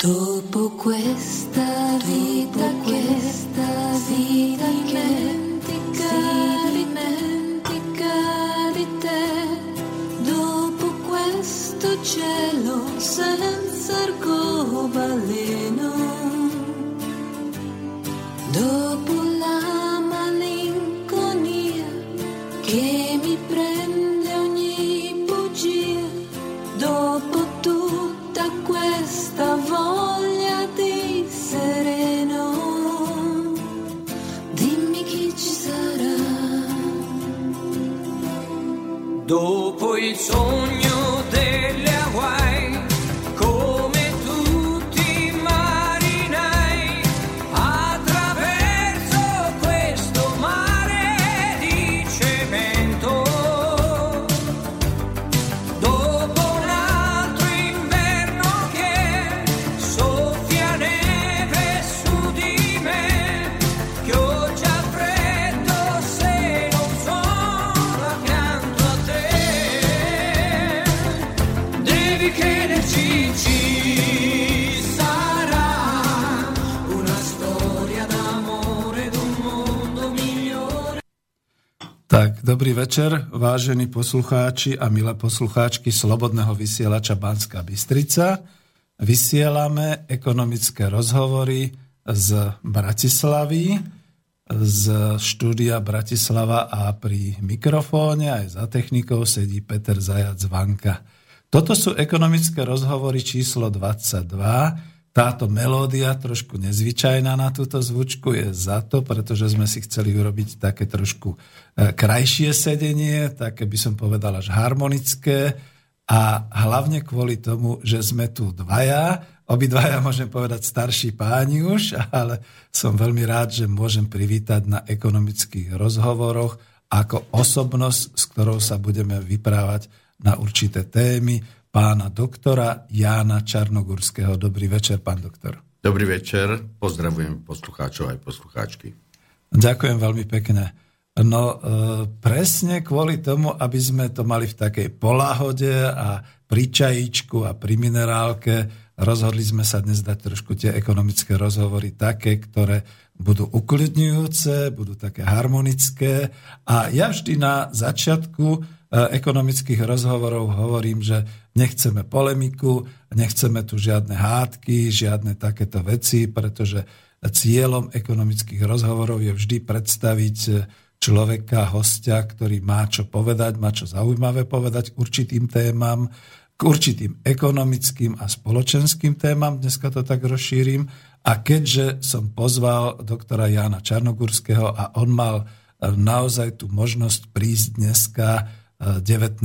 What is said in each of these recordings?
Dopo questa vita questa dobrý večer, vážení poslucháči a milé poslucháčky Slobodného vysielača Banská Bystrica. Vysielame ekonomické rozhovory z Bratislavy, z štúdia Bratislava a pri mikrofóne aj za technikou sedí Peter Zajac Vanka. Toto sú ekonomické rozhovory číslo 22. Táto melódia, trošku nezvyčajná na túto zvučku, je za to, pretože sme si chceli urobiť také trošku e, krajšie sedenie, také by som povedal až harmonické. A hlavne kvôli tomu, že sme tu dvaja, obidvaja môžem povedať starší páni už, ale som veľmi rád, že môžem privítať na ekonomických rozhovoroch ako osobnosť, s ktorou sa budeme vyprávať na určité témy, pána doktora Jána Čarnogurského. Dobrý večer, pán doktor. Dobrý večer, pozdravujem poslucháčov aj poslucháčky. Ďakujem veľmi pekne. No e, presne kvôli tomu, aby sme to mali v takej polahode a pri čajíčku a pri minerálke, rozhodli sme sa dnes dať trošku tie ekonomické rozhovory také, ktoré budú uklidňujúce, budú také harmonické. A ja vždy na začiatku e, ekonomických rozhovorov hovorím, že nechceme polemiku, nechceme tu žiadne hádky, žiadne takéto veci, pretože cieľom ekonomických rozhovorov je vždy predstaviť človeka, hostia, ktorý má čo povedať, má čo zaujímavé povedať k určitým témam, k určitým ekonomickým a spoločenským témam, dneska to tak rozšírim. A keďže som pozval doktora Jána Čarnogurského a on mal naozaj tú možnosť prísť dneska 19.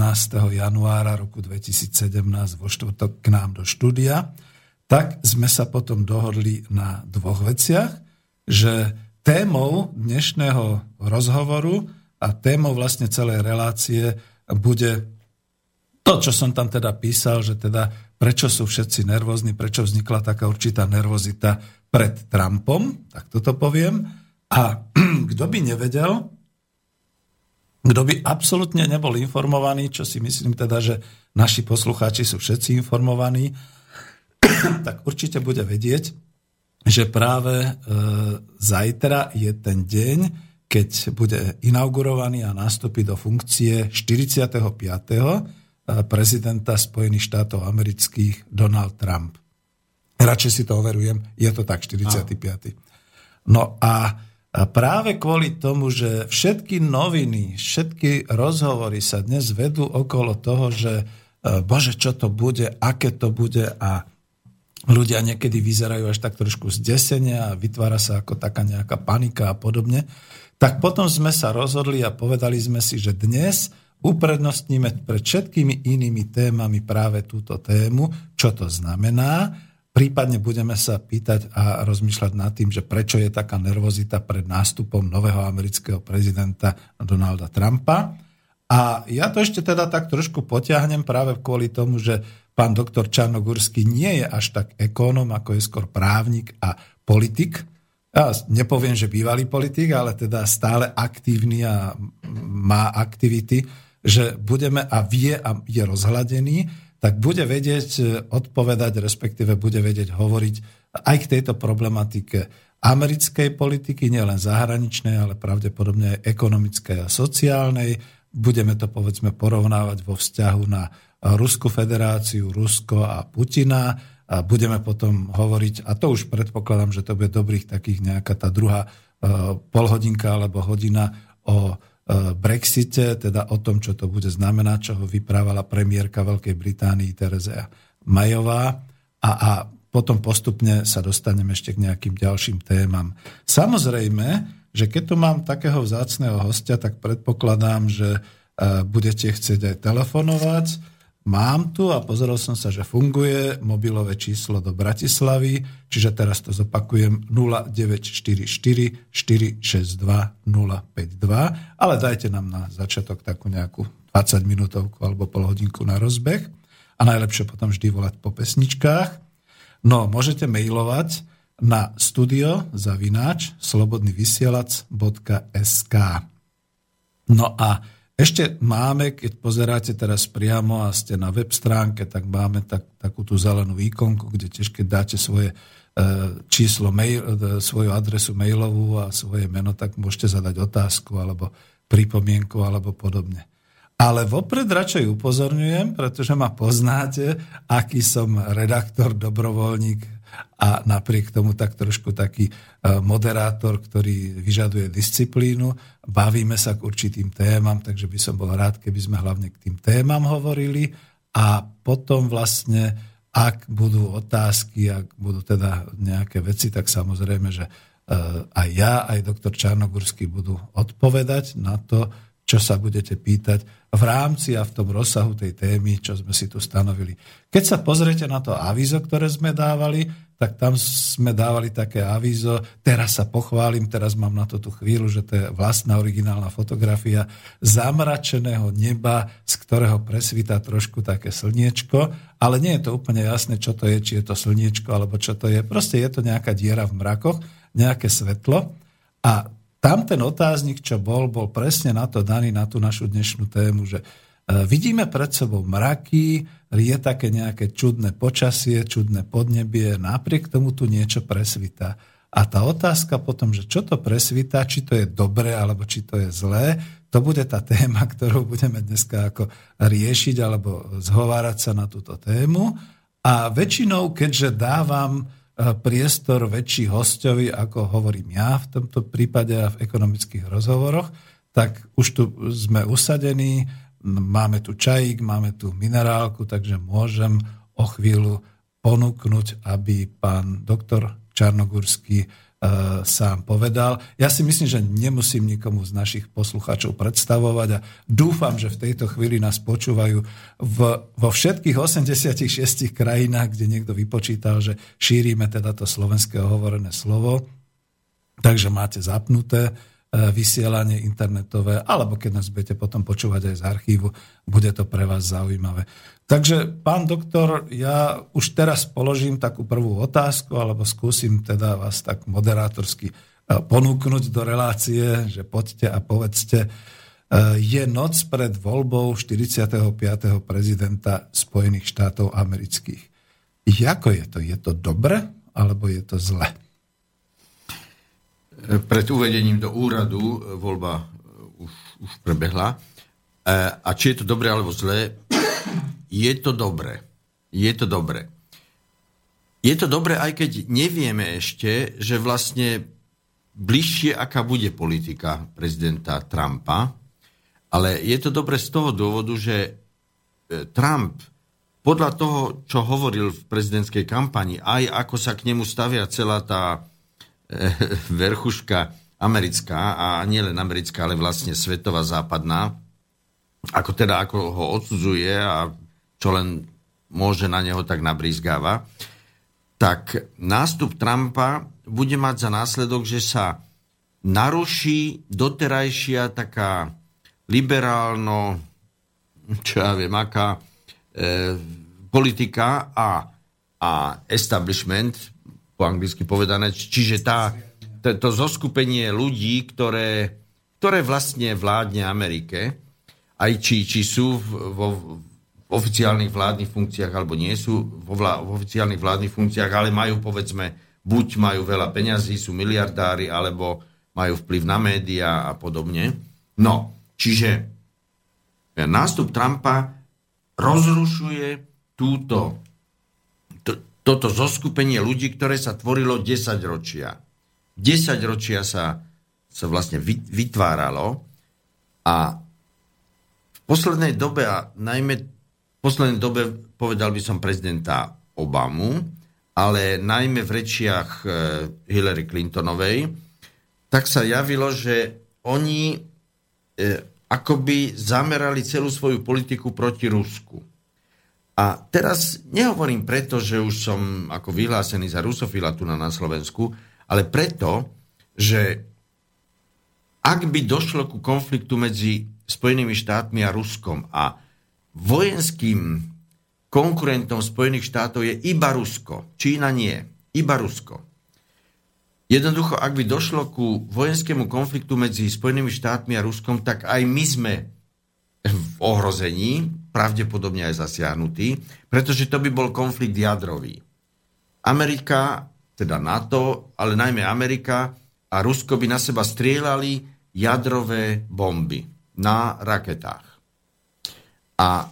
januára roku 2017 vo štvrtok k nám do štúdia, tak sme sa potom dohodli na dvoch veciach, že témou dnešného rozhovoru a témou vlastne celej relácie bude to, čo som tam teda písal, že teda prečo sú všetci nervózni, prečo vznikla taká určitá nervozita pred Trumpom, tak toto poviem. A kto by nevedel, kto by absolútne nebol informovaný, čo si myslím teda, že naši poslucháči sú všetci informovaní, tak určite bude vedieť, že práve e, zajtra je ten deň, keď bude inaugurovaný a nastúpi do funkcie 45. prezidenta Spojených štátov amerických Donald Trump. Radšej si to overujem, je to tak, 45. No a práve kvôli tomu, že všetky noviny, všetky rozhovory sa dnes vedú okolo toho, že e, bože, čo to bude, aké to bude a ľudia niekedy vyzerajú až tak trošku zdesenia a vytvára sa ako taká nejaká panika a podobne, tak potom sme sa rozhodli a povedali sme si, že dnes uprednostníme pred všetkými inými témami práve túto tému, čo to znamená, Prípadne budeme sa pýtať a rozmýšľať nad tým, že prečo je taká nervozita pred nástupom nového amerického prezidenta Donalda Trumpa. A ja to ešte teda tak trošku potiahnem práve kvôli tomu, že pán doktor Čarnogurský nie je až tak ekónom, ako je skôr právnik a politik. Ja nepoviem, že bývalý politik, ale teda stále aktívny a má aktivity, že budeme a vie a je rozhľadený tak bude vedieť e, odpovedať, respektíve bude vedieť hovoriť aj k tejto problematike americkej politiky, nielen zahraničnej, ale pravdepodobne aj ekonomickej a sociálnej. Budeme to povedzme porovnávať vo vzťahu na Rusku federáciu, Rusko a Putina a budeme potom hovoriť, a to už predpokladám, že to bude dobrých takých nejaká tá druhá uh, polhodinka alebo hodina o Brexite, teda o tom, čo to bude znamenať, čo ho vyprávala premiérka Veľkej Británii Terezea Majová a, a potom postupne sa dostaneme ešte k nejakým ďalším témam. Samozrejme, že keď tu mám takého vzácného hostia, tak predpokladám, že uh, budete chcieť aj telefonovať Mám tu a pozrel som sa, že funguje mobilové číslo do Bratislavy, čiže teraz to zopakujem 0944 462 052, ale dajte nám na začiatok takú nejakú 20 minútovku alebo pol hodinku na rozbeh. A najlepšie potom vždy volať po pesničkách. No, môžete mailovať na studio zavináč slobodnyvysielac.sk No a ešte máme, keď pozeráte teraz priamo a ste na web stránke, tak máme tak, takú tú zelenú ikonku, kde tiež keď dáte svoje e, číslo, mail, e, svoju adresu mailovú a svoje meno, tak môžete zadať otázku alebo pripomienku alebo podobne. Ale vopred radšej upozorňujem, pretože ma poznáte, aký som redaktor, dobrovoľník a napriek tomu tak trošku taký e, moderátor, ktorý vyžaduje disciplínu. Bavíme sa k určitým témam, takže by som bol rád, keby sme hlavne k tým témam hovorili a potom vlastne, ak budú otázky, ak budú teda nejaké veci, tak samozrejme, že e, aj ja, aj doktor Čarnogurský budú odpovedať na to, čo sa budete pýtať v rámci a v tom rozsahu tej témy, čo sme si tu stanovili. Keď sa pozriete na to avízo, ktoré sme dávali, tak tam sme dávali také avízo, teraz sa pochválim, teraz mám na to tú chvíľu, že to je vlastná originálna fotografia zamračeného neba, z ktorého presvíta trošku také slniečko, ale nie je to úplne jasné, čo to je, či je to slniečko, alebo čo to je. Proste je to nejaká diera v mrakoch, nejaké svetlo a tam ten otáznik, čo bol, bol presne na to daný, na tú našu dnešnú tému, že vidíme pred sebou mraky, je také nejaké čudné počasie, čudné podnebie, napriek tomu tu niečo presvita. A tá otázka potom, že čo to presvita, či to je dobré, alebo či to je zlé, to bude tá téma, ktorú budeme dneska ako riešiť alebo zhovárať sa na túto tému. A väčšinou, keďže dávam Eh, priestor väčší hostovi, ako hovorím ja v tomto prípade a v ekonomických rozhovoroch, tak už tu sme usadení, máme tu čajík, máme tu minerálku, takže môžem o chvíľu ponúknuť, aby pán doktor Čarnogurský E, sám povedal. Ja si myslím, že nemusím nikomu z našich poslucháčov predstavovať a dúfam, že v tejto chvíli nás počúvajú v, vo všetkých 86 krajinách, kde niekto vypočítal, že šírime teda to slovenské hovorené slovo. Takže máte zapnuté vysielanie internetové, alebo keď nás budete potom počúvať aj z archívu, bude to pre vás zaujímavé. Takže, pán doktor, ja už teraz položím takú prvú otázku, alebo skúsim teda vás tak moderátorsky e, ponúknuť do relácie, že poďte a povedzte, e, je noc pred voľbou 45. prezidenta Spojených štátov amerických. Ako je to? Je to dobre, alebo je to zle? Pred uvedením do úradu e, voľba e, už, už prebehla. E, a či je to dobré alebo zlé, je to dobré. Je to dobré. Je to dobré, aj keď nevieme ešte, že vlastne bližšie, aká bude politika prezidenta Trumpa, ale je to dobre z toho dôvodu, že Trump podľa toho, čo hovoril v prezidentskej kampani, aj ako sa k nemu stavia celá tá verchuška americká a nielen americká, ale vlastne svetová západná, ako teda ako ho odsudzuje a čo len môže na neho tak nabrízgáva, tak nástup Trumpa bude mať za následok, že sa naruší doterajšia taká liberálno, čo ja viem, aká e, politika a, a establishment po anglicky povedané. Čiže tá, to, to zoskupenie ľudí, ktoré, ktoré vlastne vládne Amerike, aj či, či sú vo, v oficiálnych vládnych funkciách alebo nie sú vo vlá- v oficiálnych vládnych funkciách, ale majú povedzme, buď majú veľa peňazí, sú miliardári, alebo majú vplyv na médiá a podobne. No, čiže nástup Trumpa rozrušuje túto, to, toto zoskupenie ľudí, ktoré sa tvorilo 10 ročia. 10 ročia sa, sa vlastne vytváralo a v poslednej dobe, a najmä v poslednej dobe povedal by som prezidenta Obamu, ale najmä v rečiach e, Hillary Clintonovej, tak sa javilo, že oni e, akoby zamerali celú svoju politiku proti Rusku. A teraz nehovorím preto, že už som ako vyhlásený za rusofila tu na, Slovensku, ale preto, že ak by došlo ku konfliktu medzi Spojenými štátmi a Ruskom a vojenským konkurentom Spojených štátov je iba Rusko. Čína nie. Iba Rusko. Jednoducho, ak by došlo ku vojenskému konfliktu medzi Spojenými štátmi a Ruskom, tak aj my sme v ohrození, pravdepodobne aj zasiahnutí, pretože to by bol konflikt jadrový. Amerika, teda NATO, ale najmä Amerika a Rusko by na seba strieľali jadrové bomby na raketách. A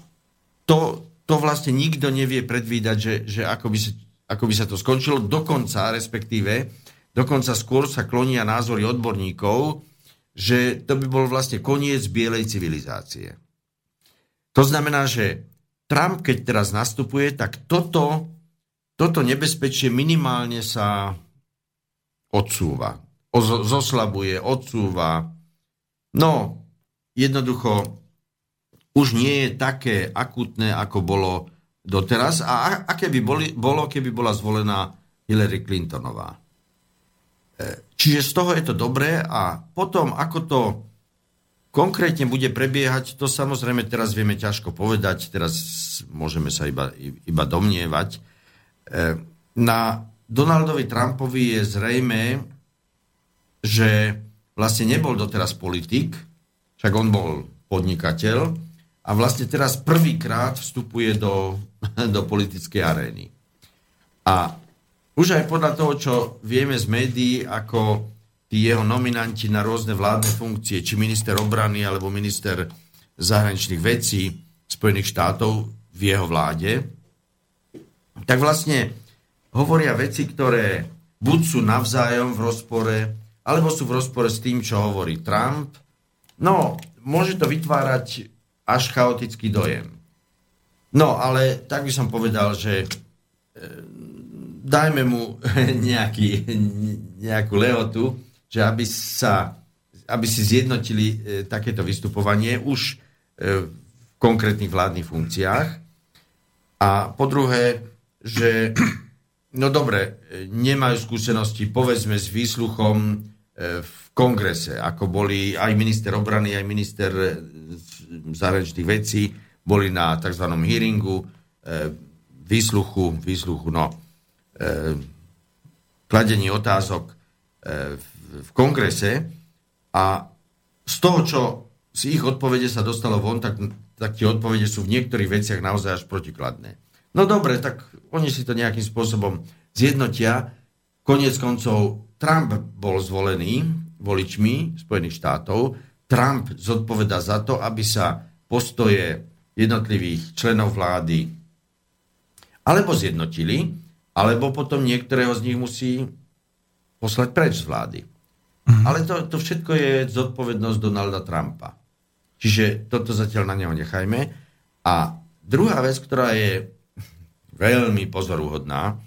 to, to vlastne nikto nevie predvídať, že, že ako, by sa, ako by sa to skončilo. Dokonca, respektíve, dokonca skôr sa klonia názory odborníkov, že to by bol vlastne koniec bielej civilizácie. To znamená, že Trump, keď teraz nastupuje, tak toto, toto nebezpečie minimálne sa odsúva. Zoslabuje, odsúva. No, jednoducho už nie je také akutné, ako bolo doteraz a aké by boli, bolo, keby bola zvolená Hillary Clintonová. E, čiže z toho je to dobré a potom, ako to konkrétne bude prebiehať, to samozrejme teraz vieme ťažko povedať, teraz môžeme sa iba, iba domnievať. E, na Donaldovi Trumpovi je zrejme, že vlastne nebol doteraz politik, však on bol podnikateľ, a vlastne teraz prvýkrát vstupuje do, do politickej arény. A už aj podľa toho, čo vieme z médií, ako tí jeho nominanti na rôzne vládne funkcie, či minister obrany alebo minister zahraničných vecí Spojených štátov v jeho vláde, tak vlastne hovoria veci, ktoré buď sú navzájom v rozpore, alebo sú v rozpore s tým, čo hovorí Trump. No, môže to vytvárať až chaotický dojem. No, ale tak by som povedal, že e, dajme mu nejaký, nejakú lehotu, že aby, sa, aby si zjednotili e, takéto vystupovanie už e, v konkrétnych vládnych funkciách. A po druhé, že no dobre, nemajú skúsenosti, povedzme, s výsluchom v kongrese, ako boli aj minister obrany, aj minister zahraničných vecí, boli na tzv. hearingu, e, výsluchu, výsluchu, no, e, kladení otázok e, v, v kongrese a z toho, čo z ich odpovede sa dostalo von, tak, tak tie odpovede sú v niektorých veciach naozaj až protikladné. No dobre, tak oni si to nejakým spôsobom zjednotia. Konec koncov Trump bol zvolený voličmi Spojených štátov, Trump zodpoveda za to, aby sa postoje jednotlivých členov vlády alebo zjednotili, alebo potom niektorého z nich musí poslať preč z vlády. Mm. Ale to, to všetko je zodpovednosť Donalda Trumpa. Čiže toto zatiaľ na neho nechajme. A druhá vec, ktorá je veľmi pozoruhodná,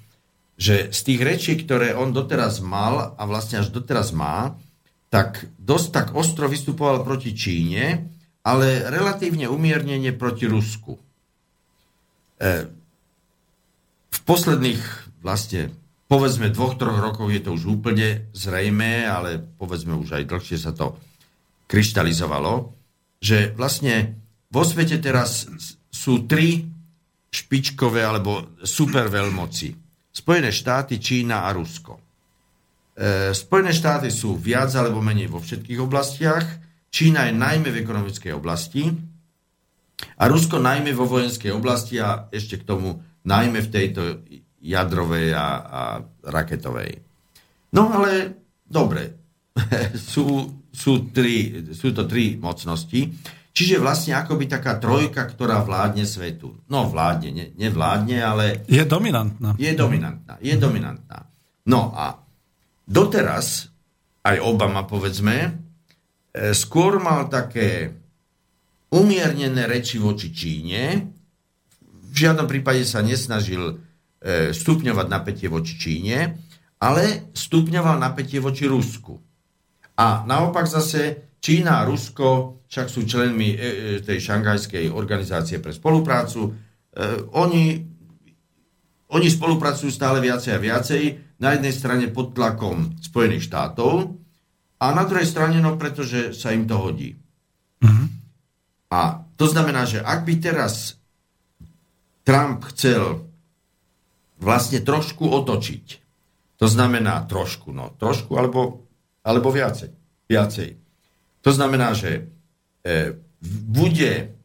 že z tých rečí, ktoré on doteraz mal a vlastne až doteraz má, tak dosť tak ostro vystupoval proti Číne, ale relatívne umiernenie proti Rusku. E, v posledných vlastne povedzme dvoch, troch rokov je to už úplne zrejmé, ale povedzme už aj dlhšie sa to kryštalizovalo, že vlastne vo svete teraz sú tri špičkové alebo superveľmoci. Spojené štáty, Čína a Rusko. E, Spojené štáty sú viac alebo menej vo všetkých oblastiach. Čína je najmä v ekonomickej oblasti. A Rusko najmä vo vojenskej oblasti a ešte k tomu najmä v tejto jadrovej a, a raketovej. No ale dobre, sú, sú, tri, sú to tri mocnosti, čiže vlastne akoby taká trojka, ktorá vládne svetu. No vládne, ne, nevládne, ale... Je dominantná. Je dominantná, je dominantná. No a doteraz, aj Obama povedzme, e, skôr mal také umiernené reči voči Číne, v žiadnom prípade sa nesnažil stupňovať napätie voči Číne, ale stupňoval napätie voči Rusku. A naopak zase Čína a Rusko však sú členmi e, e, tej šanghajskej organizácie pre spoluprácu. Oni, oni spolupracujú stále viacej a viacej, na jednej strane pod tlakom Spojených štátov a na druhej strane, no pretože sa im to hodí. Mm-hmm. A to znamená, že ak by teraz Trump chcel vlastne trošku otočiť, to znamená trošku, no trošku alebo, alebo viacej, viacej. To znamená, že e, bude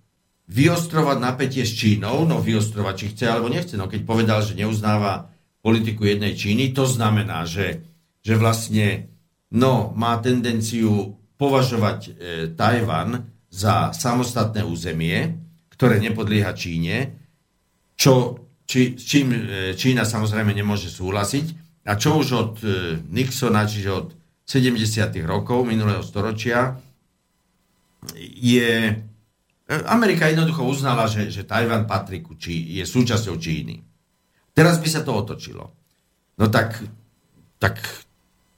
vyostrovať napätie s Čínou, no vyostrovať, či chce alebo nechce. No keď povedal, že neuznáva politiku jednej Číny, to znamená, že, že vlastne no, má tendenciu považovať e, Tajvan za samostatné územie, ktoré nepodlieha Číne, čo, či, čím e, Čína samozrejme nemôže súhlasiť a čo už od e, Nixona, čiže od 70. rokov minulého storočia, je... E, Amerika jednoducho uznala, že, že Tajvan patrí ku Čí, je súčasťou Číny. Teraz by sa to otočilo. No tak, tak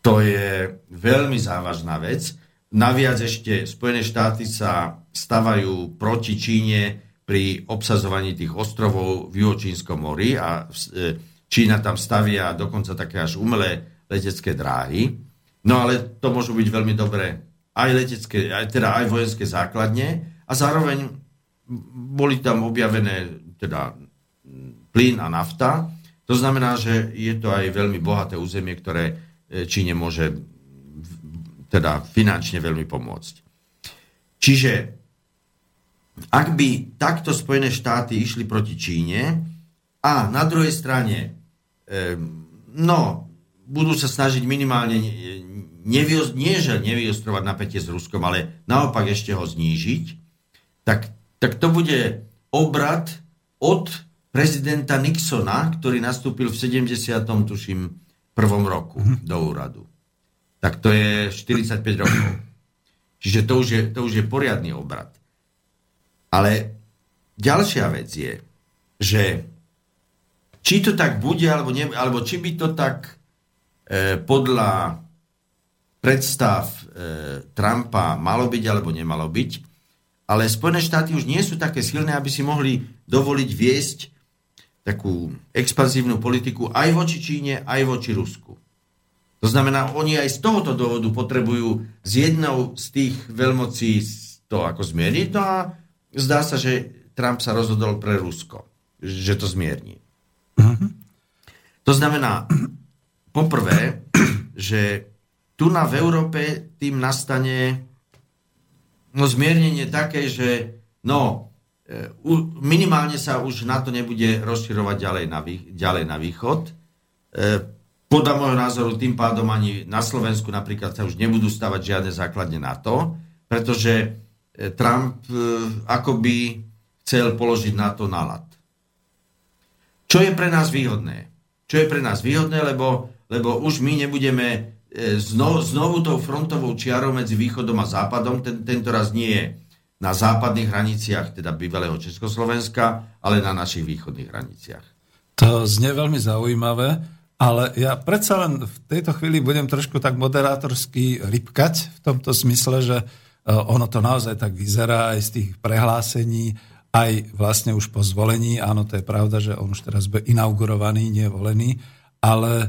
to je veľmi závažná vec Naviac ešte Spojené štáty sa stavajú proti Číne pri obsazovaní tých ostrovov v Juhočínskom mori a e, Čína tam stavia dokonca také až umelé letecké dráhy. No ale to môžu byť veľmi dobré aj letecké, aj, teda aj vojenské základne a zároveň boli tam objavené teda plyn a nafta. To znamená, že je to aj veľmi bohaté územie, ktoré e, Číne môže teda finančne veľmi pomôcť. Čiže ak by takto Spojené štáty išli proti Číne a na druhej strane no, budú sa snažiť minimálne nevio, nie, že nevyostrovať napätie s Ruskom, ale naopak ešte ho znížiť, tak, tak to bude obrad od prezidenta Nixona, ktorý nastúpil v 70. tuším prvom roku mhm. do úradu tak to je 45 rokov. Čiže to už je, to už je poriadny obrad. Ale ďalšia vec je, že či to tak bude, alebo, ne, alebo či by to tak e, podľa predstav e, Trumpa malo byť, alebo nemalo byť, ale Spojené štáty už nie sú také silné, aby si mohli dovoliť viesť takú expanzívnu politiku aj voči Číne, aj voči Rusku. To znamená, oni aj z tohoto dôvodu potrebujú z jednou z tých veľmocí to ako zmierniť. No a zdá sa, že Trump sa rozhodol pre Rusko, že to zmierni. Uh-huh. To znamená, poprvé, že tu na v Európe tým nastane no, zmiernenie také, že no, e, minimálne sa už na to nebude rozširovať ďalej na, ďalej na východ. E, podľa môjho názoru tým pádom ani na Slovensku napríklad sa už nebudú stavať žiadne základne na to, pretože Trump e, akoby chcel položiť na to nálad. Čo je pre nás výhodné? Čo je pre nás výhodné, lebo, lebo už my nebudeme e, znovu, znovu tou frontovou čiarou medzi východom a západom, ten, tento raz nie je na západných hraniciach, teda bývalého Československa, ale na našich východných hraniciach. To znie veľmi zaujímavé. Ale ja predsa len v tejto chvíli budem trošku tak moderátorsky rybkať v tomto smysle, že e, ono to naozaj tak vyzerá aj z tých prehlásení, aj vlastne už po zvolení. Áno, to je pravda, že on už teraz bude inaugurovaný, nie volený. Ale e,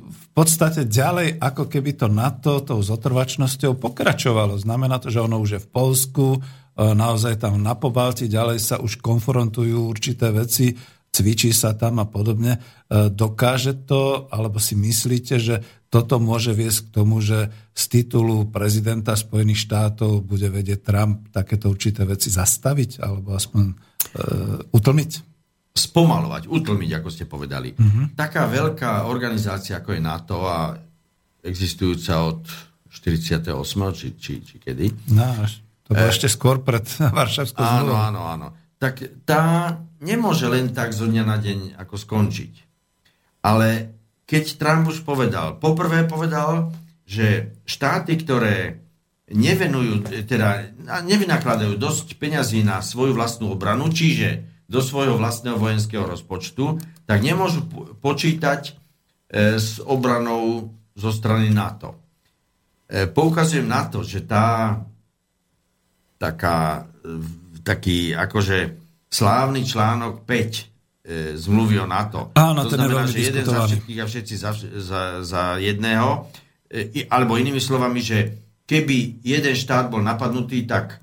v podstate ďalej, ako keby to NATO tou zotrvačnosťou pokračovalo. Znamená to, že ono už je v Polsku, e, naozaj tam na Pobalti, ďalej sa už konfrontujú určité veci cvičí sa tam a podobne. E, dokáže to, alebo si myslíte, že toto môže viesť k tomu, že z titulu prezidenta Spojených štátov bude vedieť Trump takéto určité veci zastaviť, alebo aspoň e, utlmiť? Spomalovať, utlmiť, ako ste povedali. Uh-huh. Taká veľká organizácia, ako je NATO a existujúca od 48. či, či, či kedy. No, to bolo e, ešte skôr pred Varšavskou Áno, áno, áno. Tak tá nemôže len tak zo dňa na deň ako skončiť. Ale keď Trump už povedal, poprvé povedal, že štáty, ktoré nevenujú, teda nevynakladajú dosť peňazí na svoju vlastnú obranu, čiže do svojho vlastného vojenského rozpočtu, tak nemôžu počítať e, s obranou zo strany NATO. E, poukazujem na to, že tá taká, taký akože slávny článok 5 e, zmluvy o NATO. Áno, to znamená, že jeden za všetkých a všetci za, za, za jedného. E, alebo inými slovami, že keby jeden štát bol napadnutý, tak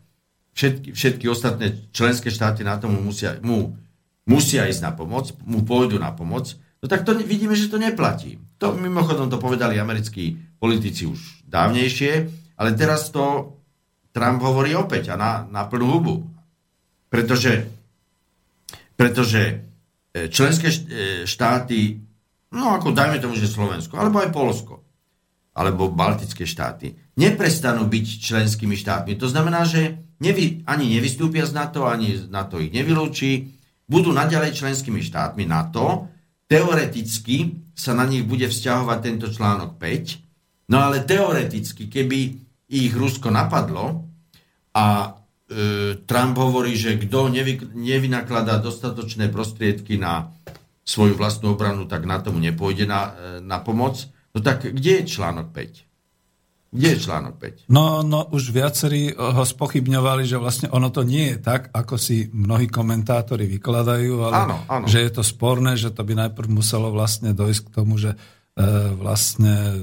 všetky, všetky ostatné členské štáty na tomu musia, mu, musia ísť na pomoc, mu pôjdu na pomoc. No tak to vidíme, že to neplatí. To mimochodom to povedali americkí politici už dávnejšie, ale teraz to Trump hovorí opäť a na, na plnú hubu. Pretože pretože členské e, štáty, no ako dajme tomu, že Slovensko, alebo aj Polsko, alebo Baltické štáty, neprestanú byť členskými štátmi. To znamená, že nevy, ani nevystúpia z NATO, ani NATO ich nevylúči, budú naďalej členskými štátmi NATO, teoreticky sa na nich bude vzťahovať tento článok 5, no ale teoreticky, keby ich Rusko napadlo a E, Trump hovorí, že kto nevy, nevynakladá dostatočné prostriedky na svoju vlastnú obranu, tak na tomu nepôjde na, e, na pomoc. No tak kde je článok 5? Kde je článok 5? No, no už viacerí ho spochybňovali, že vlastne ono to nie je tak, ako si mnohí komentátori vykladajú, ale áno, áno. že je to sporné, že to by najprv muselo vlastne dojsť k tomu, že e, vlastne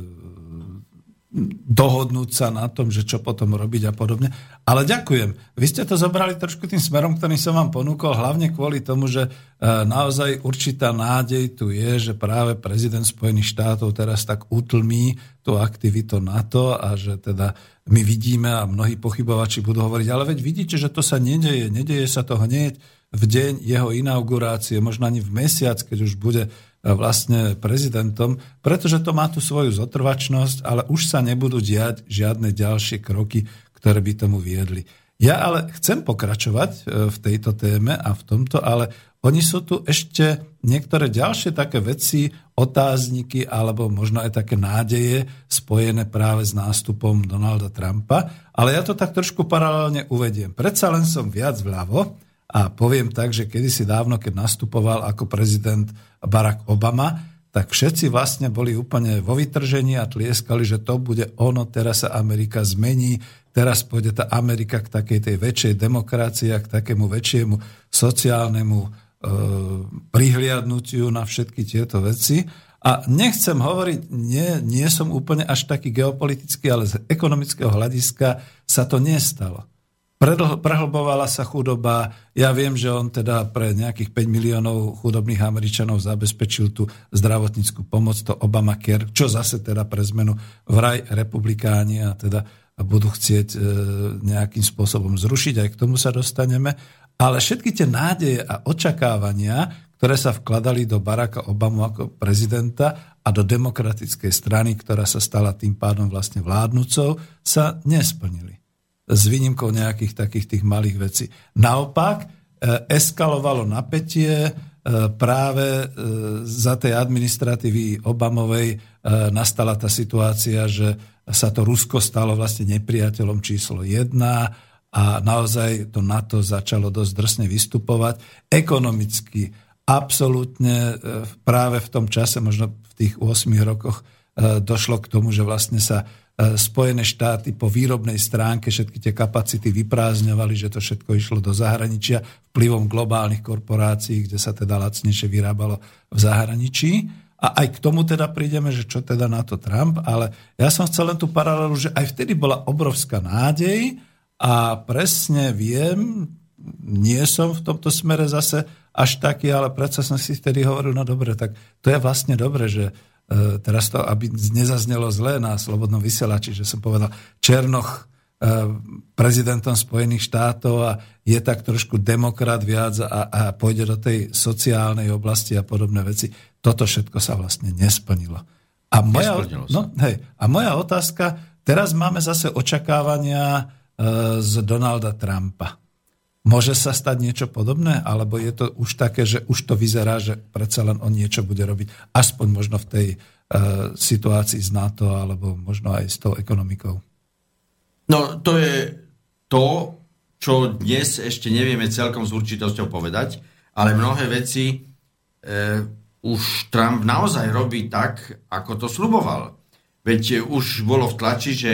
dohodnúť sa na tom, že čo potom robiť a podobne. Ale ďakujem. Vy ste to zobrali trošku tým smerom, ktorý som vám ponúkol, hlavne kvôli tomu, že e, naozaj určitá nádej tu je, že práve prezident Spojených štátov teraz tak utlmí tú aktivitu NATO a že teda my vidíme a mnohí pochybovači budú hovoriť, ale veď vidíte, že to sa nedeje, nedeje sa to hneď v deň jeho inaugurácie, možno ani v mesiac, keď už bude vlastne prezidentom, pretože to má tú svoju zotrvačnosť, ale už sa nebudú diať žiadne ďalšie kroky, ktoré by tomu viedli. Ja ale chcem pokračovať e, v tejto téme a v tomto, ale oni sú tu ešte niektoré ďalšie také veci, otázniky alebo možno aj také nádeje spojené práve s nástupom Donalda Trumpa, ale ja to tak trošku paralelne uvediem. Predsa len som viac vľavo, a poviem tak, že kedysi dávno, keď nastupoval ako prezident Barack Obama, tak všetci vlastne boli úplne vo vytržení a tlieskali, že to bude ono, teraz sa Amerika zmení, teraz pôjde tá Amerika k takej tej väčšej demokracii a k takému väčšiemu sociálnemu e, prihliadnutiu na všetky tieto veci. A nechcem hovoriť, nie, nie som úplne až taký geopolitický, ale z ekonomického hľadiska sa to nestalo prehlbovala sa chudoba. Ja viem, že on teda pre nejakých 5 miliónov chudobných Američanov zabezpečil tú zdravotníckú pomoc, to Obamacare, čo zase teda pre zmenu vraj republikáni a teda budú chcieť e, nejakým spôsobom zrušiť, aj k tomu sa dostaneme. Ale všetky tie nádeje a očakávania, ktoré sa vkladali do Baracka Obamu ako prezidenta a do demokratickej strany, ktorá sa stala tým pádom vlastne vládnucou, sa nesplnili s výnimkou nejakých takých tých malých vecí. Naopak, e, eskalovalo napätie e, práve e, za tej administratívy Obamovej nastala tá situácia, že sa to Rusko stalo vlastne nepriateľom číslo 1 a naozaj to NATO začalo dosť drsne vystupovať. Ekonomicky absolútne práve v tom čase, možno v tých 8 rokoch, došlo k tomu, že vlastne sa Spojené štáty po výrobnej stránke všetky tie kapacity vyprázdňovali, že to všetko išlo do zahraničia vplyvom globálnych korporácií, kde sa teda lacnejšie vyrábalo v zahraničí. A aj k tomu teda prídeme, že čo teda na to Trump, ale ja som chcel len tú paralelu, že aj vtedy bola obrovská nádej a presne viem, nie som v tomto smere zase až taký, ale predsa som si vtedy hovoril, no dobre, tak to je vlastne dobre, že e, teraz to, aby nezaznelo zlé na slobodnom vysielači, že som povedal, Černoch e, prezidentom Spojených štátov a je tak trošku demokrat viac a, a pôjde do tej sociálnej oblasti a podobné veci. Toto všetko sa vlastne nesplnilo. A moja, no, hej, a moja otázka, teraz máme zase očakávania e, z Donalda Trumpa. Môže sa stať niečo podobné? Alebo je to už také, že už to vyzerá, že predsa len on niečo bude robiť? Aspoň možno v tej e, situácii z NATO, alebo možno aj s tou ekonomikou. No, to je to, čo dnes ešte nevieme celkom s určitosťou povedať, ale mnohé veci e, už Trump naozaj robí tak, ako to sluboval. Veď už bolo v tlači, že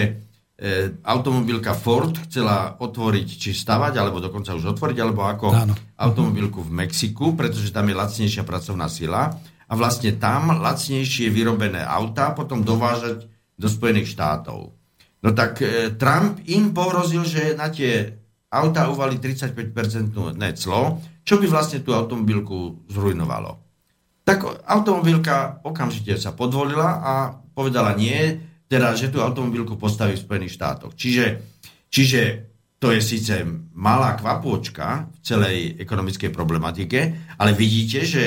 e, automobilka Ford chcela otvoriť, či stavať, alebo dokonca už otvoriť, alebo ako Áno. automobilku v Mexiku, pretože tam je lacnejšia pracovná sila a vlastne tam lacnejšie vyrobené autá potom dovážať do Spojených štátov. No tak e, Trump im pohrozil, že na tie autá uvali 35% clo, čo by vlastne tú automobilku zrujnovalo tak automobilka okamžite sa podvolila a povedala nie, teda, že tú automobilku postaví v Spojených štátoch. Čiže, čiže to je síce malá kvapôčka v celej ekonomickej problematike, ale vidíte, že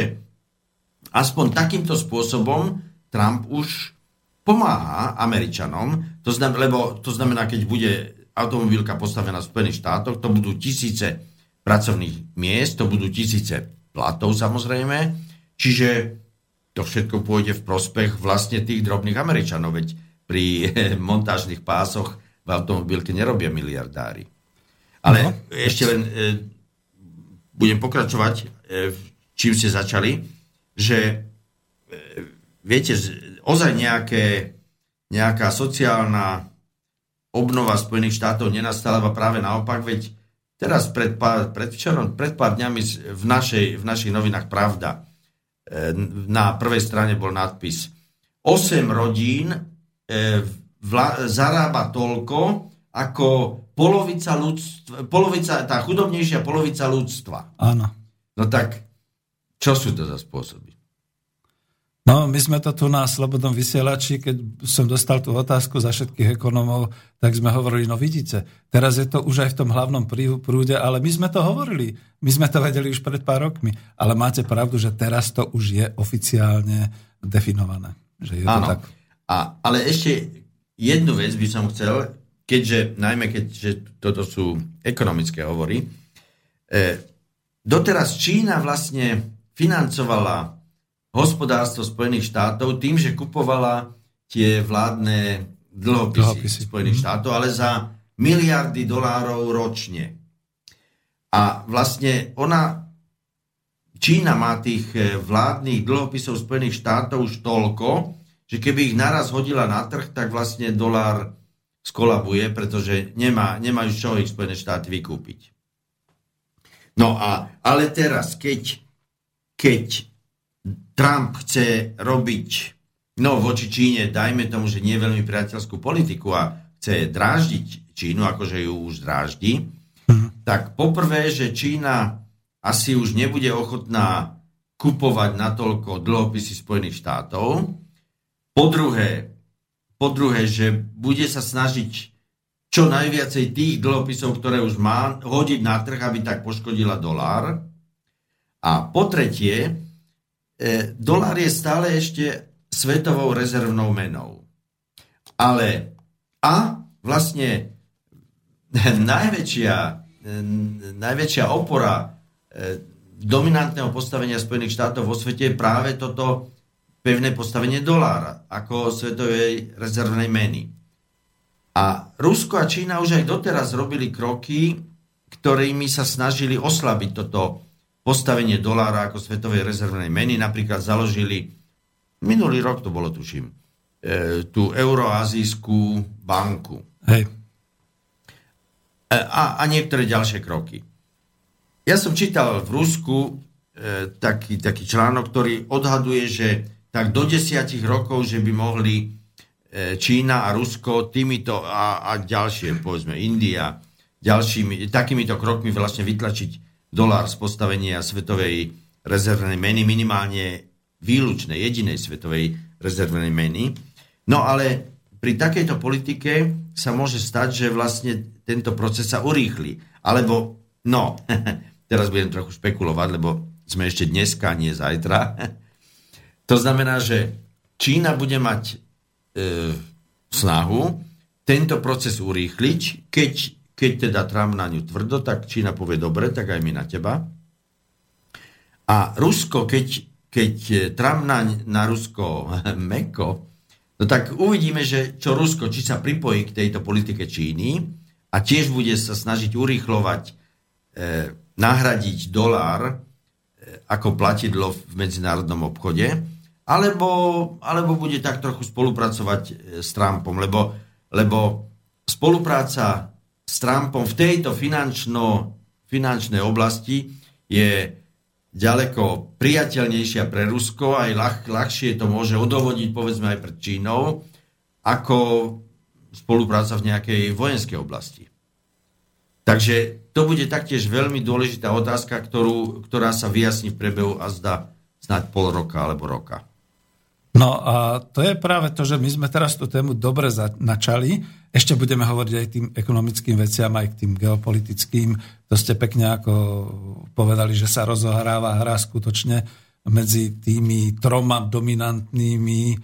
aspoň takýmto spôsobom Trump už pomáha Američanom, to znamená, lebo to znamená, keď bude automobilka postavená v Spojených štátoch, to budú tisíce pracovných miest, to budú tisíce platov samozrejme, Čiže to všetko pôjde v prospech vlastne tých drobných Američanov, veď pri montážnych pásoch v automobilke nerobia miliardári. Ale no. ešte len e, budem pokračovať, e, čím ste začali, že e, viete, ozaj nejaké, nejaká sociálna obnova Spojených štátov nenastala, práve naopak, veď teraz pred pár, pred, včerom, pred pár dňami v, našej, v našich novinách Pravda na prvej strane bol nadpis 8 rodín e, vla, zarába toľko, ako polovica, ľudstva, polovica, tá chudobnejšia polovica ľudstva. Áno. No tak, čo sú to za spôsoby? No, my sme to tu na Slobodnom vysielači, keď som dostal tú otázku za všetkých ekonomov, tak sme hovorili, no vidíte, teraz je to už aj v tom hlavnom prúde, ale my sme to hovorili, my sme to vedeli už pred pár rokmi, ale máte pravdu, že teraz to už je oficiálne definované. Že je Áno, to tak. A, ale ešte jednu vec by som chcel, keďže, najmä keďže toto sú ekonomické hovory, e, doteraz Čína vlastne financovala hospodárstvo Spojených štátov tým, že kupovala tie vládne dlhopisy, dlhopisy. Spojených mm. štátov, ale za miliardy dolárov ročne. A vlastne ona, Čína má tých eh, vládnych dlhopisov Spojených štátov už toľko, že keby ich naraz hodila na trh, tak vlastne dolár skolabuje, pretože nemá, nemajú z čoho ich Spojené štáty vykúpiť. No a, ale teraz, keď, keď Trump chce robiť, no voči Číne, dajme tomu, že nie veľmi priateľskú politiku a chce dráždiť Čínu, akože ju už dráždi, mm. tak poprvé, že Čína asi už nebude ochotná kupovať natoľko dlhopisy Spojených štátov. Po druhé, po druhé, že bude sa snažiť čo najviacej tých dlhopisov, ktoré už má, hodiť na trh, aby tak poškodila dolár. A po tretie, e, dolár je stále ešte svetovou rezervnou menou. Ale a vlastne najväčšia, e, najväčšia opora e, dominantného postavenia Spojených štátov vo svete je práve toto pevné postavenie dolára ako svetovej rezervnej meny. A Rusko a Čína už aj doteraz robili kroky, ktorými sa snažili oslabiť toto postavenie dolára ako svetovej rezervnej meny. Napríklad založili, minulý rok to bolo, tuším, e, tú Euroazijskú banku. Hej. E, a, a niektoré ďalšie kroky. Ja som čítal v Rusku e, taký, taký článok, ktorý odhaduje, že tak do desiatich rokov, že by mohli e, Čína a Rusko týmito a, a ďalšie, povedzme India, ďalšími, takýmito krokmi vlastne vytlačiť dolár z postavenia svetovej rezervnej meny, minimálne výlučnej, jedinej svetovej rezervnej meny. No ale pri takejto politike sa môže stať, že vlastne tento proces sa urýchli. Alebo, no, teraz budem trochu špekulovať, lebo sme ešte dneska, nie zajtra. To znamená, že Čína bude mať e, snahu tento proces urýchliť, keď keď teda Trump na ňu tvrdo, tak Čína povie dobre, tak aj my na teba. A Rusko, keď, keď Trump na, na Rusko meko, no tak uvidíme, že čo Rusko, či sa pripojí k tejto politike Číny a tiež bude sa snažiť urýchlovať, e, nahradiť dolár e, ako platidlo v medzinárodnom obchode, alebo, alebo bude tak trochu spolupracovať e, s Trumpom, lebo, lebo spolupráca s Trumpom v tejto finančno, finančnej oblasti je ďaleko priateľnejšia pre Rusko, aj ľah, ľahšie to môže odovodiť povedzme aj pred Čínou, ako spolupráca v nejakej vojenskej oblasti. Takže to bude taktiež veľmi dôležitá otázka, ktorú, ktorá sa vyjasní v priebehu a zdá snáď pol roka alebo roka. No a to je práve to, že my sme teraz tú tému dobre načali. Ešte budeme hovoriť aj tým ekonomickým veciam, aj k tým geopolitickým. To ste pekne ako povedali, že sa rozohráva hra skutočne medzi tými troma dominantnými, e,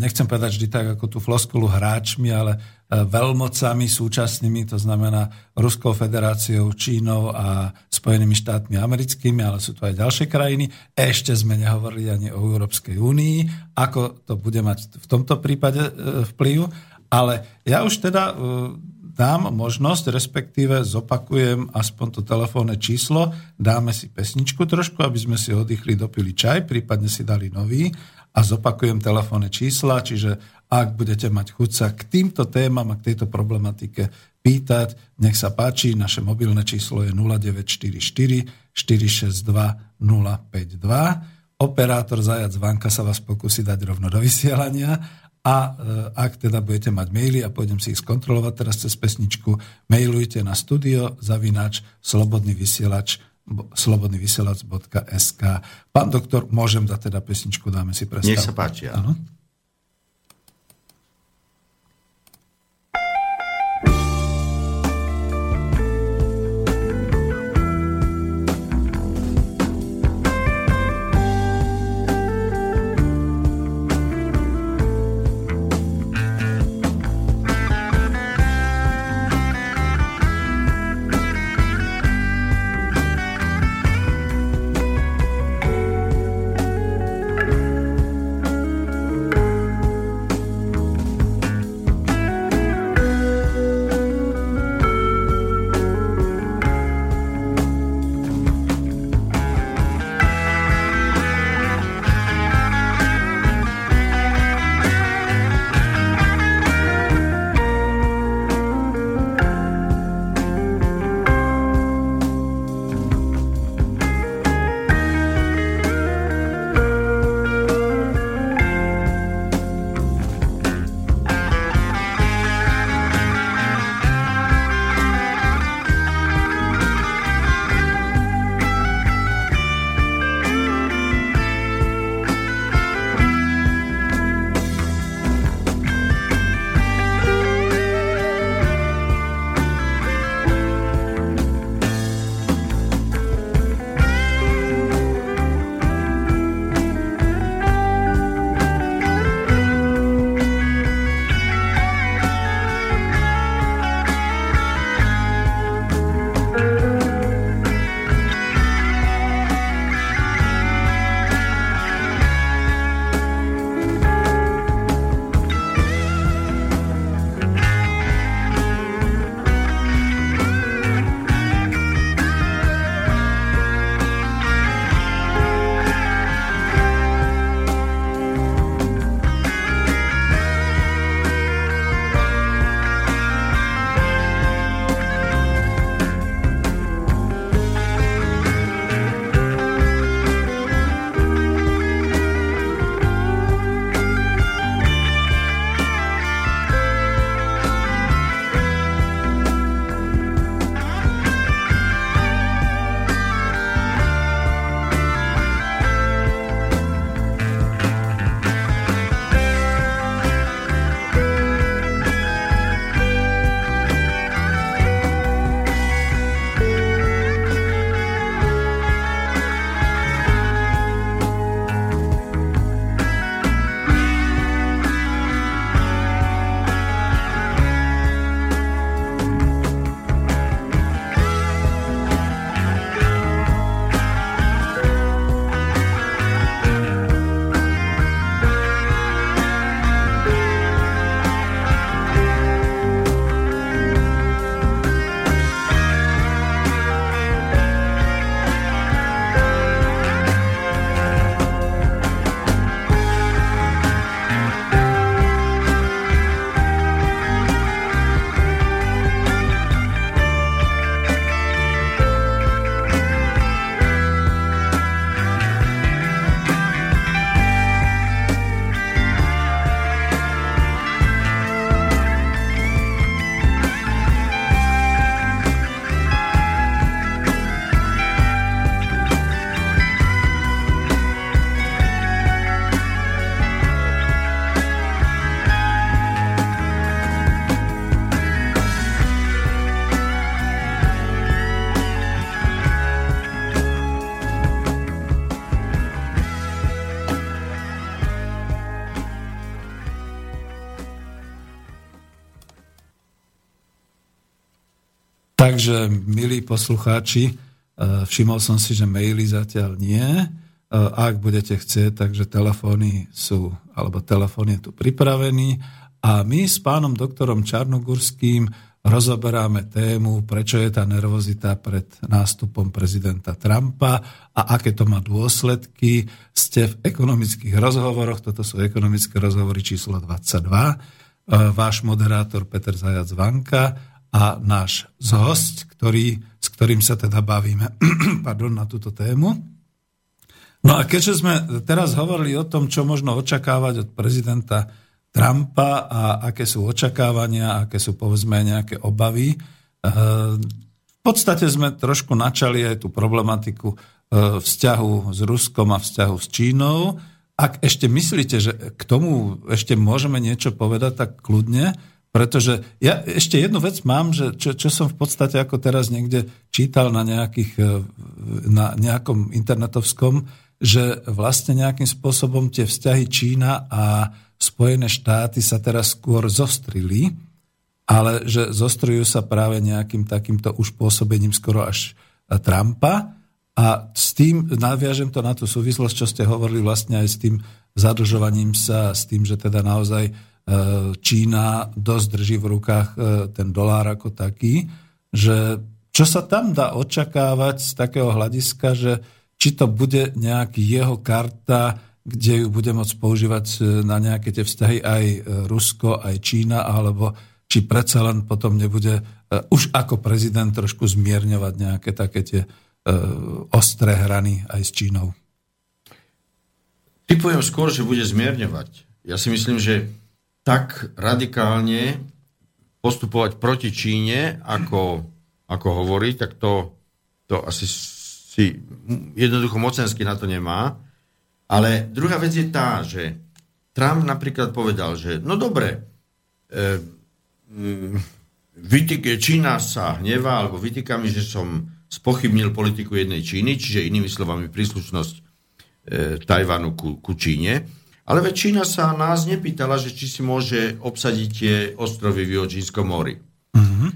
nechcem povedať vždy tak ako tú floskulu hráčmi, ale veľmocami súčasnými, to znamená Ruskou federáciou, Čínou a Spojenými štátmi americkými, ale sú tu aj ďalšie krajiny. Ešte sme nehovorili ani o Európskej únii, ako to bude mať v tomto prípade e, vplyv. Ale ja už teda e, dám možnosť, respektíve zopakujem aspoň to telefónne číslo, dáme si pesničku trošku, aby sme si oddychli, dopili čaj, prípadne si dali nový a zopakujem telefónne čísla, čiže ak budete mať chuť sa k týmto témam a k tejto problematike pýtať, nech sa páči, naše mobilné číslo je 0944 462 052. Operátor Zajac Vanka sa vás pokusí dať rovno do vysielania a e, ak teda budete mať maily a pôjdem si ich skontrolovať teraz cez pesničku, mailujte na studio zavináč slobodný vysielač slobodnyvysielac.sk Pán doktor, môžem dať teda pesničku, dáme si prestávku. Nech sa páči, áno. Takže, milí poslucháči, e, všimol som si, že maily zatiaľ nie. E, ak budete chcieť, takže telefóny sú, alebo telefón je tu pripravený. A my s pánom doktorom Čarnogurským rozoberáme tému, prečo je tá nervozita pred nástupom prezidenta Trumpa a aké to má dôsledky. Ste v ekonomických rozhovoroch, toto sú ekonomické rozhovory číslo 22. E, váš moderátor Peter Zajac Vanka a náš host, ktorý, s ktorým sa teda bavíme pardon, na túto tému. No a keďže sme teraz hovorili o tom, čo možno očakávať od prezidenta Trumpa a aké sú očakávania, aké sú povedzme nejaké obavy, eh, v podstate sme trošku načali aj tú problematiku eh, vzťahu s Ruskom a vzťahu s Čínou. Ak ešte myslíte, že k tomu ešte môžeme niečo povedať, tak kľudne, pretože ja ešte jednu vec mám, že čo, čo som v podstate ako teraz niekde čítal na, nejakých, e, na nejakom internetovskom, že vlastne nejakým spôsobom tie vzťahy Čína a Spojené štáty sa teraz skôr zostrili, ale že zostrujú sa práve nejakým takýmto už pôsobením skoro až Trumpa. A s tým naviažem to na tú súvislosť, čo ste hovorili vlastne aj s tým zadlžovaním sa, s tým, že teda naozaj E, Čína dosť drží v rukách e, ten dolár ako taký, že čo sa tam dá očakávať z takého hľadiska, že či to bude nejaký jeho karta, kde ju bude môcť používať e, na nejaké tie vzťahy aj Rusko, aj Čína, alebo či predsa len potom nebude už ako prezident trošku zmierňovať nejaké také tie ostré hrany aj s Čínou. Typujem skôr, že bude zmierňovať. Ja si myslím, že tak radikálne postupovať proti Číne, ako, ako hovorí, tak to, to asi si jednoducho mocensky na to nemá. Ale druhá vec je tá, že Trump napríklad povedal, že no dobre, e, vytýk, Čína sa hnevá, alebo vytýka mi, že som spochybnil politiku jednej Číny, čiže inými slovami príslušnosť e, Tajvanu ku, ku Číne. Ale väčšina sa nás nepýtala, že či si môže obsadiť tie ostrovy v Jočínskom mori. Mm-hmm.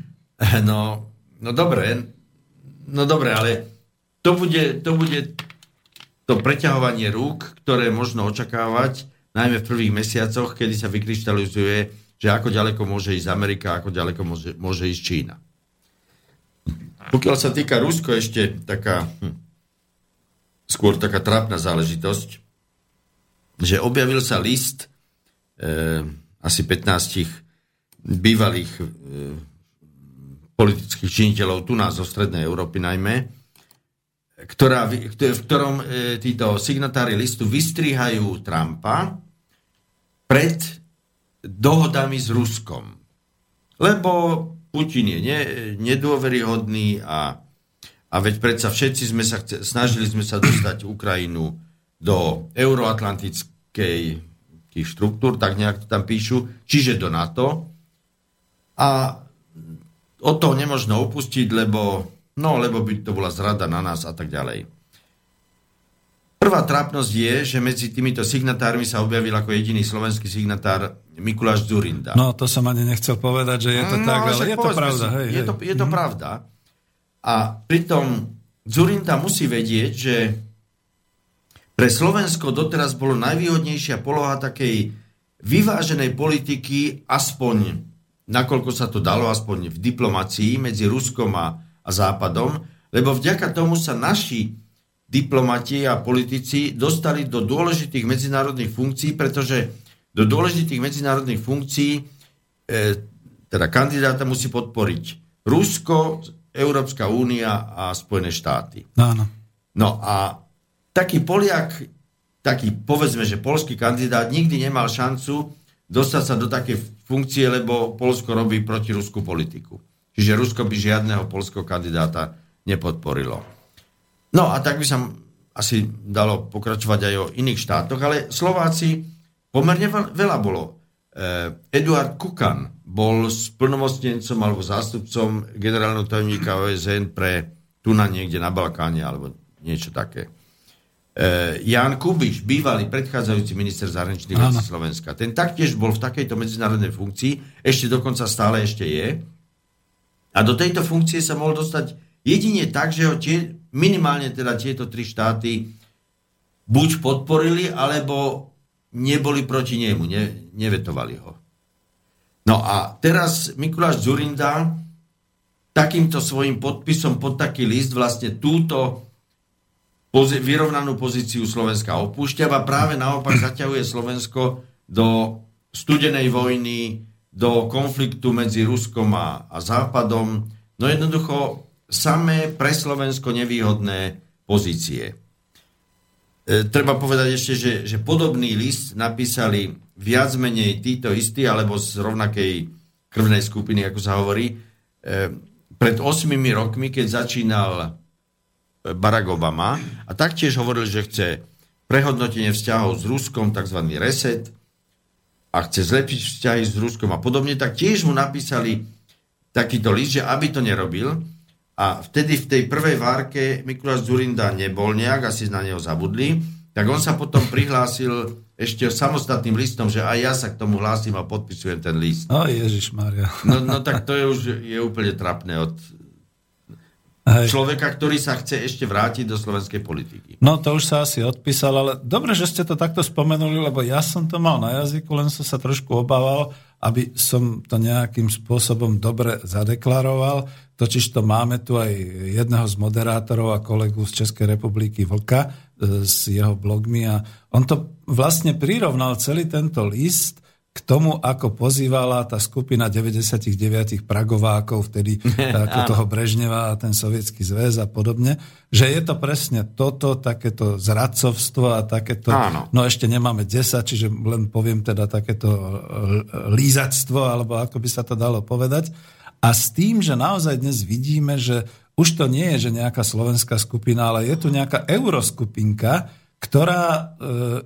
No, no dobre, no dobre, ale to bude, to bude to preťahovanie rúk, ktoré možno očakávať, najmä v prvých mesiacoch, kedy sa vykryštalizuje, že ako ďaleko môže ísť Amerika, ako ďaleko môže, môže ísť Čína. Pokiaľ sa týka Rusko, ešte taká, hm, skôr taká trápna záležitosť že objavil sa list e, asi 15 bývalých e, politických činiteľov tu nás zo Strednej Európy najmä, ktorá, v ktorom e, títo signatári listu vystrihajú Trumpa pred dohodami s Ruskom. Lebo Putin je ne, nedôveryhodný a, a veď predsa všetci sme sa snažili sme sa dostať Ukrajinu do euroatlantického tých štruktúr, tak nejak to tam píšu, čiže do NATO. A od toho nemožno upustiť, lebo, no, lebo by to bola zrada na nás a tak ďalej. Prvá trápnosť je, že medzi týmito signatármi sa objavil ako jediný slovenský signatár Mikuláš Zurinda. No, to som ani nechcel povedať, že je to no, tak, ale je to pravda. Si, hej, je, hej. To, je to mm. pravda. A pritom Zurinda musí vedieť, že pre Slovensko doteraz bolo najvýhodnejšia poloha takej vyváženej politiky, aspoň nakoľko sa to dalo, aspoň v diplomácii medzi Ruskom a, a Západom, lebo vďaka tomu sa naši diplomati a politici dostali do dôležitých medzinárodných funkcií, pretože do dôležitých medzinárodných funkcií e, teda kandidáta musí podporiť Rusko, Európska únia a Spojené štáty. Áno. No a taký Poliak, taký povedzme, že polský kandidát nikdy nemal šancu dostať sa do takej funkcie, lebo Polsko robí protiruskú politiku. Čiže Rusko by žiadneho polského kandidáta nepodporilo. No a tak by sa asi dalo pokračovať aj o iných štátoch, ale Slováci pomerne veľa bolo. Eh, Eduard Kukan bol splnomocnencom alebo zástupcom generálneho tajomníka OSN pre tu na niekde na Balkáne alebo niečo také. Uh, Jan Kubiš, bývalý predchádzajúci minister zahraničných vecí Slovenska, ten taktiež bol v takejto medzinárodnej funkcii, ešte dokonca stále ešte je. A do tejto funkcie sa mohol dostať jedine tak, že ho tie, minimálne teda tieto tri štáty buď podporili, alebo neboli proti nemu, ne, nevetovali ho. No a teraz Mikuláš Zurinda takýmto svojim podpisom pod taký list vlastne túto pozi- vyrovnanú pozíciu Slovenska opúšťa a práve naopak zaťahuje Slovensko do studenej vojny, do konfliktu medzi Ruskom a, a Západom. No jednoducho samé pre Slovensko nevýhodné pozície. E, treba povedať ešte, že, že podobný list napísali viac menej títo istí, alebo z rovnakej krvnej skupiny, ako sa hovorí, e, pred 8 rokmi, keď začínal Barack Obama a taktiež hovoril, že chce prehodnotenie vzťahov s Ruskom, tzv. reset, a chce zlepšiť vzťahy s Ruskom a podobne, tak tiež mu napísali takýto list, že aby to nerobil. A vtedy v tej prvej várke Mikuláš Zurinda nebol nejak, asi na neho zabudli, tak on sa potom prihlásil ešte samostatným listom, že aj ja sa k tomu hlásim a podpisujem ten list. No Ježiš Maria. No, no tak to je už je úplne trapné od Hej. človeka, ktorý sa chce ešte vrátiť do slovenskej politiky. No to už sa asi odpísal, ale dobre, že ste to takto spomenuli, lebo ja som to mal na jazyku, len som sa trošku obával, aby som to nejakým spôsobom dobre zadeklaroval. Totiž to máme tu aj jedného z moderátorov a kolegu z Českej republiky Vlka e, s jeho blogmi a on to vlastne prirovnal celý tento list k tomu, ako pozývala tá skupina 99 pragovákov, vtedy ako toho Brežneva a ten sovietský zväz a podobne, že je to presne toto, takéto zradcovstvo a takéto, Áno. no ešte nemáme 10, čiže len poviem teda takéto lízactvo, alebo ako by sa to dalo povedať. A s tým, že naozaj dnes vidíme, že už to nie je, že nejaká slovenská skupina, ale je tu nejaká euroskupinka, ktorá e,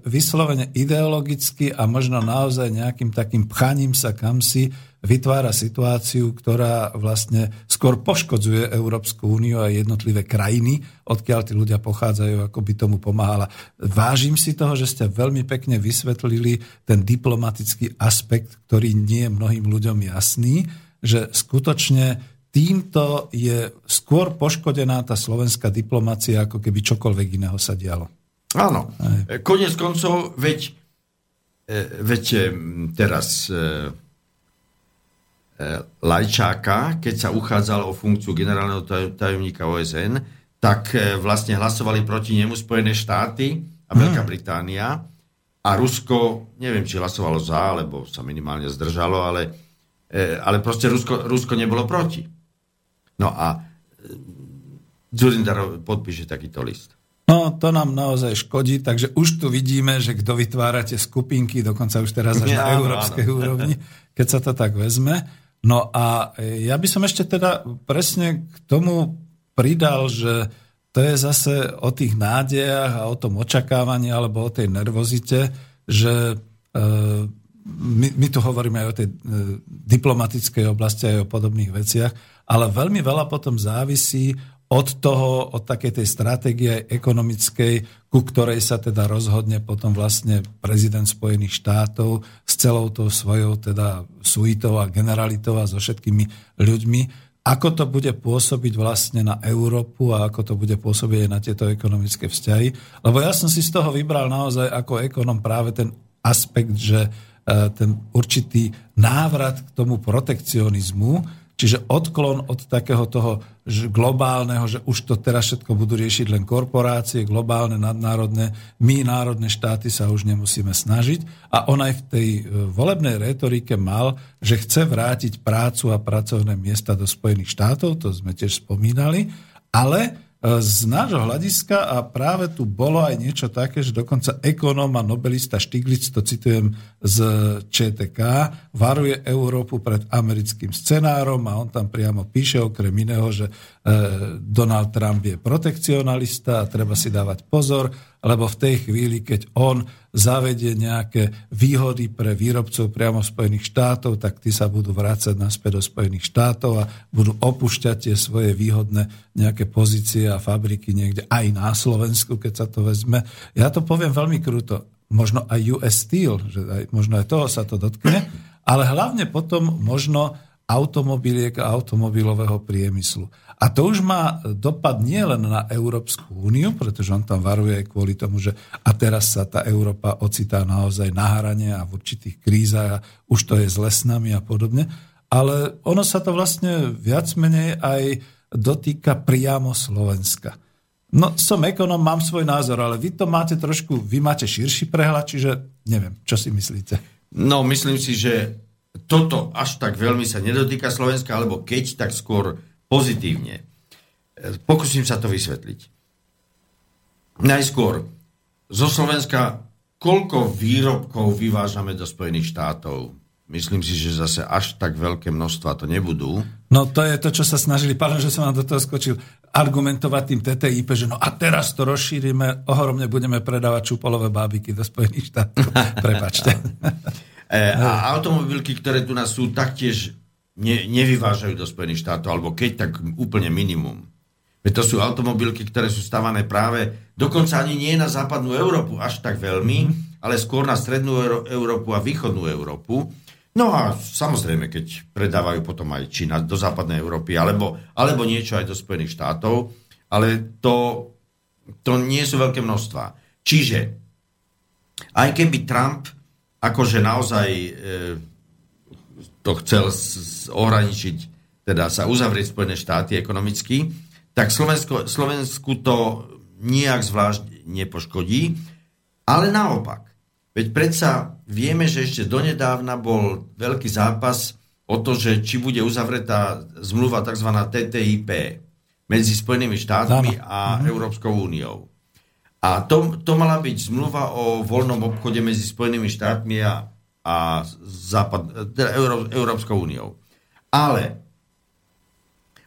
vyslovene ideologicky a možno naozaj nejakým takým pchaním sa kamsi vytvára situáciu, ktorá vlastne skôr poškodzuje Európsku úniu a jednotlivé krajiny, odkiaľ tí ľudia pochádzajú, ako by tomu pomáhala. Vážim si toho, že ste veľmi pekne vysvetlili ten diplomatický aspekt, ktorý nie je mnohým ľuďom jasný, že skutočne týmto je skôr poškodená tá slovenská diplomácia, ako keby čokoľvek iného sa dialo. Áno. E, Konec koncov, veď, e, veď e, teraz e, Lajčáka, keď sa uchádzal o funkciu generálneho taj- tajomníka OSN, tak vlastne hlasovali proti nemu Spojené štáty a Veľká Británia a Rusko, neviem, či hlasovalo za, alebo sa minimálne zdržalo, ale, ale proste Rusko, Rusko nebolo proti. No a e, Zurindar podpíše takýto list. No, to nám naozaj škodí, takže už tu vidíme, že kto vytvárate skupinky, dokonca už teraz až na Áno, európskej áno. úrovni, keď sa to tak vezme. No a e, ja by som ešte teda presne k tomu pridal, že to je zase o tých nádejach a o tom očakávaní alebo o tej nervozite, že e, my, my tu hovoríme aj o tej e, diplomatickej oblasti aj o podobných veciach, ale veľmi veľa potom závisí od toho, od takej tej stratégie ekonomickej, ku ktorej sa teda rozhodne potom vlastne prezident Spojených štátov s celou tou svojou teda suitou a generalitou a so všetkými ľuďmi, ako to bude pôsobiť vlastne na Európu a ako to bude pôsobiť aj na tieto ekonomické vzťahy. Lebo ja som si z toho vybral naozaj ako ekonom práve ten aspekt, že e, ten určitý návrat k tomu protekcionizmu, Čiže odklon od takého toho globálneho, že už to teraz všetko budú riešiť len korporácie, globálne, nadnárodné, my, národné štáty, sa už nemusíme snažiť. A on aj v tej e, volebnej retorike mal, že chce vrátiť prácu a pracovné miesta do Spojených štátov, to sme tiež spomínali, ale z nášho hľadiska a práve tu bolo aj niečo také, že dokonca ekonóm a nobelista Stiglitz, to citujem z ČTK, varuje Európu pred americkým scenárom a on tam priamo píše okrem iného, že e, Donald Trump je protekcionalista a treba si dávať pozor, lebo v tej chvíli, keď on zavedie nejaké výhody pre výrobcov priamo Spojených štátov, tak tí sa budú vrácať naspäť do Spojených štátov a budú opúšťať tie svoje výhodné nejaké pozície a fabriky niekde aj na Slovensku, keď sa to vezme. Ja to poviem veľmi krúto. Možno aj US Steel, že aj, možno aj toho sa to dotkne, ale hlavne potom možno automobiliek a automobilového priemyslu. A to už má dopad nie len na Európsku úniu, pretože on tam varuje kvôli tomu, že a teraz sa tá Európa ocitá naozaj na hrane a v určitých krízach a už to je s lesnami a podobne, ale ono sa to vlastne viac menej aj dotýka priamo Slovenska. No, som ekonom, mám svoj názor, ale vy to máte trošku, vy máte širší prehľad, čiže neviem, čo si myslíte? No, myslím si, že toto až tak veľmi sa nedotýka Slovenska, alebo keď, tak skôr pozitívne. Pokúsim sa to vysvetliť. Najskôr, zo Slovenska koľko výrobkov vyvážame do Spojených štátov? Myslím si, že zase až tak veľké množstva to nebudú. No to je to, čo sa snažili, pardon, že som vám do toho skočil, argumentovať tým TTIP, že no a teraz to rozšírime, ohromne budeme predávať čupolové bábiky do Spojených štátov. Prepačte. E, a automobilky, ktoré tu nás sú, taktiež ne, nevyvážajú do Spojených štátov, alebo keď, tak úplne minimum. Veď to sú automobilky, ktoré sú stavané práve, dokonca ani nie na západnú Európu až tak veľmi, mm. ale skôr na strednú Európu a východnú Európu. No a samozrejme, keď predávajú potom aj či na, do západnej Európy, alebo, alebo niečo aj do Spojených štátov, ale to, to nie sú veľké množstva. Čiže aj keby Trump akože naozaj e, to chcel ohraničiť, teda sa uzavrieť Spojené štáty ekonomicky, tak Slovensko, Slovensku to nijak zvlášť nepoškodí, ale naopak. Veď predsa vieme, že ešte donedávna bol veľký zápas o to, že či bude uzavretá zmluva tzv. TTIP medzi Spojenými štátmi a mhm. Európskou úniou. A to, to mala byť zmluva o voľnom obchode medzi Spojenými štátmi a, a Západ, teda Euró, Európskou úniou. Ale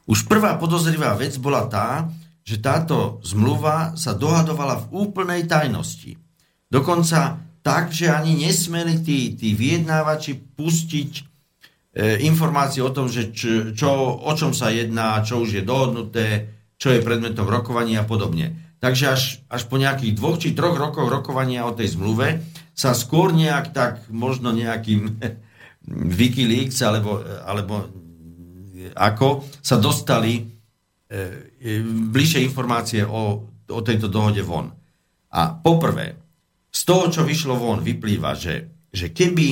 už prvá podozrivá vec bola tá, že táto zmluva sa dohadovala v úplnej tajnosti. Dokonca tak, že ani nesmeli tí, tí vyjednávači pustiť e, informácie o tom, že čo, čo, o čom sa jedná, čo už je dohodnuté, čo je predmetom rokovania a podobne. Takže až, až po nejakých dvoch či troch rokoch rokovania o tej zmluve sa skôr nejak tak možno nejakým Wikileaks alebo, alebo ako sa dostali e, e, bližšie informácie o, o tejto dohode von. A poprvé, z toho, čo vyšlo von, vyplýva, že, že keby,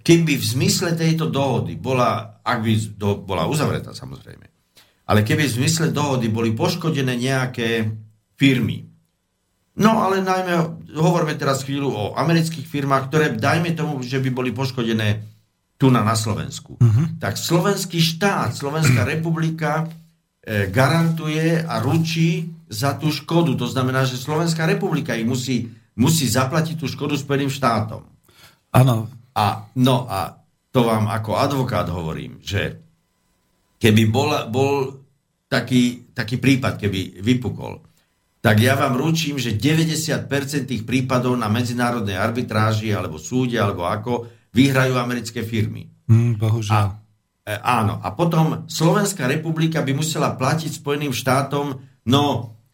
keby v zmysle tejto dohody bola, ak by do, bola uzavretá samozrejme, ale keby v zmysle dohody boli poškodené nejaké firmy, No ale najmä hovoríme teraz chvíľu o amerických firmách, ktoré dajme tomu, že by boli poškodené tu na, na Slovensku. Uh-huh. Tak slovenský štát, Slovenská republika e, garantuje a ručí za tú škodu. To znamená, že Slovenská republika ich musí, musí zaplatiť tú škodu Spojeným štátom. Áno. A, no a to vám ako advokát hovorím, že keby bol, bol taký, taký prípad, keby vypukol, tak ja vám ručím, že 90% tých prípadov na medzinárodnej arbitráži alebo súde alebo ako vyhrajú americké firmy. Mm, bohužiaľ. A, e, áno. A potom Slovenská republika by musela platiť Spojeným štátom no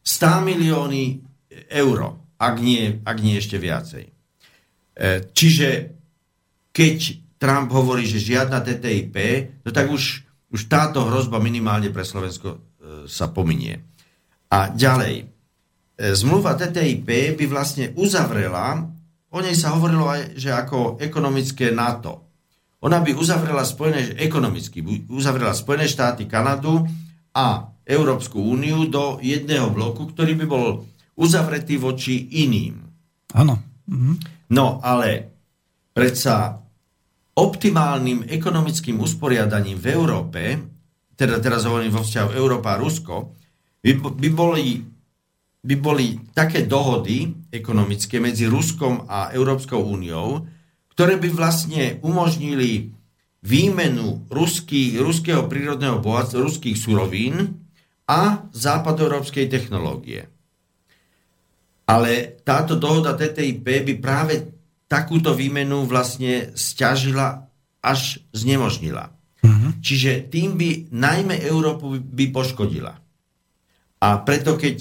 100 milióny eur, ak nie, ak nie ešte viacej. E, čiže keď Trump hovorí, že žiadna TTIP, no tak už, už táto hrozba minimálne pre Slovensko e, sa pominie. A ďalej, zmluva TTIP by vlastne uzavrela o nej sa hovorilo aj, že ako ekonomické NATO. Ona by uzavrela Spojené, ekonomicky, by uzavrela Spojené štáty, Kanadu a Európsku úniu do jedného bloku, ktorý by bol uzavretý voči iným. Áno. Mhm. No, ale predsa optimálnym ekonomickým usporiadaním v Európe, teda teraz hovorím vo vzťahu Európa a Rusko, by, by boli by boli také dohody ekonomické medzi Ruskom a Európskou úniou, ktoré by vlastne umožnili výmenu ruský, ruského prírodného bohatstva, ruských surovín a západoeurópskej technológie. Ale táto dohoda TTIP by práve takúto výmenu vlastne stiažila až znemožnila. Mm-hmm. Čiže tým by najmä Európu by poškodila. A preto keď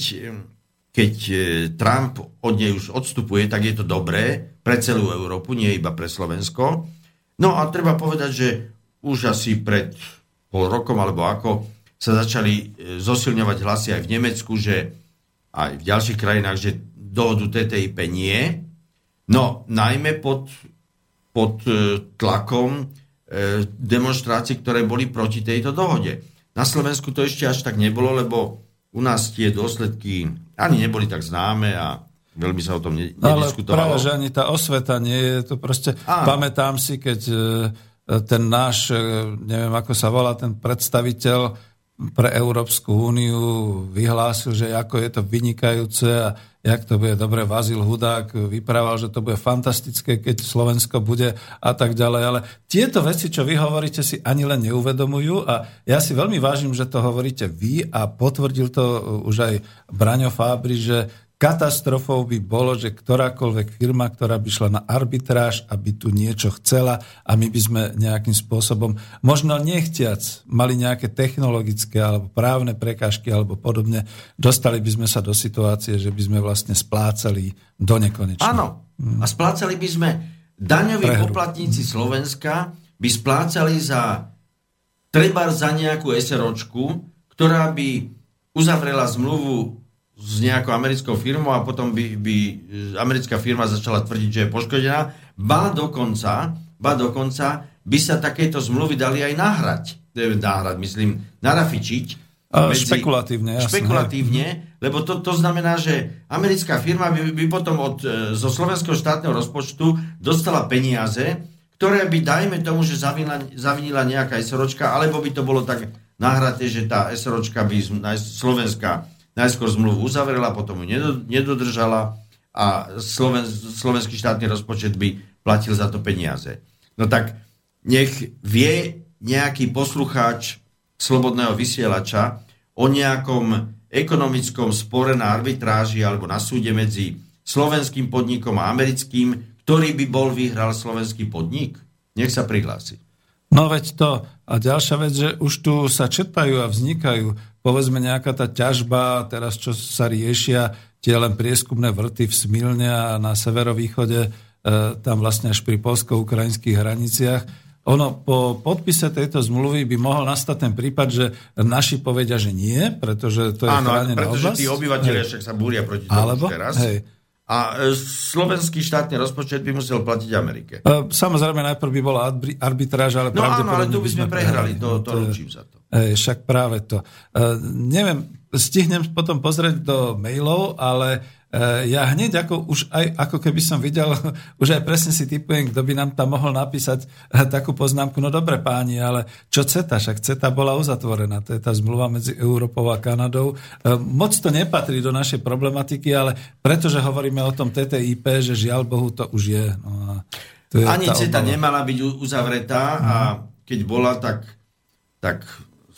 keď e, Trump od nej už odstupuje, tak je to dobré pre celú Európu, nie iba pre Slovensko. No a treba povedať, že už asi pred pol rokom alebo ako sa začali e, zosilňovať hlasy aj v Nemecku, že aj v ďalších krajinách, že dohodu TTIP nie. No, najmä pod, pod e, tlakom demonstrácií, ktoré boli proti tejto dohode. Na Slovensku to ešte až tak nebolo, lebo u nás tie dôsledky ani neboli tak známe a veľmi sa o tom ne, nediskutovalo. Ale práve, že ani tá osveta nie je to proste... Áno. Pamätám si, keď ten náš, neviem ako sa volá, ten predstaviteľ pre Európsku úniu vyhlásil, že ako je to vynikajúce a jak to bude dobre. Vazil Hudák vyprával, že to bude fantastické, keď Slovensko bude a tak ďalej. Ale tieto veci, čo vy hovoríte, si ani len neuvedomujú a ja si veľmi vážim, že to hovoríte vy a potvrdil to už aj Braňo Fábri, že Katastrofou by bolo, že ktorákoľvek firma, ktorá by šla na arbitráž, aby tu niečo chcela a my by sme nejakým spôsobom, možno nechtiac, mali nejaké technologické alebo právne prekážky alebo podobne, dostali by sme sa do situácie, že by sme vlastne splácali do nekonečna. Áno. A splácali by sme, daňoví Prehru. poplatníci Slovenska by splácali za treba za nejakú SROčku, ktorá by uzavrela zmluvu s nejakou americkou firmou a potom by, by americká firma začala tvrdiť, že je poškodená. Ba dokonca, ba dokonca by sa takéto zmluvy dali aj nahrať. Nahrať, myslím, narafičiť. Medzi, špekulatívne, jasne. Špekulatívne, lebo to, to znamená, že americká firma by, by potom od, e, zo slovenského štátneho rozpočtu dostala peniaze, ktoré by, dajme tomu, že zavinila, zavinila nejaká SROčka, alebo by to bolo tak nahraté, že tá SROčka by slovenská najskôr zmluvu uzavrela, potom ju nedodržala a Sloven, slovenský štátny rozpočet by platil za to peniaze. No tak nech vie nejaký poslucháč slobodného vysielača o nejakom ekonomickom spore na arbitráži alebo na súde medzi slovenským podnikom a americkým, ktorý by bol vyhral slovenský podnik? Nech sa prihlási. No veď to. A ďalšia vec, že už tu sa četajú a vznikajú povedzme nejaká tá ťažba, teraz čo sa riešia, tie len prieskumné vrty v Smilne a na severovýchode, e, tam vlastne až pri polsko-ukrajinských hraniciach. Ono po podpise tejto zmluvy by mohol nastať ten prípad, že naši povedia, že nie, pretože to je Áno, chránená pretože oblasť. tí obyvateľia však sa búria proti tomu Alebo, teraz. Hej. A e, slovenský štátny rozpočet by musel platiť Amerike. E, samozrejme, najprv by bola arbitráž, ale no áno, ale tu by sme prehrali, to, to, to ručím za to. E, však práve to. Neviem, stihnem potom pozrieť do mailov, ale Eh, ja hneď ako už aj ako keby som videl, už aj presne si typujem, kto by nám tam mohol napísať eh, takú poznámku, no dobre páni, ale čo CETA, však CETA bola uzatvorená, to je tá zmluva medzi Európou a Kanadou. Eh, moc to nepatrí do našej problematiky, ale pretože hovoríme o tom TTIP, že žiaľ Bohu to už je. No a to je Ani CETA obava. nemala byť uzavretá a mhm. keď bola, tak, tak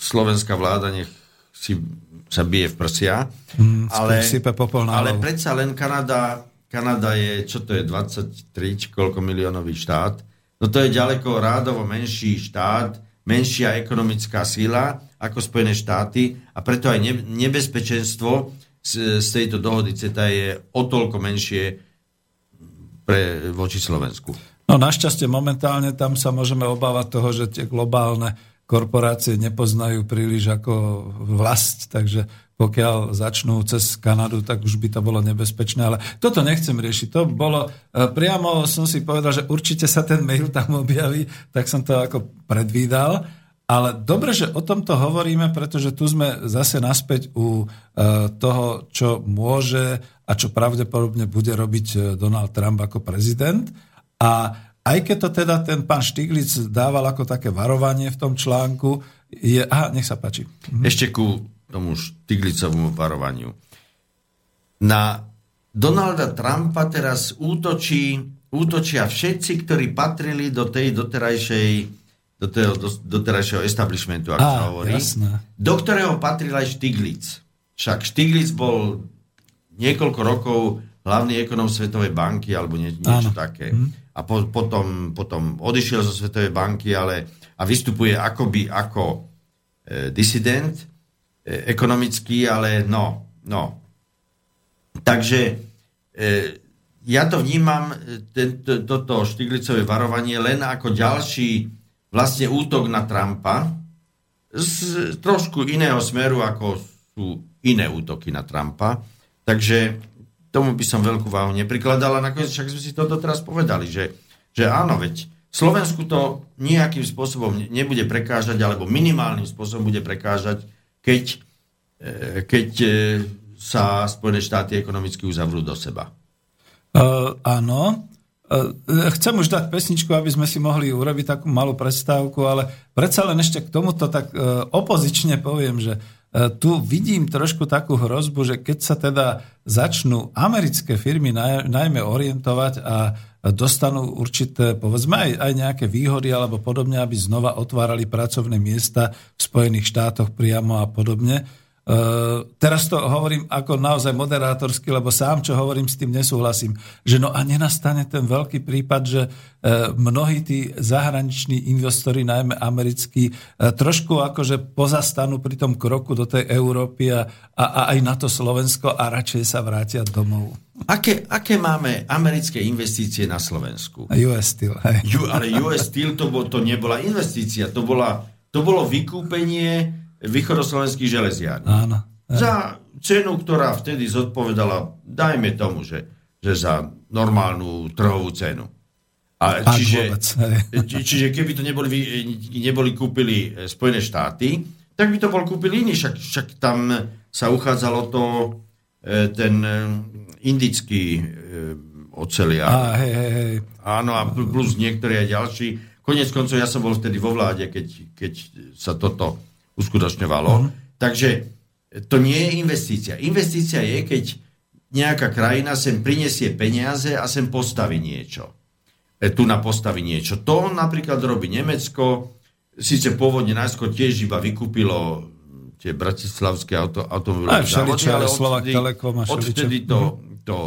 slovenská vláda nech si sa bije v prsia. Mm, ale, ale predsa len Kanada, Kanada je, čo to je, 23 či koľko miliónový štát. No to je ďaleko rádovo menší štát, menšia ekonomická sila ako Spojené štáty a preto aj nebezpečenstvo z, z tejto dohody CETA je o toľko menšie pre, voči Slovensku. No našťastie momentálne tam sa môžeme obávať toho, že tie globálne korporácie nepoznajú príliš ako vlast, takže pokiaľ začnú cez Kanadu, tak už by to bolo nebezpečné. Ale toto nechcem riešiť. To bolo, e, priamo som si povedal, že určite sa ten mail tam objaví, tak som to ako predvídal. Ale dobre, že o tomto hovoríme, pretože tu sme zase naspäť u e, toho, čo môže a čo pravdepodobne bude robiť e, Donald Trump ako prezident. A aj keď to teda ten pán Štiglic dával ako také varovanie v tom článku, je... Aha, nech sa páči. Mhm. Ešte ku tomu Štiglicovému varovaniu. Na Donalda Trumpa teraz útočí, útočia všetci, ktorí patrili do tej doterajšej do toho do, doterajšieho establishmentu, ako sa hovorí, jasné. do ktorého patril aj Štiglic. Však Štiglic bol niekoľko rokov hlavný ekonom Svetovej banky alebo nie, niečo Áno. také. Hm a po, potom, potom odišiel zo Svetovej banky ale, a vystupuje akoby ako e, disident e, ekonomický, ale no, no. Takže e, ja to vnímam, e, tento, toto Štiglicové varovanie len ako ďalší vlastne útok na Trumpa z trošku iného smeru, ako sú iné útoky na Trumpa. Takže tomu by som veľkú váhu neprikladal a nakoniec však sme si to doteraz povedali, že, že áno, veď Slovensku to nejakým spôsobom nebude prekážať, alebo minimálnym spôsobom bude prekážať, keď, e, keď e, sa Spojené štáty ekonomicky uzavrú do seba. Uh, áno. Uh, chcem už dať pesničku, aby sme si mohli urobiť takú malú prestávku, ale predsa len ešte k tomuto tak uh, opozične poviem, že uh, tu vidím trošku takú hrozbu, že keď sa teda začnú americké firmy naj, najmä orientovať a dostanú určité, povedzme aj, aj nejaké výhody alebo podobne, aby znova otvárali pracovné miesta v Spojených štátoch priamo a podobne, Uh, teraz to hovorím ako naozaj moderátorsky, lebo sám, čo hovorím, s tým nesúhlasím. Že no a nenastane ten veľký prípad, že uh, mnohí tí zahraniční investori, najmä americkí, uh, trošku akože pozastanú pri tom kroku do tej Európy a, a, a aj na to Slovensko a radšej sa vrátia domov. Aké, aké máme americké investície na Slovensku? US Steel. Hej. U, ale US Steel to, bol, to nebola investícia, to, bola, to bolo vykúpenie východoslovenských železiarní. Áno. Za cenu, ktorá vtedy zodpovedala, dajme tomu, že, že za normálnu trhovú cenu. A čiže, či, čiže keby to neboli, neboli kúpili e, Spojené štáty, tak by to bol kúpili iný. Však, však tam sa uchádzalo to e, ten e, indický oceliar. Á, hej, hej, hej. Áno, a plus niektorí aj ďalší. Konec koncov ja som bol vtedy vo vláde, keď, keď sa toto uskutočňovalo. Mm. Takže to nie je investícia. Investícia je, keď nejaká krajina sem prinesie peniaze a sem postaví niečo. E, tu na postaví niečo. To napríklad robí Nemecko, síce pôvodne najskôr tiež iba vykúpilo tie bratislavské auto, automobilové závody, ale odtedy, Telekom a odtedy to, mhm. to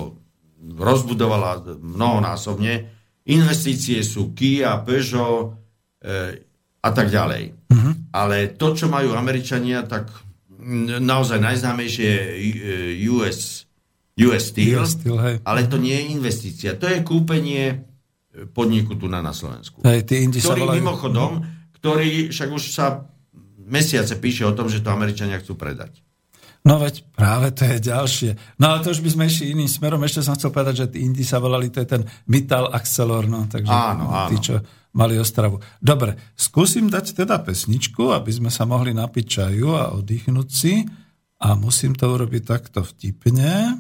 rozbudovala mnohonásobne. Investície sú Kia, Peugeot e, a tak ďalej. Uh-huh. Ale to, čo majú Američania, tak naozaj najznámejšie je US, US Steel, US Steel hej. ale to nie je investícia. To je kúpenie podniku tu na, na Slovensku. Hej, tí indi ktorý sa volajú... mimochodom, ktorý však už sa mesiace píše o tom, že to Američania chcú predať. No veď práve to je ďalšie. No ale to už by sme išli iným smerom. Ešte som chcel povedať, že tí Indi sa volali, to je ten Mittal Axelor, no, takže áno, áno. tí, čo mali Ostravu. Dobre, skúsim dať teda pesničku, aby sme sa mohli napiť čaju a oddychnúť si. A musím to urobiť takto vtipne.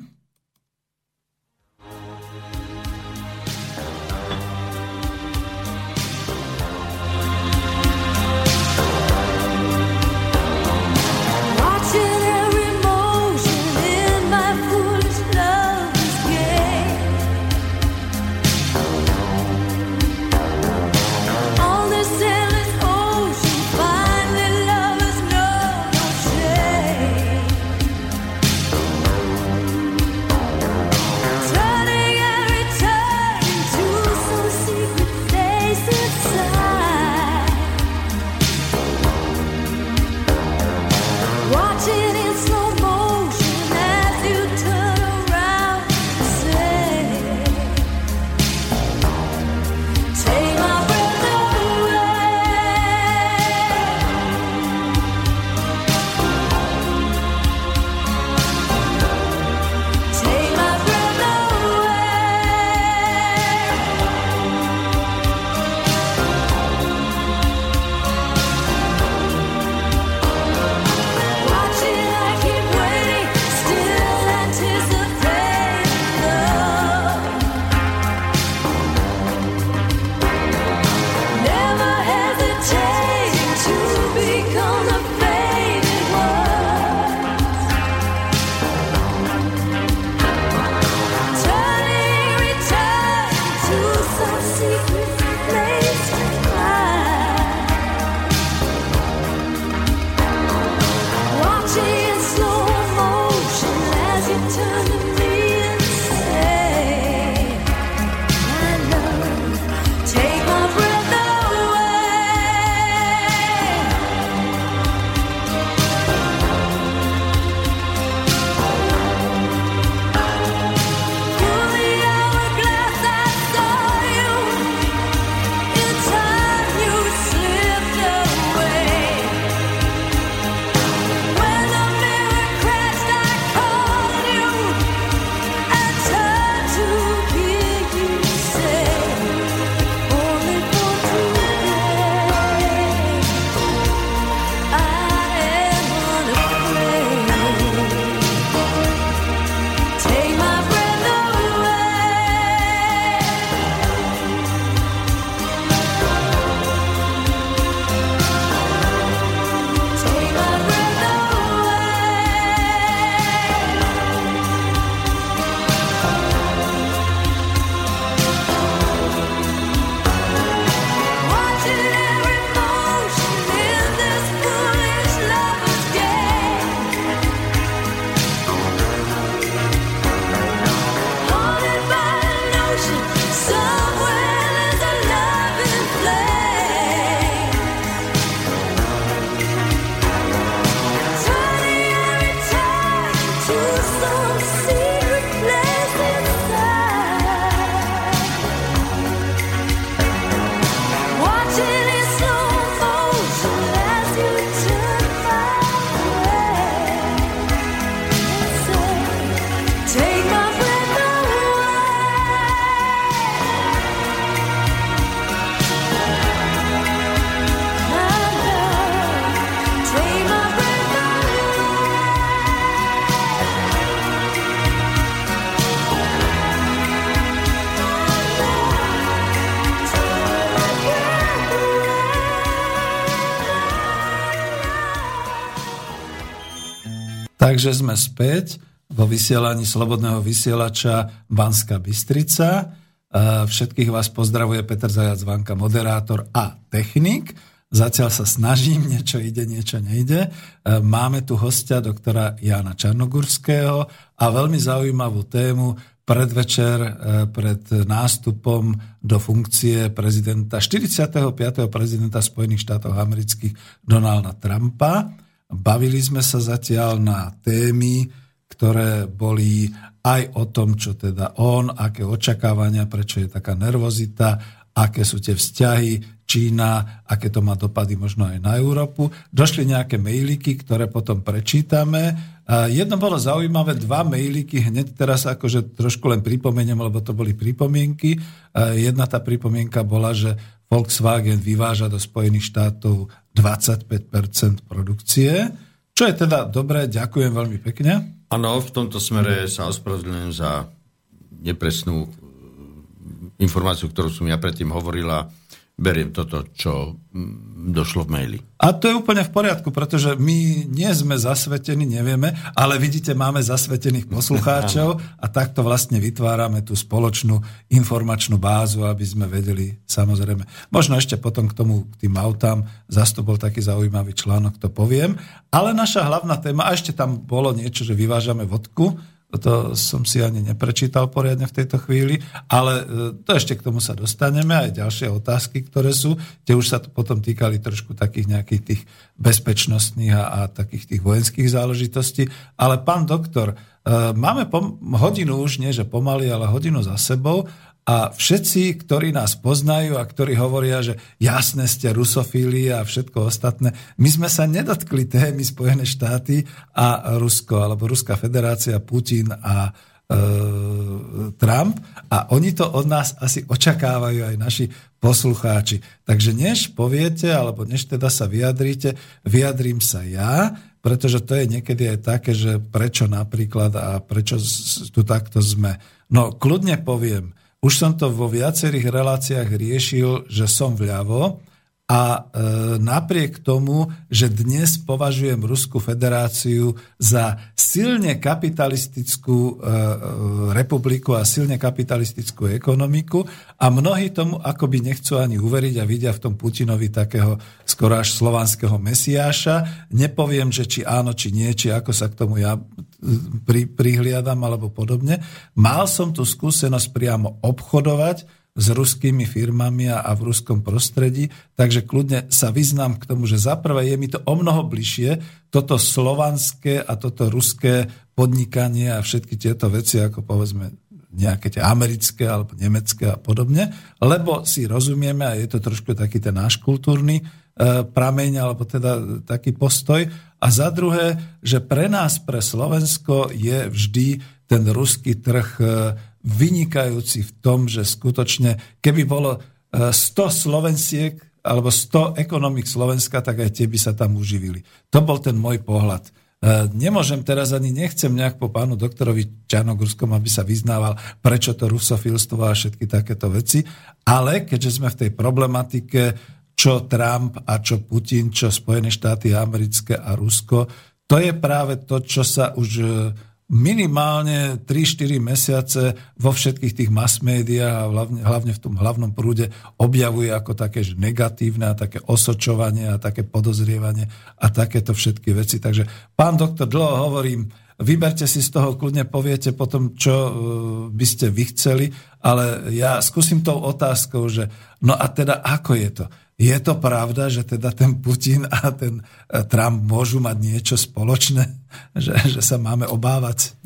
Takže sme späť vo vysielaní Slobodného vysielača Banská Bystrica. Všetkých vás pozdravuje Peter Zajac Vanka, moderátor a technik. Zatiaľ sa snažím, niečo ide, niečo nejde. Máme tu hostia doktora Jana Čarnogurského a veľmi zaujímavú tému predvečer pred nástupom do funkcie prezidenta, 45. prezidenta Spojených štátov amerických Donalda Trumpa. Bavili sme sa zatiaľ na témy, ktoré boli aj o tom, čo teda on, aké očakávania, prečo je taká nervozita, aké sú tie vzťahy Čína, aké to má dopady možno aj na Európu. Došli nejaké mailiky, ktoré potom prečítame. Jedno bolo zaujímavé, dva mailiky, hneď teraz akože trošku len pripomeniem, lebo to boli pripomienky. Jedna tá pripomienka bola, že Volkswagen vyváža do Spojených štátov 25% produkcie, čo je teda dobré, ďakujem veľmi pekne. Áno, v tomto smere sa ospravedlňujem za nepresnú informáciu, ktorú som ja predtým hovorila beriem toto, čo mm, došlo v maili. A to je úplne v poriadku, pretože my nie sme zasvetení, nevieme, ale vidíte, máme zasvetených poslucháčov a takto vlastne vytvárame tú spoločnú informačnú bázu, aby sme vedeli, samozrejme. Možno ešte potom k tomu, k tým autám, bol taký zaujímavý článok, to poviem. Ale naša hlavná téma, a ešte tam bolo niečo, že vyvážame vodku, to som si ani neprečítal poriadne v tejto chvíli, ale e, to ešte k tomu sa dostaneme, aj ďalšie otázky, ktoré sú, tie už sa to potom týkali trošku takých nejakých tých bezpečnostných a, a takých tých vojenských záležitostí. Ale pán doktor, e, máme pom- hodinu už, nie že pomaly, ale hodinu za sebou a všetci, ktorí nás poznajú a ktorí hovoria, že jasne ste rusofíli a všetko ostatné, my sme sa nedotkli témy Spojené štáty a Rusko, alebo Ruská federácia, Putin a e, Trump a oni to od nás asi očakávajú aj naši poslucháči. Takže než poviete, alebo než teda sa vyjadríte, vyjadrím sa ja, pretože to je niekedy aj také, že prečo napríklad a prečo tu takto sme. No, kľudne poviem, už som to vo viacerých reláciách riešil, že som vľavo a e, napriek tomu, že dnes považujem Ruskú federáciu za silne kapitalistickú e, e, republiku a silne kapitalistickú ekonomiku a mnohí tomu akoby nechcú ani uveriť a vidia v tom Putinovi takého skoro až slovanského mesiáša. Nepoviem, že či áno, či nie, či ako sa k tomu ja pri, prihliadam alebo podobne. Mal som tu skúsenosť priamo obchodovať s ruskými firmami a, v ruskom prostredí, takže kľudne sa vyznám k tomu, že zaprvé je mi to o mnoho bližšie, toto slovanské a toto ruské podnikanie a všetky tieto veci, ako povedzme nejaké tie americké alebo nemecké a podobne, lebo si rozumieme a je to trošku taký ten náš kultúrny e, prameň alebo teda taký postoj. A za druhé, že pre nás, pre Slovensko je vždy ten ruský trh e, vynikajúci v tom, že skutočne, keby bolo 100 e, Slovensiek alebo 100 ekonomik Slovenska, tak aj tie by sa tam uživili. To bol ten môj pohľad. E, nemôžem teraz ani nechcem nejak po pánu doktorovi Čarnogurskom, aby sa vyznával, prečo to rusofilstvo a všetky takéto veci, ale keďže sme v tej problematike, čo Trump a čo Putin, čo Spojené štáty americké a Rusko, to je práve to, čo sa už e, minimálne 3-4 mesiace vo všetkých tých mass médiách a hlavne, hlavne v tom hlavnom prúde objavuje ako také negatívne a také osočovanie a také podozrievanie a takéto všetky veci. Takže pán doktor, dlho hovorím, vyberte si z toho, kľudne poviete potom, čo e, by ste vy chceli, ale ja skúsim tou otázkou, že no a teda ako je to? Je to pravda, že teda ten Putin a ten e, Trump môžu mať niečo spoločné? Že, že sa máme obávať?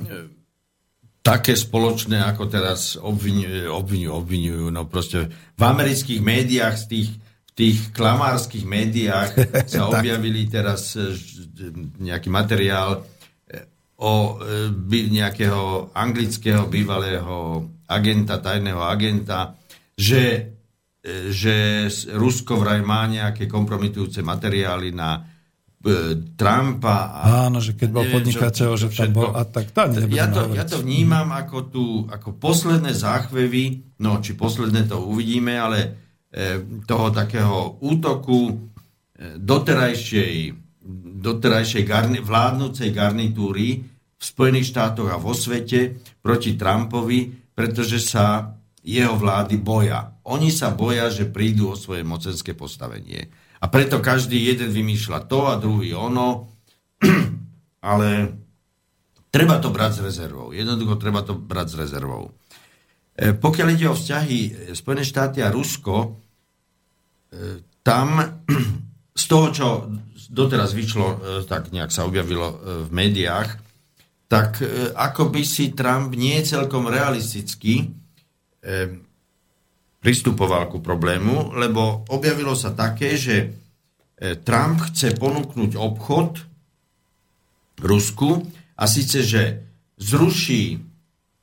Také spoločné, ako teraz obvinujú, obvinujú, obvinujú. No proste v amerických médiách, z tých, tých klamárskych médiách sa objavili teraz e, nejaký materiál e, o nejakého anglického bývalého agenta, tajného agenta, že že Rusko vraj má nejaké kompromitujúce materiály na e, Trumpa. A Áno, že keď bol podnikateľ, že tam bol a tak to ja to, ja to vnímam ako, tu, ako posledné záchvevy, no či posledné to uvidíme, ale e, toho takého útoku e, doterajšej, doterajšej garni- vládnúcej garnitúry v Spojených štátoch a vo svete proti Trumpovi, pretože sa jeho vlády boja. Oni sa boja, že prídu o svoje mocenské postavenie. A preto každý jeden vymýšľa to a druhý ono, ale treba to brať s rezervou. Jednoducho treba to brať s rezervou. E, pokiaľ ide o vzťahy Spojené štáty a Rusko, e, tam z toho, čo doteraz vyšlo, e, tak nejak sa objavilo v médiách, tak ako by si Trump nie celkom realisticky pristupoval ku problému, lebo objavilo sa také, že Trump chce ponúknuť obchod Rusku a síce, že zruší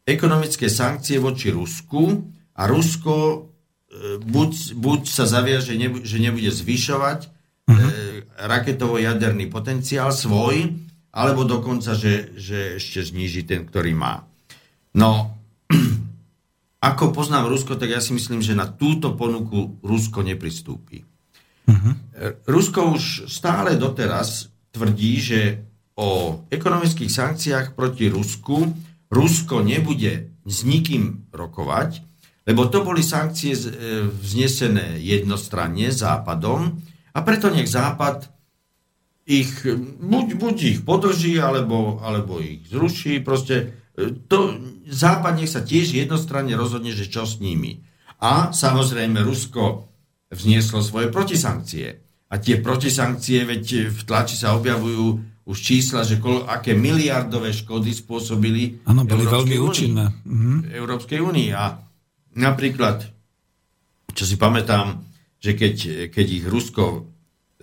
ekonomické sankcie voči Rusku a Rusko e, buď, buď sa zavia, že, nebu, že nebude zvyšovať e, raketovo-jaderný potenciál svoj, alebo dokonca, že, že ešte zníži ten, ktorý má. No, ako poznám Rusko, tak ja si myslím, že na túto ponuku Rusko nepristúpi. Uh-huh. Rusko už stále doteraz tvrdí, že o ekonomických sankciách proti Rusku Rusko nebude s nikým rokovať, lebo to boli sankcie e, vznesené jednostranne Západom a preto nech Západ ich, buď, buď ich podrží, alebo, alebo ich zruší. Proste to, Západ nech sa tiež jednostranne rozhodne, že čo s nimi. A samozrejme Rusko vznieslo svoje protisankcie. A tie protisankcie, veď v tlači sa objavujú už čísla, že kol, aké miliardové škody spôsobili Áno, boli veľmi účinné. Mhm. Európskej únii. A napríklad, čo si pamätám, že keď, keď ich Rusko e,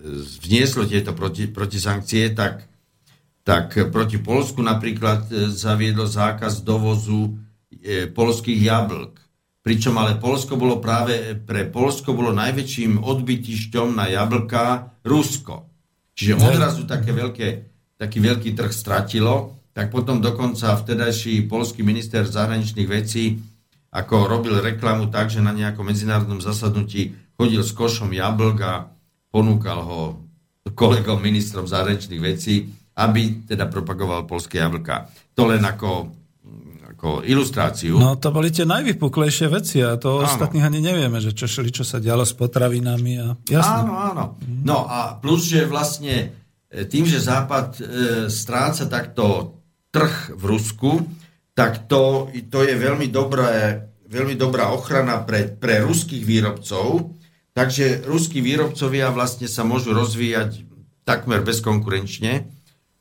vznieslo tieto proti, protisankcie, tak, tak proti Polsku napríklad e, zaviedlo zákaz dovozu e, polských jablk. Pričom ale Polsko bolo práve, pre Polsko bolo najväčším odbytišťom na jablka Rusko. Čiže odrazu také veľké taký veľký trh stratilo, tak potom dokonca vtedajší polský minister zahraničných vecí ako robil reklamu tak, že na nejakom medzinárodnom zasadnutí chodil s košom jablk a ponúkal ho kolegom ministrom zahraničných vecí, aby teda propagoval polské jablka. To len ako, ako ilustráciu. No to boli tie najvypuklejšie veci a to áno. ostatných ani nevieme, že čo šli, čo sa dialo s potravinami. A... Jasne. Áno, áno. No a plus, že vlastne tým, že Západ e, stráca takto trh v Rusku, tak to, to je veľmi, dobré, veľmi dobrá ochrana pre, pre ruských výrobcov. Takže ruskí výrobcovia vlastne sa môžu rozvíjať takmer bezkonkurenčne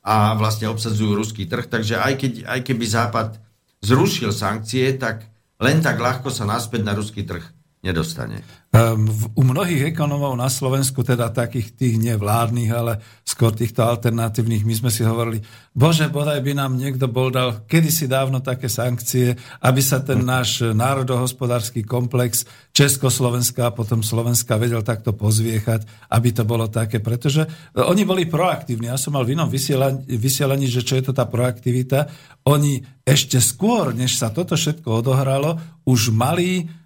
a vlastne obsadzujú ruský trh. Takže aj, keď, aj keby Západ zrušil sankcie, tak len tak ľahko sa naspäť na ruský trh nedostane. Um, u mnohých ekonomov na Slovensku, teda takých tých nevládnych, ale skôr týchto alternatívnych, my sme si hovorili, bože, bodaj by nám niekto bol dal kedysi dávno také sankcie, aby sa ten náš národohospodársky komplex Československa a potom Slovenska vedel takto pozviechať, aby to bolo také, pretože oni boli proaktívni. Ja som mal v inom vysielaní, vysielaní že čo je to tá proaktivita. Oni ešte skôr, než sa toto všetko odohralo, už mali E,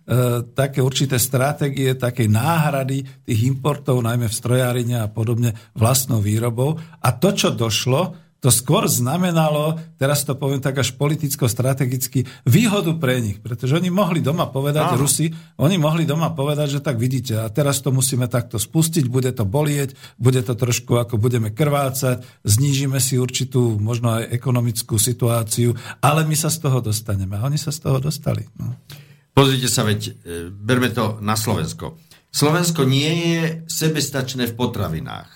také určité stratégie, také náhrady tých importov, najmä v strojárine a podobne, vlastnou výrobou. A to, čo došlo, to skôr znamenalo, teraz to poviem tak až politicko-strategicky, výhodu pre nich, pretože oni mohli doma povedať, Áno. Rusi, oni mohli doma povedať, že tak vidíte, a teraz to musíme takto spustiť, bude to bolieť, bude to trošku ako budeme krvácať, znížime si určitú možno aj ekonomickú situáciu, ale my sa z toho dostaneme. A oni sa z toho dostali. No. Pozrite sa, veď, e, berme to na Slovensko. Slovensko nie je sebestačné v potravinách.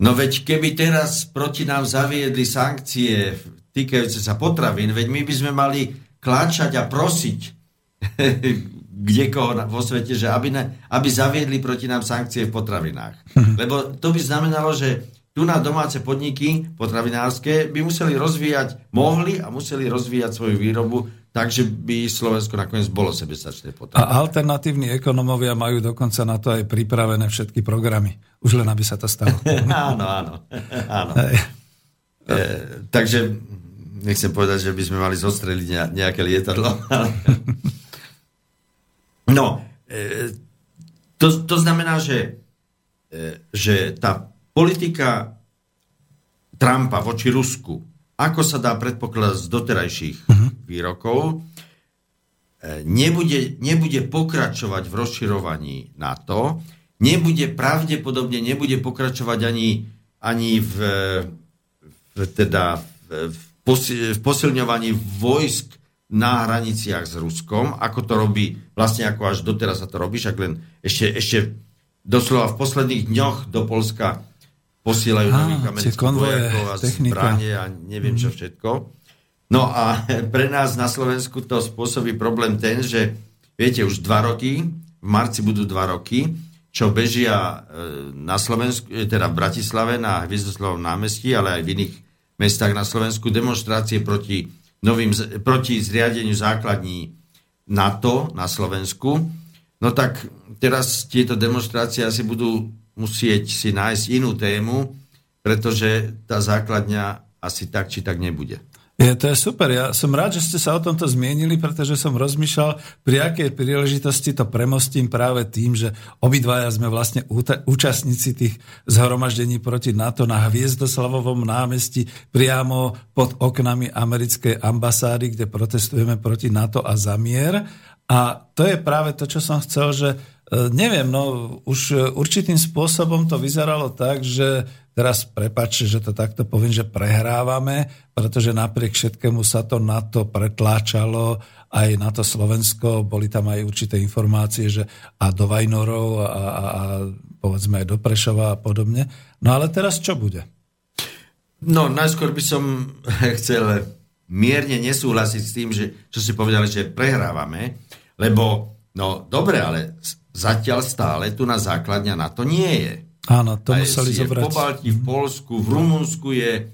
No veď keby teraz proti nám zaviedli sankcie týkajúce sa potravín, veď my by sme mali kláčať a prosiť kdekoho vo svete, že aby, ne, aby zaviedli proti nám sankcie v potravinách. Lebo to by znamenalo, že tu na domáce podniky potravinárske by museli rozvíjať, mohli a museli rozvíjať svoju výrobu takže by Slovensko nakoniec bolo sebestačné potom. A alternatívni ekonomovia majú dokonca na to aj pripravené všetky programy. Už len aby sa to stalo. áno, áno. áno. E, takže nechcem povedať, že by sme mali zostreliť nejaké lietadlo. no, e, to, to znamená, že, e, že tá politika Trumpa voči Rusku, ako sa dá predpokladať z doterajších výrokov, e, nebude, nebude pokračovať v rozširovaní NATO, nebude pravdepodobne nebude pokračovať ani, ani v, v, teda, v, v posilňovaní vojsk na hraniciach s Ruskom, ako to robí, vlastne ako až doteraz sa to robí, však len ešte, ešte doslova v posledných dňoch do Polska posielajú Á, nových amerických vojakov a technika. zbranie a neviem čo všetko. No a pre nás na Slovensku to spôsobí problém ten, že viete, už dva roky, v marci budú dva roky, čo bežia e, na Slovensku, e, teda v Bratislave na Hviezdoslavom námestí, ale aj v iných mestách na Slovensku demonstrácie proti, novým, proti zriadeniu základní NATO na Slovensku. No tak teraz tieto demonstrácie asi budú musieť si nájsť inú tému, pretože tá základňa asi tak či tak nebude. Je, to je super. Ja som rád, že ste sa o tomto zmienili, pretože som rozmýšľal, pri akej príležitosti to premostím práve tým, že obidvaja sme vlastne účastníci tých zhromaždení proti NATO na Hviezdoslavovom námestí priamo pod oknami americkej ambasády, kde protestujeme proti NATO a za mier. A to je práve to, čo som chcel, že e, neviem, no už e, určitým spôsobom to vyzeralo tak, že teraz prepačte, že to takto poviem, že prehrávame, pretože napriek všetkému sa to na to pretláčalo, aj na to Slovensko, boli tam aj určité informácie, že a do Vajnorov a, a, a povedzme aj do Prešova a podobne. No ale teraz čo bude? No, najskôr by som chcel mierne nesúhlasiť s tým, že, čo si povedali, že prehrávame, lebo, no dobre, ale zatiaľ stále tu na základňa na to nie je. Áno, to A museli je, je v zobrať. Pobalti, v Polsku, v Rumunsku je,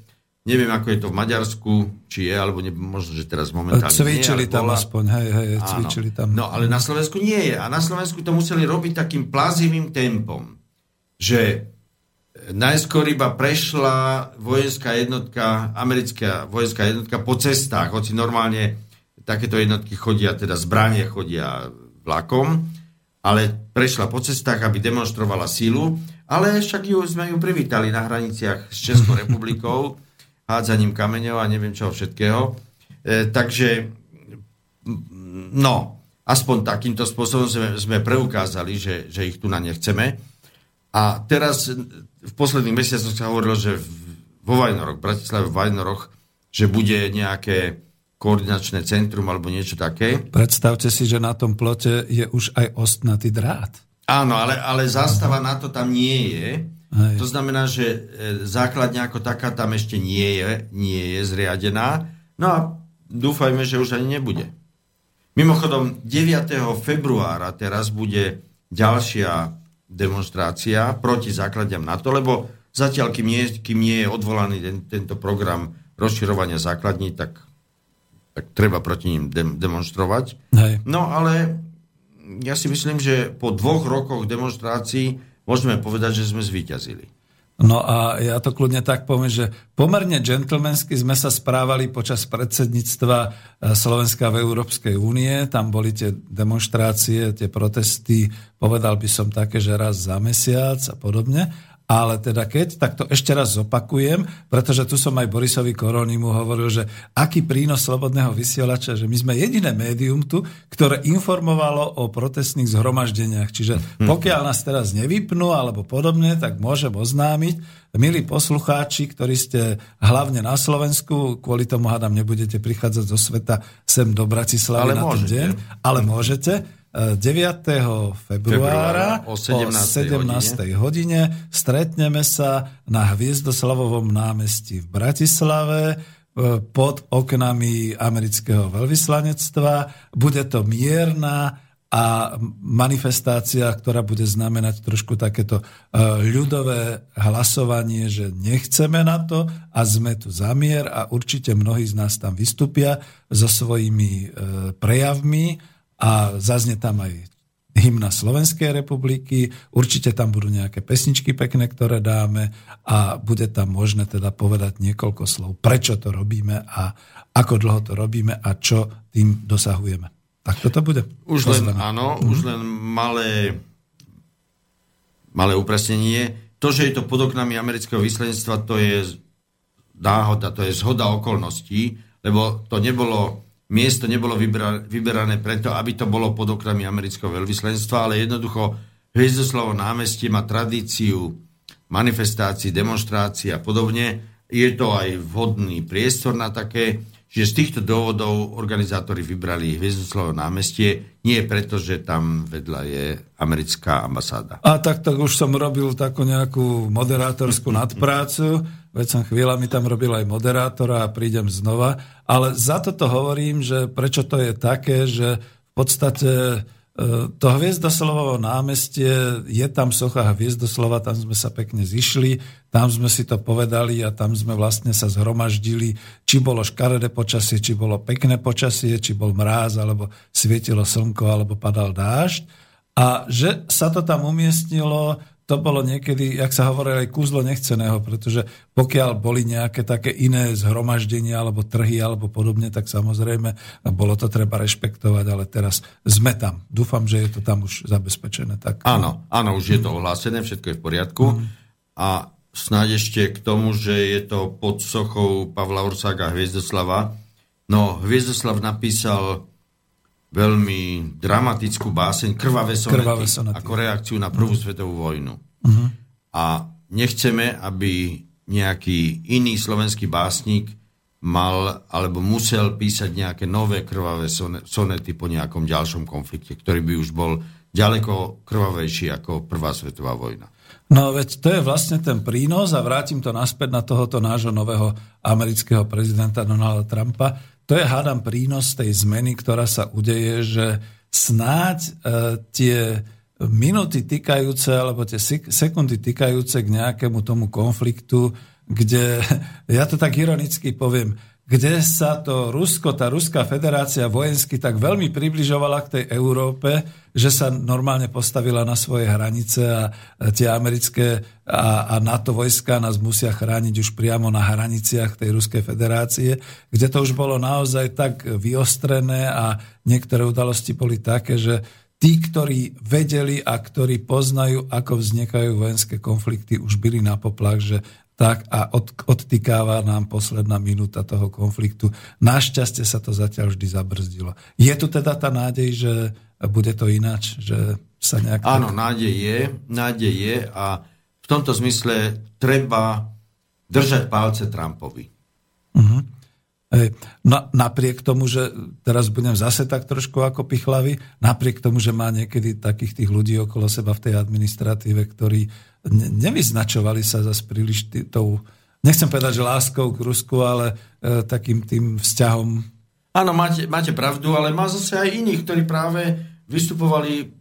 neviem ako je to v Maďarsku, či je, alebo ne, možno, že teraz momentálne Cvičili nie, tam bola. aspoň, hej, hej, Áno. cvičili tam. No ale na Slovensku nie je. A na Slovensku to museli robiť takým plazivým tempom, že najskôr iba prešla vojenská jednotka, americká vojenská jednotka po cestách, hoci normálne takéto jednotky chodia, teda zbranie chodia vlakom, ale prešla po cestách, aby demonstrovala sílu, ale však ju, sme ju privítali na hraniciach s Českou republikou, hádzaním kameňov a neviem čoho všetkého. E, takže No, aspoň takýmto spôsobom sme, sme preukázali, že, že ich tu na nechceme. A teraz v posledných mesiacoch sa hovorilo, že v, vo Vajnoroch, v Bratislave v Vajnoroch, že bude nejaké koordinačné centrum alebo niečo také. Predstavte si, že na tom plote je už aj ostnatý drát. Áno, ale, ale zástava na to tam nie je. Hej. To znamená, že e, základňa ako taká tam ešte nie je, nie je zriadená. No a dúfajme, že už ani nebude. Mimochodom, 9. februára teraz bude ďalšia demonstrácia proti základňam NATO, lebo zatiaľ, kým nie, kým nie je odvolaný ten, tento program rozširovania základní, tak, tak treba proti ním dem, demonstrovať. Hej. No ale ja si myslím, že po dvoch rokoch demonstrácií môžeme povedať, že sme zvíťazili. No a ja to kľudne tak poviem, že pomerne džentlmensky sme sa správali počas predsedníctva e, Slovenska v Európskej únie. Tam boli tie demonstrácie, tie protesty, povedal by som také, že raz za mesiac a podobne. Ale teda keď, tak to ešte raz zopakujem, pretože tu som aj Borisovi Koronimu hovoril, že aký prínos slobodného vysielača, že my sme jediné médium tu, ktoré informovalo o protestných zhromaždeniach. Čiže pokiaľ nás teraz nevypnú alebo podobne, tak môžem oznámiť, milí poslucháči, ktorí ste hlavne na Slovensku, kvôli tomu hádam nebudete prichádzať zo sveta sem do Ale Bratislavy na ten môžete. deň, ale môžete. E, 9. februára o o 17. 17. hodine stretneme sa na Hviezdoslavovom námestí v Bratislave e, pod oknami amerického veľvyslanectva. Bude to mierna a manifestácia, ktorá bude znamenať trošku takéto e, ľudové hlasovanie, že nechceme na to a sme tu za mier a určite mnohí z nás tam vystúpia so svojimi prejavmi a zaznie tam aj hymna Slovenskej republiky, určite tam budú nejaké pesničky pekné, ktoré dáme a bude tam možné teda povedať niekoľko slov, prečo to robíme a ako dlho to robíme a čo tým dosahujeme. Tak toto bude. Už len, ozvané. áno, už len malé, malé upresnenie. To, že je to pod oknami amerického vyslanectva, to je náhoda, to je zhoda okolností, lebo to nebolo, miesto nebolo vyberané preto, aby to bolo pod okrami amerického veľvyslenstva, ale jednoducho Hviezdoslavo námestie má tradíciu manifestácií, demonstrácií a podobne. Je to aj vhodný priestor na také, Čiže z týchto dôvodov organizátori vybrali Hviezdoslavo námestie, nie preto, že tam vedľa je americká ambasáda. A tak, tak už som robil takú nejakú moderátorskú nadprácu, veď som chvíľami tam robil aj moderátora a prídem znova, ale za toto hovorím, že prečo to je také, že v podstate to Hviezdoslovovo námestie, je tam socha Hviezdoslova, tam sme sa pekne zišli, tam sme si to povedali a tam sme vlastne sa zhromaždili, či bolo škaredé počasie, či bolo pekné počasie, či bol mráz, alebo svietilo slnko, alebo padal dážď. A že sa to tam umiestnilo, to bolo niekedy, jak sa hovorí, aj kúzlo nechceného, pretože pokiaľ boli nejaké také iné zhromaždenia alebo trhy alebo podobne, tak samozrejme bolo to treba rešpektovať, ale teraz sme tam. Dúfam, že je to tam už zabezpečené. Tak... Áno, áno, už je to ohlásené, všetko je v poriadku. Mm. A snáď ešte k tomu, že je to pod sochou Pavla Orsága Hviezdoslava. No, Hviezdoslav napísal veľmi dramatickú báseň Krvavé sonety, Krvavé sonety. ako reakciu na prvú uh-huh. svetovú vojnu. Uh-huh. A nechceme, aby nejaký iný slovenský básnik mal alebo musel písať nejaké nové krvavé sonety po nejakom ďalšom konflikte, ktorý by už bol ďaleko krvavejší ako Prvá svetová vojna. No veď to je vlastne ten prínos a vrátim to naspäť na tohoto nášho nového amerického prezidenta Donalda Trumpa to je, hádam, prínos tej zmeny, ktorá sa udeje, že snáď e, tie minúty týkajúce, alebo tie sekundy týkajúce k nejakému tomu konfliktu, kde, ja to tak ironicky poviem, kde sa to Rusko, tá Ruská federácia vojensky tak veľmi približovala k tej Európe, že sa normálne postavila na svoje hranice a tie americké a, a NATO vojska nás musia chrániť už priamo na hraniciach tej Ruskej federácie, kde to už bolo naozaj tak vyostrené a niektoré udalosti boli také, že tí, ktorí vedeli a ktorí poznajú, ako vznikajú vojenské konflikty, už byli na poplach, že tak a od, odtýkáva nám posledná minúta toho konfliktu. Našťastie sa to zatiaľ vždy zabrzdilo. Je tu teda tá nádej, že bude to ináč, že sa nejak... Áno, nádej je, nádej je a v tomto zmysle treba držať palce Trumpovi. Uh-huh. No, napriek tomu, že teraz budem zase tak trošku ako pichlavý, napriek tomu, že má niekedy takých tých ľudí okolo seba v tej administratíve, ktorí nevyznačovali sa zase príliš tou, nechcem povedať, že láskou k Rusku, ale e, takým tým vzťahom. Áno, máte, máte pravdu, ale má zase aj iných, ktorí práve vystupovali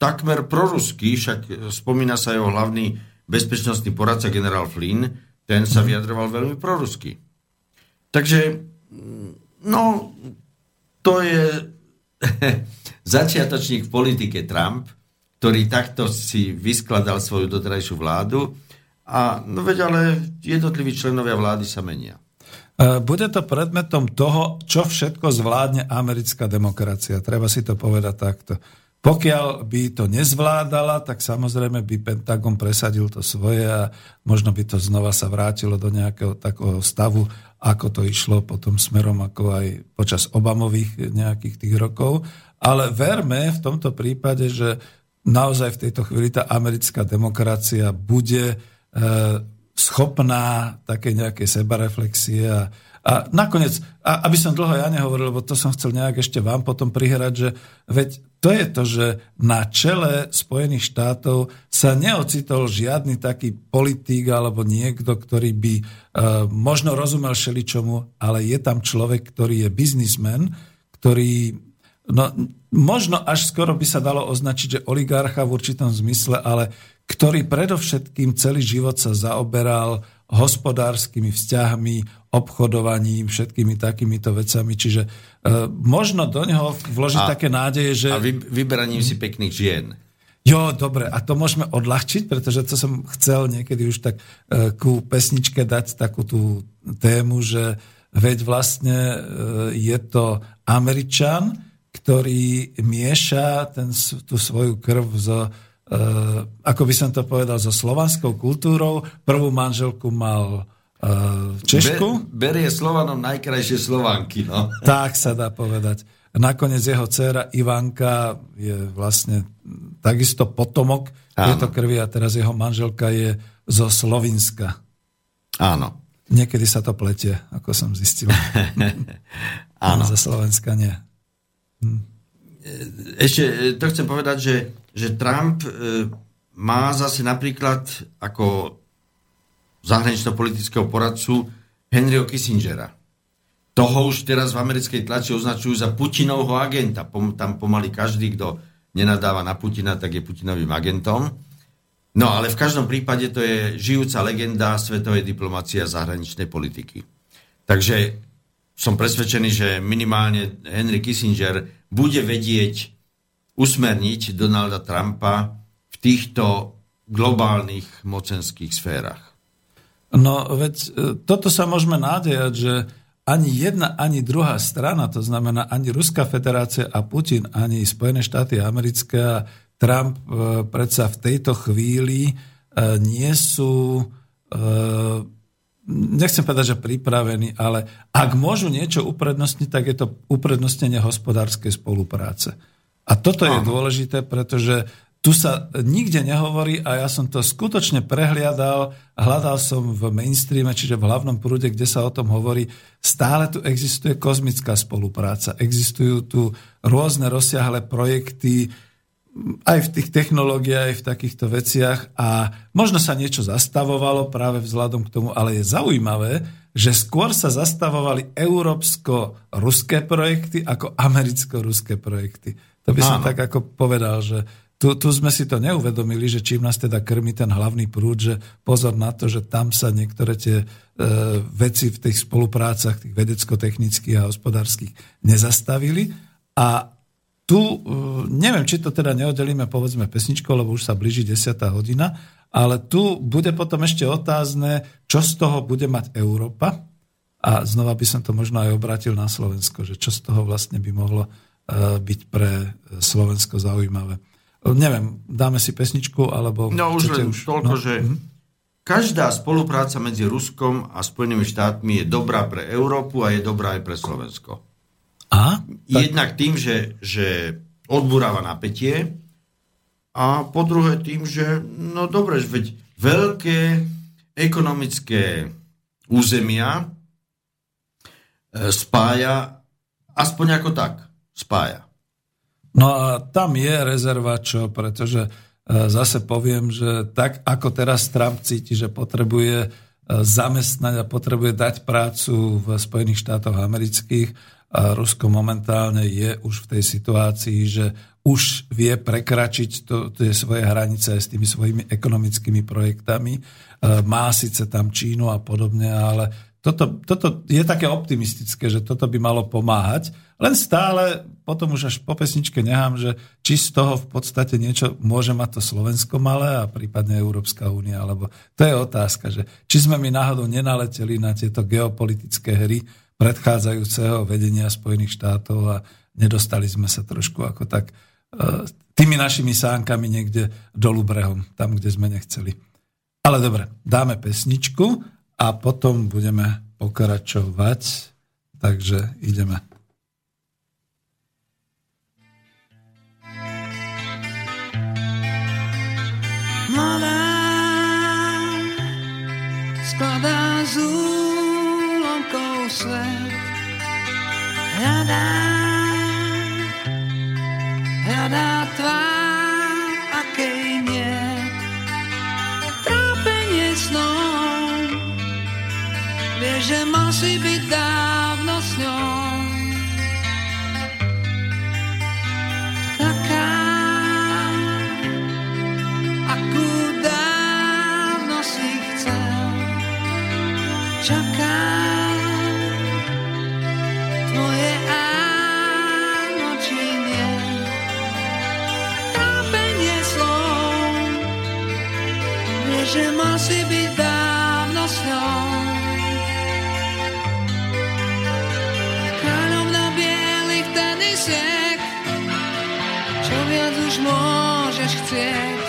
takmer prorusky, však spomína sa jeho hlavný bezpečnostný poradca generál Flynn, ten sa mhm. vyjadroval veľmi prorusky. Takže, no, to je začiatočník v politike Trump, ktorý takto si vyskladal svoju doterajšiu vládu. A no veď ale jednotliví členovia vlády sa menia. E, bude to predmetom toho, čo všetko zvládne americká demokracia. Treba si to povedať takto. Pokiaľ by to nezvládala, tak samozrejme by Pentagon presadil to svoje a možno by to znova sa vrátilo do nejakého takého stavu, ako to išlo potom smerom ako aj počas Obamových nejakých tých rokov. Ale verme v tomto prípade, že naozaj v tejto chvíli tá americká demokracia bude e, schopná také nejaké sebareflexie a, a nakoniec, a, aby som dlho ja nehovoril, lebo to som chcel nejak ešte vám potom prihrať, že veď to je to, že na čele Spojených štátov sa neocitol žiadny taký politík alebo niekto, ktorý by e, možno rozumel šeličomu, ale je tam človek, ktorý je biznismen, ktorý no, možno až skoro by sa dalo označiť, že oligarcha v určitom zmysle, ale ktorý predovšetkým celý život sa zaoberal hospodárskymi vzťahmi, obchodovaním, všetkými takýmito vecami. Čiže e, možno do neho vložiť a, také nádeje, že... A vy, vyberaním si pekných žien. Jo, dobre, a to môžeme odľahčiť, pretože to som chcel niekedy už tak e, ku pesničke dať takú tú tému, že veď vlastne e, je to Američan, ktorý mieša ten, tú svoju krv so, uh, ako by som to povedal, so slovanskou kultúrou. Prvú manželku mal v Češku. Ber, berie Slovanom najkrajšie Slovanky, no. Tak sa dá povedať. Nakoniec jeho dcéra Ivanka je vlastne takisto potomok tieto krvi a teraz jeho manželka je zo Slovinska. Áno. Niekedy sa to pletie, ako som zistil. Áno. Za Slovenska nie. Ešte e, to chcem povedať, že, že Trump e, má zase napríklad ako zahranično-politického poradcu Henryho Kissingera. Toho už teraz v americkej tlači označujú za Putinovho agenta. Tam pomaly každý, kto nenadáva na Putina, tak je Putinovým agentom. No ale v každom prípade to je žijúca legenda svetovej diplomácie a zahraničnej politiky. Takže som presvedčený, že minimálne Henry Kissinger bude vedieť usmerniť Donalda Trumpa v týchto globálnych mocenských sférach. No veď e, toto sa môžeme nádejať, že ani jedna, ani druhá strana, to znamená ani Ruská federácia a Putin, ani Spojené štáty americké a Trump e, predsa v tejto chvíli e, nie sú, nechcem povedať, že pripravení, ale ak môžu niečo uprednostniť, tak je to uprednostnenie hospodárskej spolupráce. A toto je dôležité, pretože tu sa nikde nehovorí a ja som to skutočne prehliadal, hľadal som v mainstreame, čiže v hlavnom prúde, kde sa o tom hovorí, stále tu existuje kozmická spolupráca, existujú tu rôzne rozsiahle projekty, aj v tých technológiách, aj v takýchto veciach a možno sa niečo zastavovalo práve vzhľadom k tomu, ale je zaujímavé, že skôr sa zastavovali európsko-ruské projekty ako americko-ruské projekty. To by som Áno. tak ako povedal, že tu, tu sme si to neuvedomili, že čím nás teda krmi ten hlavný prúd, že pozor na to, že tam sa niektoré tie e, veci v tých spoluprácach, tých vedecko-technických a hospodárskych nezastavili. A tu, e, neviem, či to teda neoddelíme, povedzme, pesničkou, lebo už sa blíži 10. hodina, ale tu bude potom ešte otázne, čo z toho bude mať Európa. A znova by som to možno aj obrátil na Slovensko, že čo z toho vlastne by mohlo e, byť pre Slovensko zaujímavé. Neviem, dáme si pesničku, alebo... No už len už... toľko, no? že mm-hmm. každá spolupráca medzi Ruskom a Spojenými štátmi je dobrá pre Európu a je dobrá aj pre Slovensko. A? Jednak tým, že, že odburáva napätie a po druhé tým, že no dobre, veď veľké ekonomické územia e, spája aspoň ako tak spája. No a tam je rezervačo, pretože e, zase poviem, že tak ako teraz Trump cíti, že potrebuje e, zamestnať a potrebuje dať prácu v Spojených štátoch amerických, a Rusko momentálne je už v tej situácii, že už vie prekračiť to, tie svoje hranice s tými svojimi ekonomickými projektami. E, má síce tam Čínu a podobne, ale toto, toto je také optimistické, že toto by malo pomáhať, len stále potom už až po pesničke nechám, že či z toho v podstate niečo môže mať to Slovensko malé a prípadne Európska únia, alebo to je otázka, že či sme my náhodou nenaleteli na tieto geopolitické hry predchádzajúceho vedenia Spojených štátov a nedostali sme sa trošku ako tak e, tými našimi sánkami niekde dolu brehom, tam, kde sme nechceli. Ale dobre, dáme pesničku a potom budeme pokračovať. Takže ideme. Hľadá, hľadá tvár, akej nie. Trápenie snom Vieš, že si byť dávno môžeš chcieť.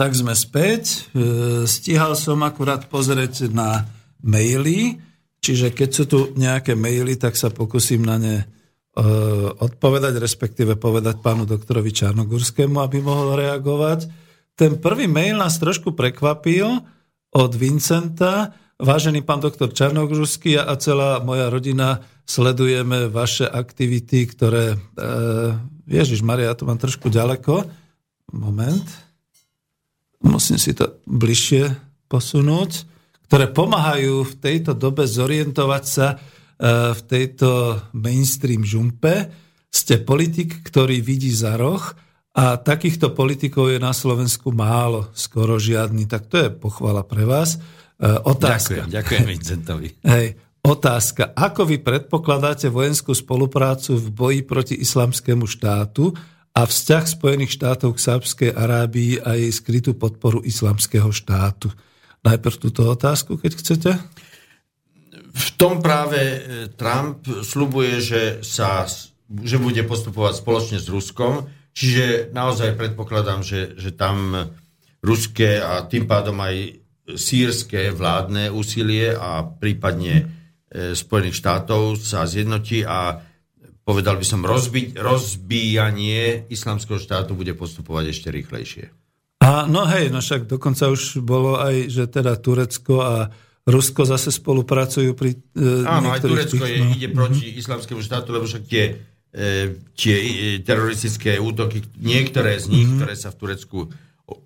Tak sme späť. E, Stíhal som akurát pozrieť na maily, čiže keď sú tu nejaké maily, tak sa pokúsim na ne e, odpovedať, respektíve povedať pánu doktorovi Čarnogurskému, aby mohol reagovať. Ten prvý mail nás trošku prekvapil od Vincenta. Vážený pán doktor Čarnogurský a celá moja rodina sledujeme vaše aktivity, ktoré... E, Ježiš Maria, ja to mám trošku ďaleko. Moment. Musím si to bližšie posunúť. Ktoré pomáhajú v tejto dobe zorientovať sa e, v tejto mainstream žumpe. Ste politik, ktorý vidí za roh a takýchto politikov je na Slovensku málo, skoro žiadny. Tak to je pochvala pre vás. E, Otázka. Ďakujem, ďakujem Vincentovi. Hej, otázka. Ako vy predpokladáte vojenskú spoluprácu v boji proti islamskému štátu a vzťah Spojených štátov k Sábskej Arábii a jej skrytú podporu islamského štátu? Najprv túto otázku, keď chcete. V tom práve e, Trump slubuje, že, sa, že bude postupovať spoločne s Ruskom, čiže naozaj predpokladám, že, že tam ruské a tým pádom aj sírske vládne úsilie a prípadne e, Spojených štátov sa zjednotí a povedal by som, rozbi- rozbíjanie islamského štátu bude postupovať ešte rýchlejšie. A no hej, no však dokonca už bolo aj, že teda Turecko a Rusko zase spolupracujú pri e, Áno, aj Turecko tých, je, no. ide proti islamskému štátu, lebo však tie, e, tie e, teroristické útoky, niektoré z nich, ktoré sa v Turecku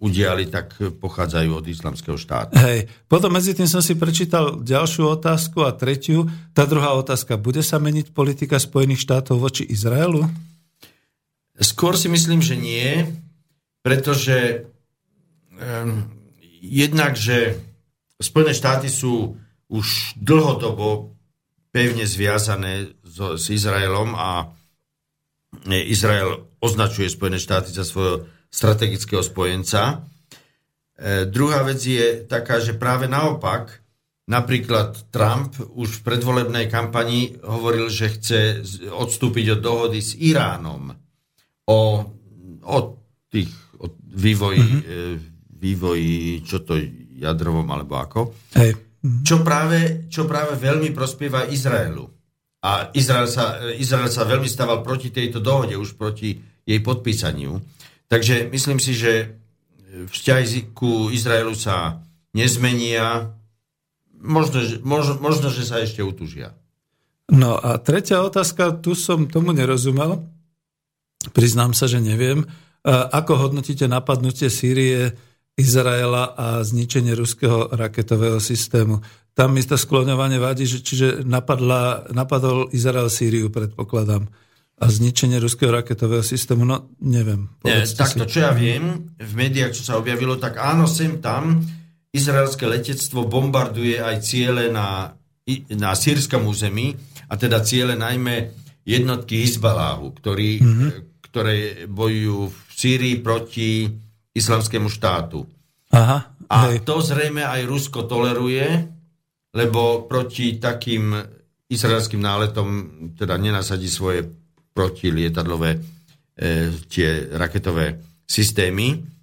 udiali, tak pochádzajú od islamského štátu. Hej, potom medzi tým som si prečítal ďalšiu otázku a tretiu. Tá druhá otázka, bude sa meniť politika Spojených štátov voči Izraelu? Skôr si myslím, že nie, pretože um, jednak, že Spojené štáty sú už dlhodobo pevne zviazané so, s Izraelom a Izrael označuje Spojené štáty za svojho strategického spojenca. E, druhá vec je taká, že práve naopak, napríklad Trump už v predvolebnej kampani hovoril, že chce odstúpiť od dohody s Iránom o, o tých o vývoji, mm-hmm. vývoji, čo to jadrovom alebo ako, Hej. čo práve, čo práve veľmi prospieva Izraelu. A Izrael sa, Izrael sa veľmi stával proti tejto dohode, už proti jej podpísaniu. Takže myslím si, že vzťahy ku Izraelu sa nezmenia. Možno, možno, možno, že sa ešte utužia. No a tretia otázka, tu som tomu nerozumel. Priznám sa, že neviem. E, Ako hodnotíte napadnutie Sýrie, Izraela a zničenie ruského raketového systému? Tam mi to skloňovanie vadí, že, čiže napadla, napadol Izrael Sýriu, predpokladám. A zničenie ruského raketového systému, no neviem. Nie, takto, si. čo ja viem, v médiách, čo sa objavilo, tak áno, sem tam izraelské letectvo bombarduje aj ciele na, na sírskom území, a teda ciele najmä jednotky Hizbaláhu, ktorí, mm-hmm. ktoré bojujú v Sýrii proti islamskému štátu. Aha, A hej. to zrejme aj Rusko toleruje, lebo proti takým izraelským náletom teda nenasadí svoje protilietadlové e, tie raketové systémy.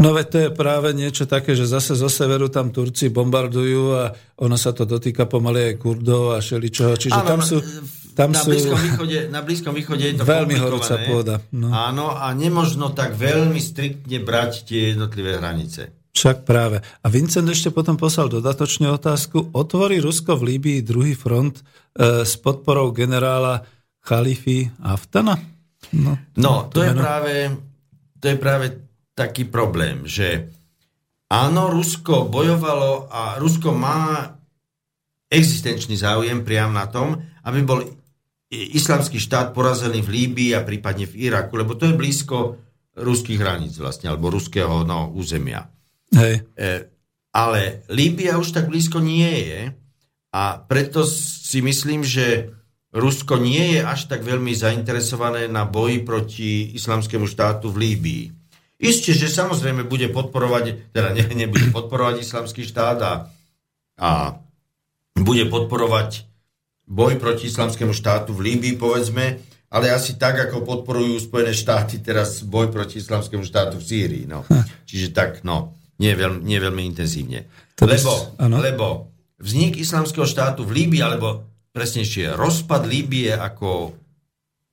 No veď to je práve niečo také, že zase zo severu tam Turci bombardujú a ono sa to dotýka pomaly aj Kurdov a šeličoho. Čiže Áno, tam sú, tam na, sú Blízkom východe, na Blízkom východe je to veľmi horúca pôda. No. Áno, a nemožno tak veľmi striktne brať tie jednotlivé hranice. Však práve. A Vincent ešte potom poslal dodatočne otázku. Otvorí Rusko v Líbii druhý front e, s podporou generála Chalify Aftana? No, No, to je meno. práve, to je práve taký problém, že áno, Rusko bojovalo a Rusko má existenčný záujem priam na tom, aby bol islamský štát porazený v Líbii a prípadne v Iraku, lebo to je blízko ruských hraníc vlastne, alebo ruského no, územia. Hej. E, ale Líbia už tak blízko nie je a preto si myslím, že Rusko nie je až tak veľmi zainteresované na boji proti islamskému štátu v Líbii. Isté, že samozrejme bude podporovať, teda ne, nebude podporovať islamský štát a, a bude podporovať boj proti islamskému štátu v Líbii, povedzme, ale asi tak, ako podporujú Spojené štáty teraz boj proti islamskému štátu v Sýrii. No. Čiže tak, no, nie, veľmi, nie veľmi intenzívne. Lebo, lebo vznik islamského štátu v Líbii, alebo presnejšie rozpad Líbie ako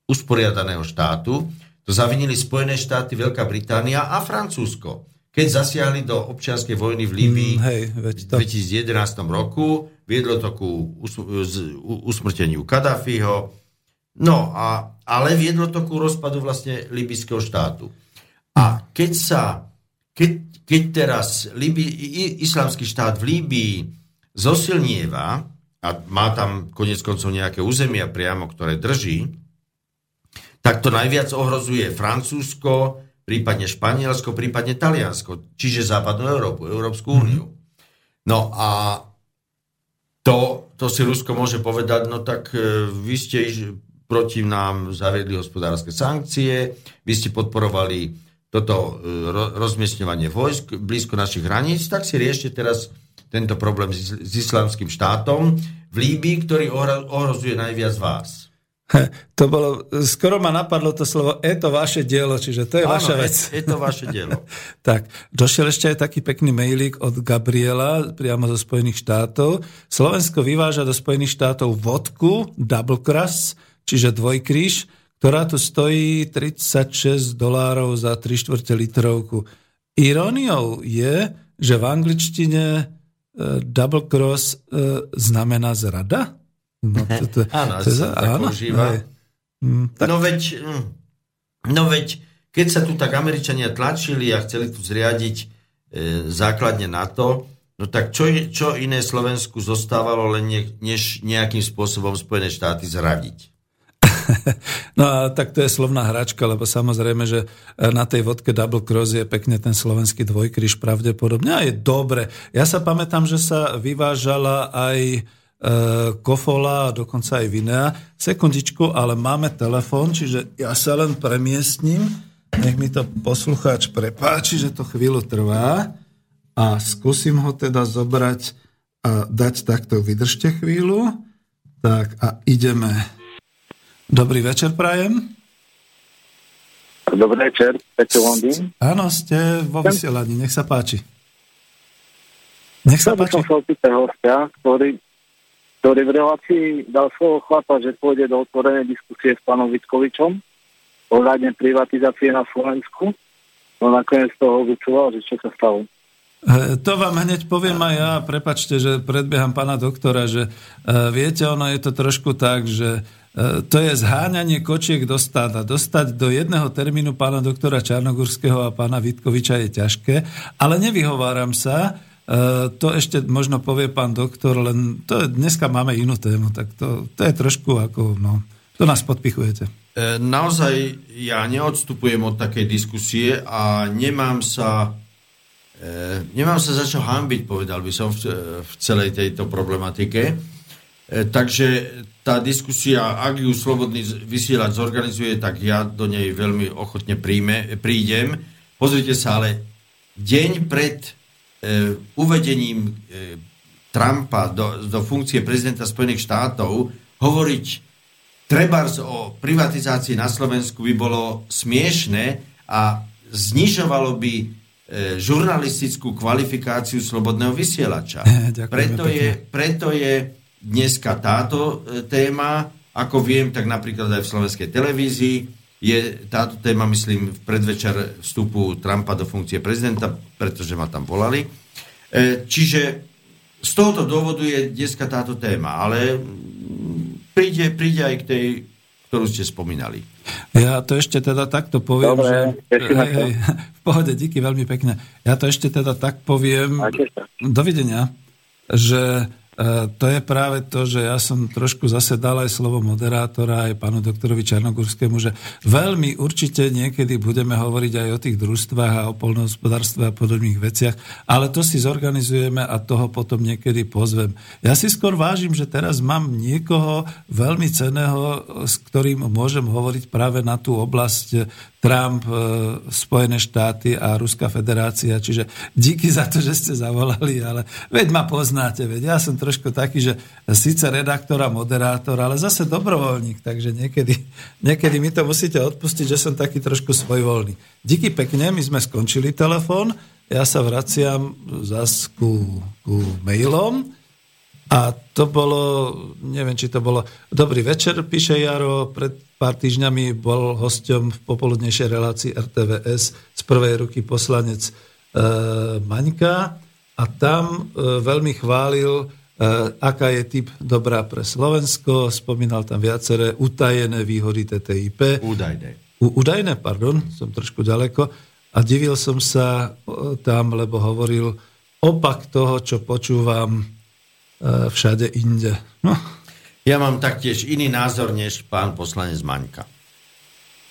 usporiadaného štátu, to zavinili Spojené štáty, Veľká Británia a Francúzsko. Keď zasiahli do občianskej vojny v Líbii mm, hej, v 2011 roku, viedlo to ku usmrteniu Kadáfiho, no a, ale viedlo to ku rozpadu vlastne libyského štátu. A keď sa, keď, keď teraz Liby, islamský štát v Líbii zosilnieva a má tam konec koncov nejaké územia priamo, ktoré drží, tak to najviac ohrozuje Francúzsko, prípadne Španielsko, prípadne Taliansko, čiže západnú Európu, Európsku úniu. No a to, to si Rusko môže povedať, no tak e, vy ste proti nám zaviedli hospodárske sankcie, vy ste podporovali toto e, rozmiestňovanie vojsk blízko našich hraníc, tak si riešte teraz tento problém s, s islamským štátom v Líbii, ktorý ohrozuje najviac vás. To bolo, skoro ma napadlo to slovo, je to vaše dielo, čiže to je Áno, vaša vec. Je, je to vaše dielo. tak, došiel ešte aj taký pekný mailík od Gabriela, priamo zo Spojených štátov. Slovensko vyváža do Spojených štátov vodku, double cross, čiže dvojkríž, ktorá tu stojí 36 dolárov za 3 čtvrte litrovku. Iróniou je, že v angličtine double cross uh, znamená zrada? No, to, to, áno, to, to, áno, používa. Mm, tak... No veď, mm, no veď, keď sa tu tak Američania tlačili a chceli tu zriadiť e, základne to, no tak čo, čo iné Slovensku zostávalo len ne, než nejakým spôsobom Spojené štáty zradiť? No a tak to je slovná hračka, lebo samozrejme, že na tej vodke Double Cross je pekne ten slovenský dvojkryž pravdepodobne a je dobre. Ja sa pamätám, že sa vyvážala aj E, kofola a dokonca aj Vinea. Sekundičku, ale máme telefón, čiže ja sa len premiestním. Nech mi to poslucháč prepáči, že to chvíľu trvá a skúsim ho teda zobrať a dať takto. Vydržte chvíľu. Tak a ideme. Dobrý večer, Prajem. Dobrý večer, Peťo Londýn. Áno, ste vo vysielaní, nech sa páči. Nech sa páči. som sa hostia, ktorý ktorý v relácii dal svojho chlapa, že pôjde do otvorenej diskusie s pánom Vitkovičom ohľadne privatizácie na Slovensku. No nakoniec toho vyčúval, že čo sa stalo. To vám hneď poviem aj ja, prepačte, že predbieham pána doktora, že uh, viete, ono je to trošku tak, že uh, to je zháňanie kočiek do stáda. Dostať do jedného termínu pána doktora Čarnogurského a pána Vitkoviča je ťažké, ale nevyhováram sa, Eh, to ešte možno povie pán doktor, len to, dneska máme inú tému, tak to, to je trošku ako, no, to nás podpichujete. Eh, naozaj ja neodstupujem od takej diskusie a nemám sa nemám sa za čo hambiť, povedal by som, v celej tejto problematike. Takže tá diskusia, ak ju Slobodný vysielať zorganizuje, tak ja do nej veľmi ochotne príjme, prídem. Pozrite sa, ale deň pred E, uvedením e, Trumpa do, do funkcie prezidenta Spojených štátov hovoriť trebárs o privatizácii na Slovensku by bolo smiešné a znižovalo by e, žurnalistickú kvalifikáciu slobodného vysielača. preto, je, preto je dneska táto e, téma, ako viem, tak napríklad aj v slovenskej televízii je táto téma, myslím, v predvečer vstupu Trumpa do funkcie prezidenta, pretože ma tam volali. E, čiže z tohoto dôvodu je dneska táto téma, ale príde, príde aj k tej, ktorú ste spomínali. Ja to ešte teda takto poviem, Dobre, že... Hej, hej, v pohode, díky veľmi pekne. Ja to ešte teda tak poviem... Dovidenia, že to je práve to, že ja som trošku zase dal aj slovo moderátora aj pánu doktorovi Čarnogurskému, že veľmi určite niekedy budeme hovoriť aj o tých družstvách a o polnohospodárstve a podobných veciach, ale to si zorganizujeme a toho potom niekedy pozvem. Ja si skôr vážim, že teraz mám niekoho veľmi ceného, s ktorým môžem hovoriť práve na tú oblasť Trump, e, Spojené štáty a Ruská federácia. Čiže díky za to, že ste zavolali, ale veď ma poznáte, veď ja som trošku taký, že síce redaktor a moderátor, ale zase dobrovoľník, takže niekedy, niekedy mi to musíte odpustiť, že som taký trošku svojvoľný. Díky pekne, my sme skončili telefón, ja sa vraciam zase ku, ku mailom a to bolo, neviem, či to bolo, dobrý večer, píše Jaro, pred pár týždňami bol hosťom v popoludnejšej relácii RTVS z prvej ruky poslanec e, Maňka a tam e, veľmi chválil, e, aká je typ dobrá pre Slovensko, spomínal tam viaceré utajené výhody TTIP. Údajné. U, údajné, pardon, som trošku ďaleko. A divil som sa e, tam, lebo hovoril opak toho, čo počúvam E, všade inde. No. Ja mám taktiež iný názor než pán poslanec Maňka.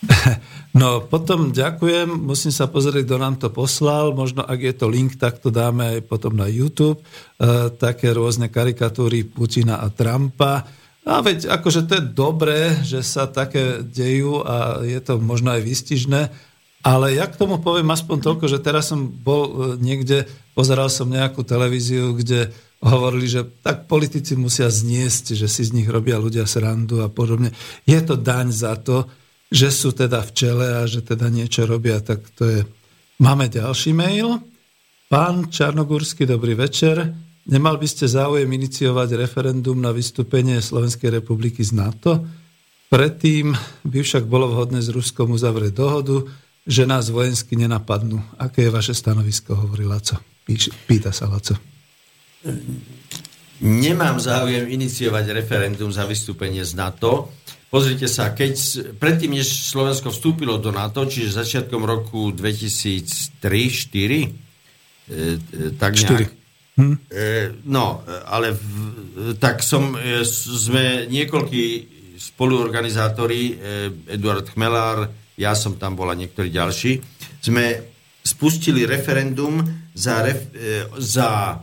No potom ďakujem, musím sa pozrieť, kto nám to poslal, možno ak je to link, tak to dáme aj potom na YouTube, e, také rôzne karikatúry Putina a Trumpa. A veď akože to je dobré, že sa také dejú a je to možno aj výstižné, ale ja k tomu poviem aspoň toľko, že teraz som bol e, niekde, pozeral som nejakú televíziu, kde hovorili, že tak politici musia zniesť, že si z nich robia ľudia srandu a podobne. Je to daň za to, že sú teda v čele a že teda niečo robia, tak to je... Máme ďalší mail. Pán Čarnogórsky, dobrý večer. Nemal by ste záujem iniciovať referendum na vystúpenie Slovenskej republiky z NATO? Predtým by však bolo vhodné s Ruskom uzavrieť dohodu, že nás vojensky nenapadnú. Aké je vaše stanovisko, hovorí Laco. Píš, pýta sa Laco nemám záujem iniciovať referendum za vystúpenie z NATO. Pozrite sa, keď predtým, než Slovensko vstúpilo do NATO, čiže začiatkom roku 2003-2004, e, e, tak nejak, hm? e, no, ale v, tak som, e, sme niekoľkí spoluorganizátori, e, Eduard Chmelár, ja som tam bol a niektorí ďalší, sme spustili referendum za, ref, e, za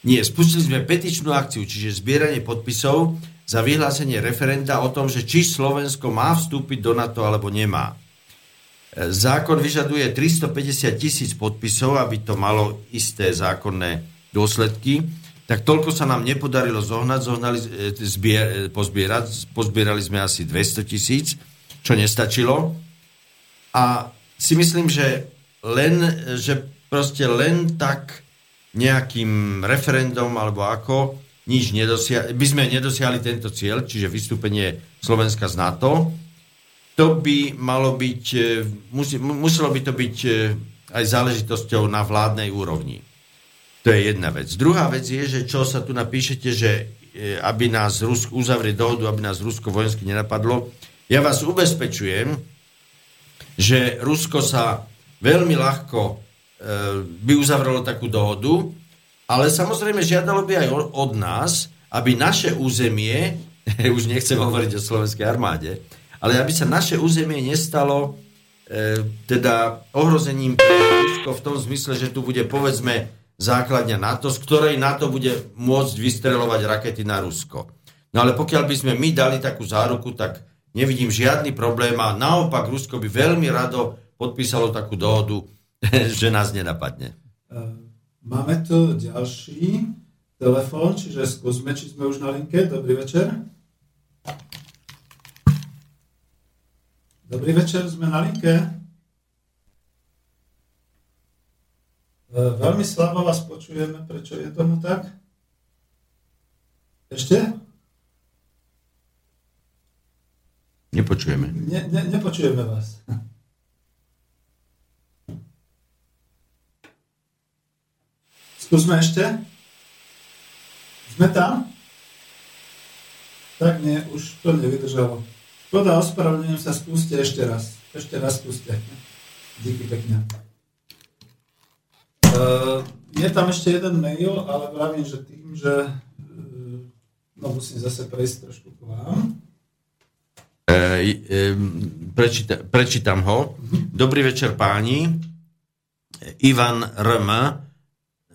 nie, spustili sme petičnú akciu, čiže zbieranie podpisov za vyhlásenie referenda o tom, že či Slovensko má vstúpiť do NATO alebo nemá. E, zákon vyžaduje 350 tisíc podpisov, aby to malo isté zákonné dôsledky. Tak toľko sa nám nepodarilo zohnať, zohnali, e, zbier, e, pozbierať. Pozbierali sme asi 200 tisíc, čo nestačilo. A si myslím, že len, že proste len tak nejakým referendum alebo ako, nič nedosia- by sme nedosiahli tento cieľ, čiže vystúpenie Slovenska z NATO. To by malo byť, e, musí, muselo by to byť e, aj záležitosťou na vládnej úrovni. To je jedna vec. Druhá vec je, že čo sa tu napíšete, že e, aby nás Rusko uzavrieť dohodu, aby nás Rusko vojensky nenapadlo. Ja vás ubezpečujem, že Rusko sa veľmi ľahko by uzavrelo takú dohodu, ale samozrejme žiadalo by aj od nás, aby naše územie, už nechcem hovoriť o slovenskej armáde, ale aby sa naše územie nestalo e, teda ohrozením pre Rusko v tom zmysle, že tu bude povedzme základňa NATO, z ktorej NATO bude môcť vystrelovať rakety na Rusko. No ale pokiaľ by sme my dali takú záruku, tak nevidím žiadny problém a naopak Rusko by veľmi rado podpísalo takú dohodu, že nás nenapadne. Máme tu ďalší telefón, čiže skúsme, či sme už na linke. Dobrý večer. Dobrý večer, sme na linke. E, veľmi slabo vás počujeme, prečo je tomu tak? Ešte? Nepočujeme. Ne, ne, nepočujeme vás. Skúsme ešte. Sme tam? Tak nie, už to nevydržalo. Škoda, ospravedlňujem sa, skúste ešte raz. Ešte raz skúste. Díky pekne. Uh, je tam ešte jeden mail, ale vravím, že tým, že uh, no musím zase prejsť trošku k vám. E, e, prečíta, prečítam ho. Dobrý večer páni. Ivan Rm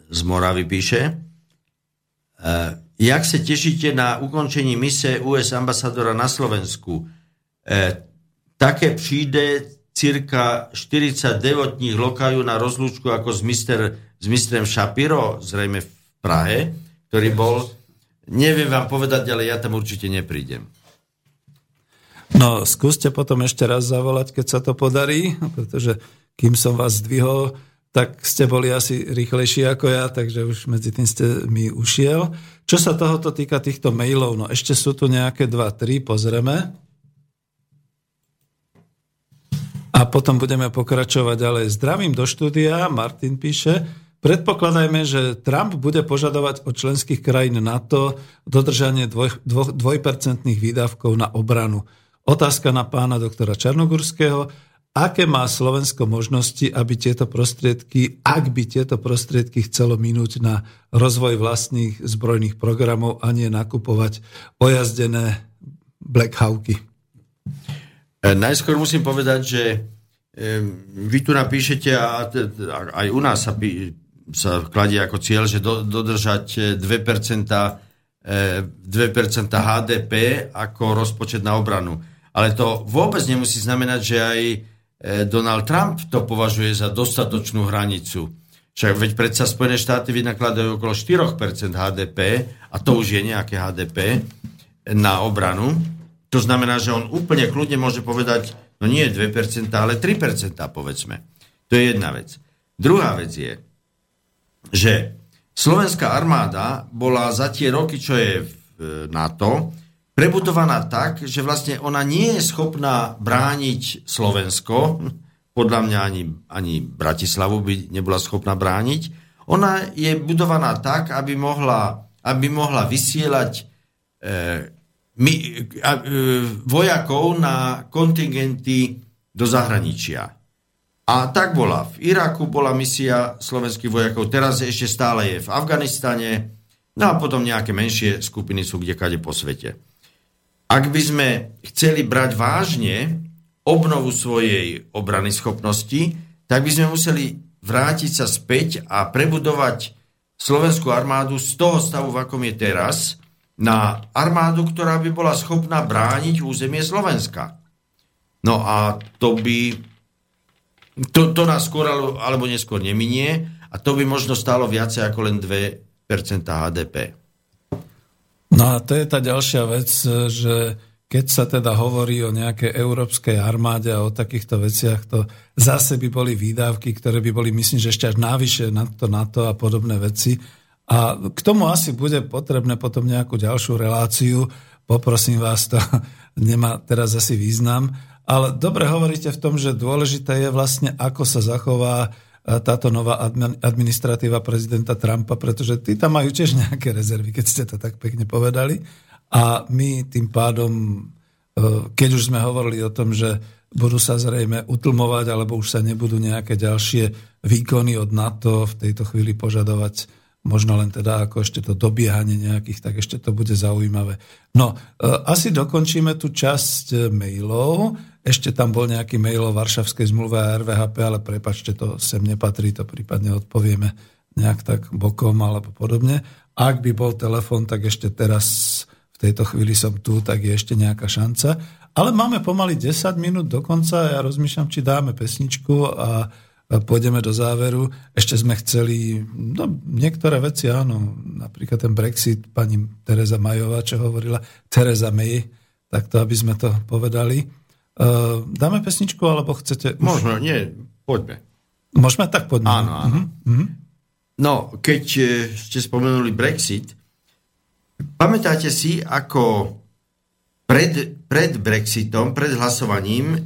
z Moravy píše, e, jak se těšíte na ukončení mise US ambasadora na Slovensku? E, také přijde cirka 40 devotních lokajú na rozlúčku ako s, mister, s mistrem Shapiro, zrejme v Prahe, ktorý bol. neviem vám povedať, ale ja tam určite neprídem. No, skúste potom ešte raz zavolať, keď sa to podarí, pretože kým som vás zdvihol, tak ste boli asi rýchlejší ako ja, takže už medzi tým ste mi ušiel. Čo sa tohoto týka týchto mailov, no ešte sú tu nejaké dva, tri, pozrieme. A potom budeme pokračovať ďalej. Zdravím do štúdia, Martin píše, predpokladajme, že Trump bude požadovať od členských krajín NATO dodržanie dvoj, dvo, dvojpercentných výdavkov na obranu. Otázka na pána doktora Čarnogurského. Aké má Slovensko možnosti, aby tieto prostriedky, ak by tieto prostriedky chcelo minúť na rozvoj vlastných zbrojných programov a nie nakupovať ojazdené Black Hawky? E, najskôr musím povedať, že vy tu napíšete a aj u nás sa, sa kladie ako cieľ, že do, dodržať 2%, 2% HDP ako rozpočet na obranu. Ale to vôbec nemusí znamenať, že aj Donald Trump to považuje za dostatočnú hranicu. Však veď predsa Spojené štáty vynakladajú okolo 4% HDP, a to už je nejaké HDP, na obranu. To znamená, že on úplne kľudne môže povedať, no nie 2%, ale 3% povedzme. To je jedna vec. Druhá vec je, že slovenská armáda bola za tie roky, čo je v NATO, prebudovaná tak, že vlastne ona nie je schopná brániť Slovensko, podľa mňa ani, ani Bratislavu by nebola schopná brániť. Ona je budovaná tak, aby mohla, aby mohla vysielať e, my, a, e, vojakov na kontingenty do zahraničia. A tak bola. V Iraku bola misia slovenských vojakov, teraz ešte stále je v Afganistane, no a potom nejaké menšie skupiny sú kdekade po svete. Ak by sme chceli brať vážne obnovu svojej obrany schopnosti, tak by sme museli vrátiť sa späť a prebudovať slovenskú armádu z toho stavu, v akom je teraz, na armádu, ktorá by bola schopná brániť územie Slovenska. No a to by... To, to nás skôr alebo neskôr neminie a to by možno stalo viacej ako len 2% HDP. No a to je tá ďalšia vec, že keď sa teda hovorí o nejakej európskej armáde a o takýchto veciach, to zase by boli výdavky, ktoré by boli, myslím, že ešte až návyššie na to, na to a podobné veci. A k tomu asi bude potrebné potom nejakú ďalšiu reláciu. Poprosím vás, to nemá teraz asi význam. Ale dobre hovoríte v tom, že dôležité je vlastne, ako sa zachová e, táto nová administratíva prezidenta Trumpa, pretože tí tam majú tiež nejaké rezervy, keď ste to tak pekne povedali. A my tým pádom, e, keď už sme hovorili o tom, že budú sa zrejme utlmovať, alebo už sa nebudú nejaké ďalšie výkony od NATO v tejto chvíli požadovať možno len teda ako ešte to dobiehanie nejakých, tak ešte to bude zaujímavé. No, e, asi dokončíme tú časť e, mailov. Ešte tam bol nejaký mail o Varšavskej zmluve a RVHP, ale prepačte, to sem nepatrí, to prípadne odpovieme nejak tak bokom alebo podobne. Ak by bol telefon, tak ešte teraz v tejto chvíli som tu, tak je ešte nejaká šanca. Ale máme pomaly 10 minút do konca a ja rozmýšľam, či dáme pesničku a pôjdeme do záveru. Ešte sme chceli, no niektoré veci áno, napríklad ten Brexit, pani Teresa Majová, čo hovorila, Teresa May, tak to, aby sme to povedali. Uh, dáme pesničku, alebo chcete... Možno, nie, poďme. Môžeme? Tak poďme. Áno, áno. Uh-huh. No, keď e, ste spomenuli Brexit, pamätáte si, ako pred, pred Brexitom, pred hlasovaním e,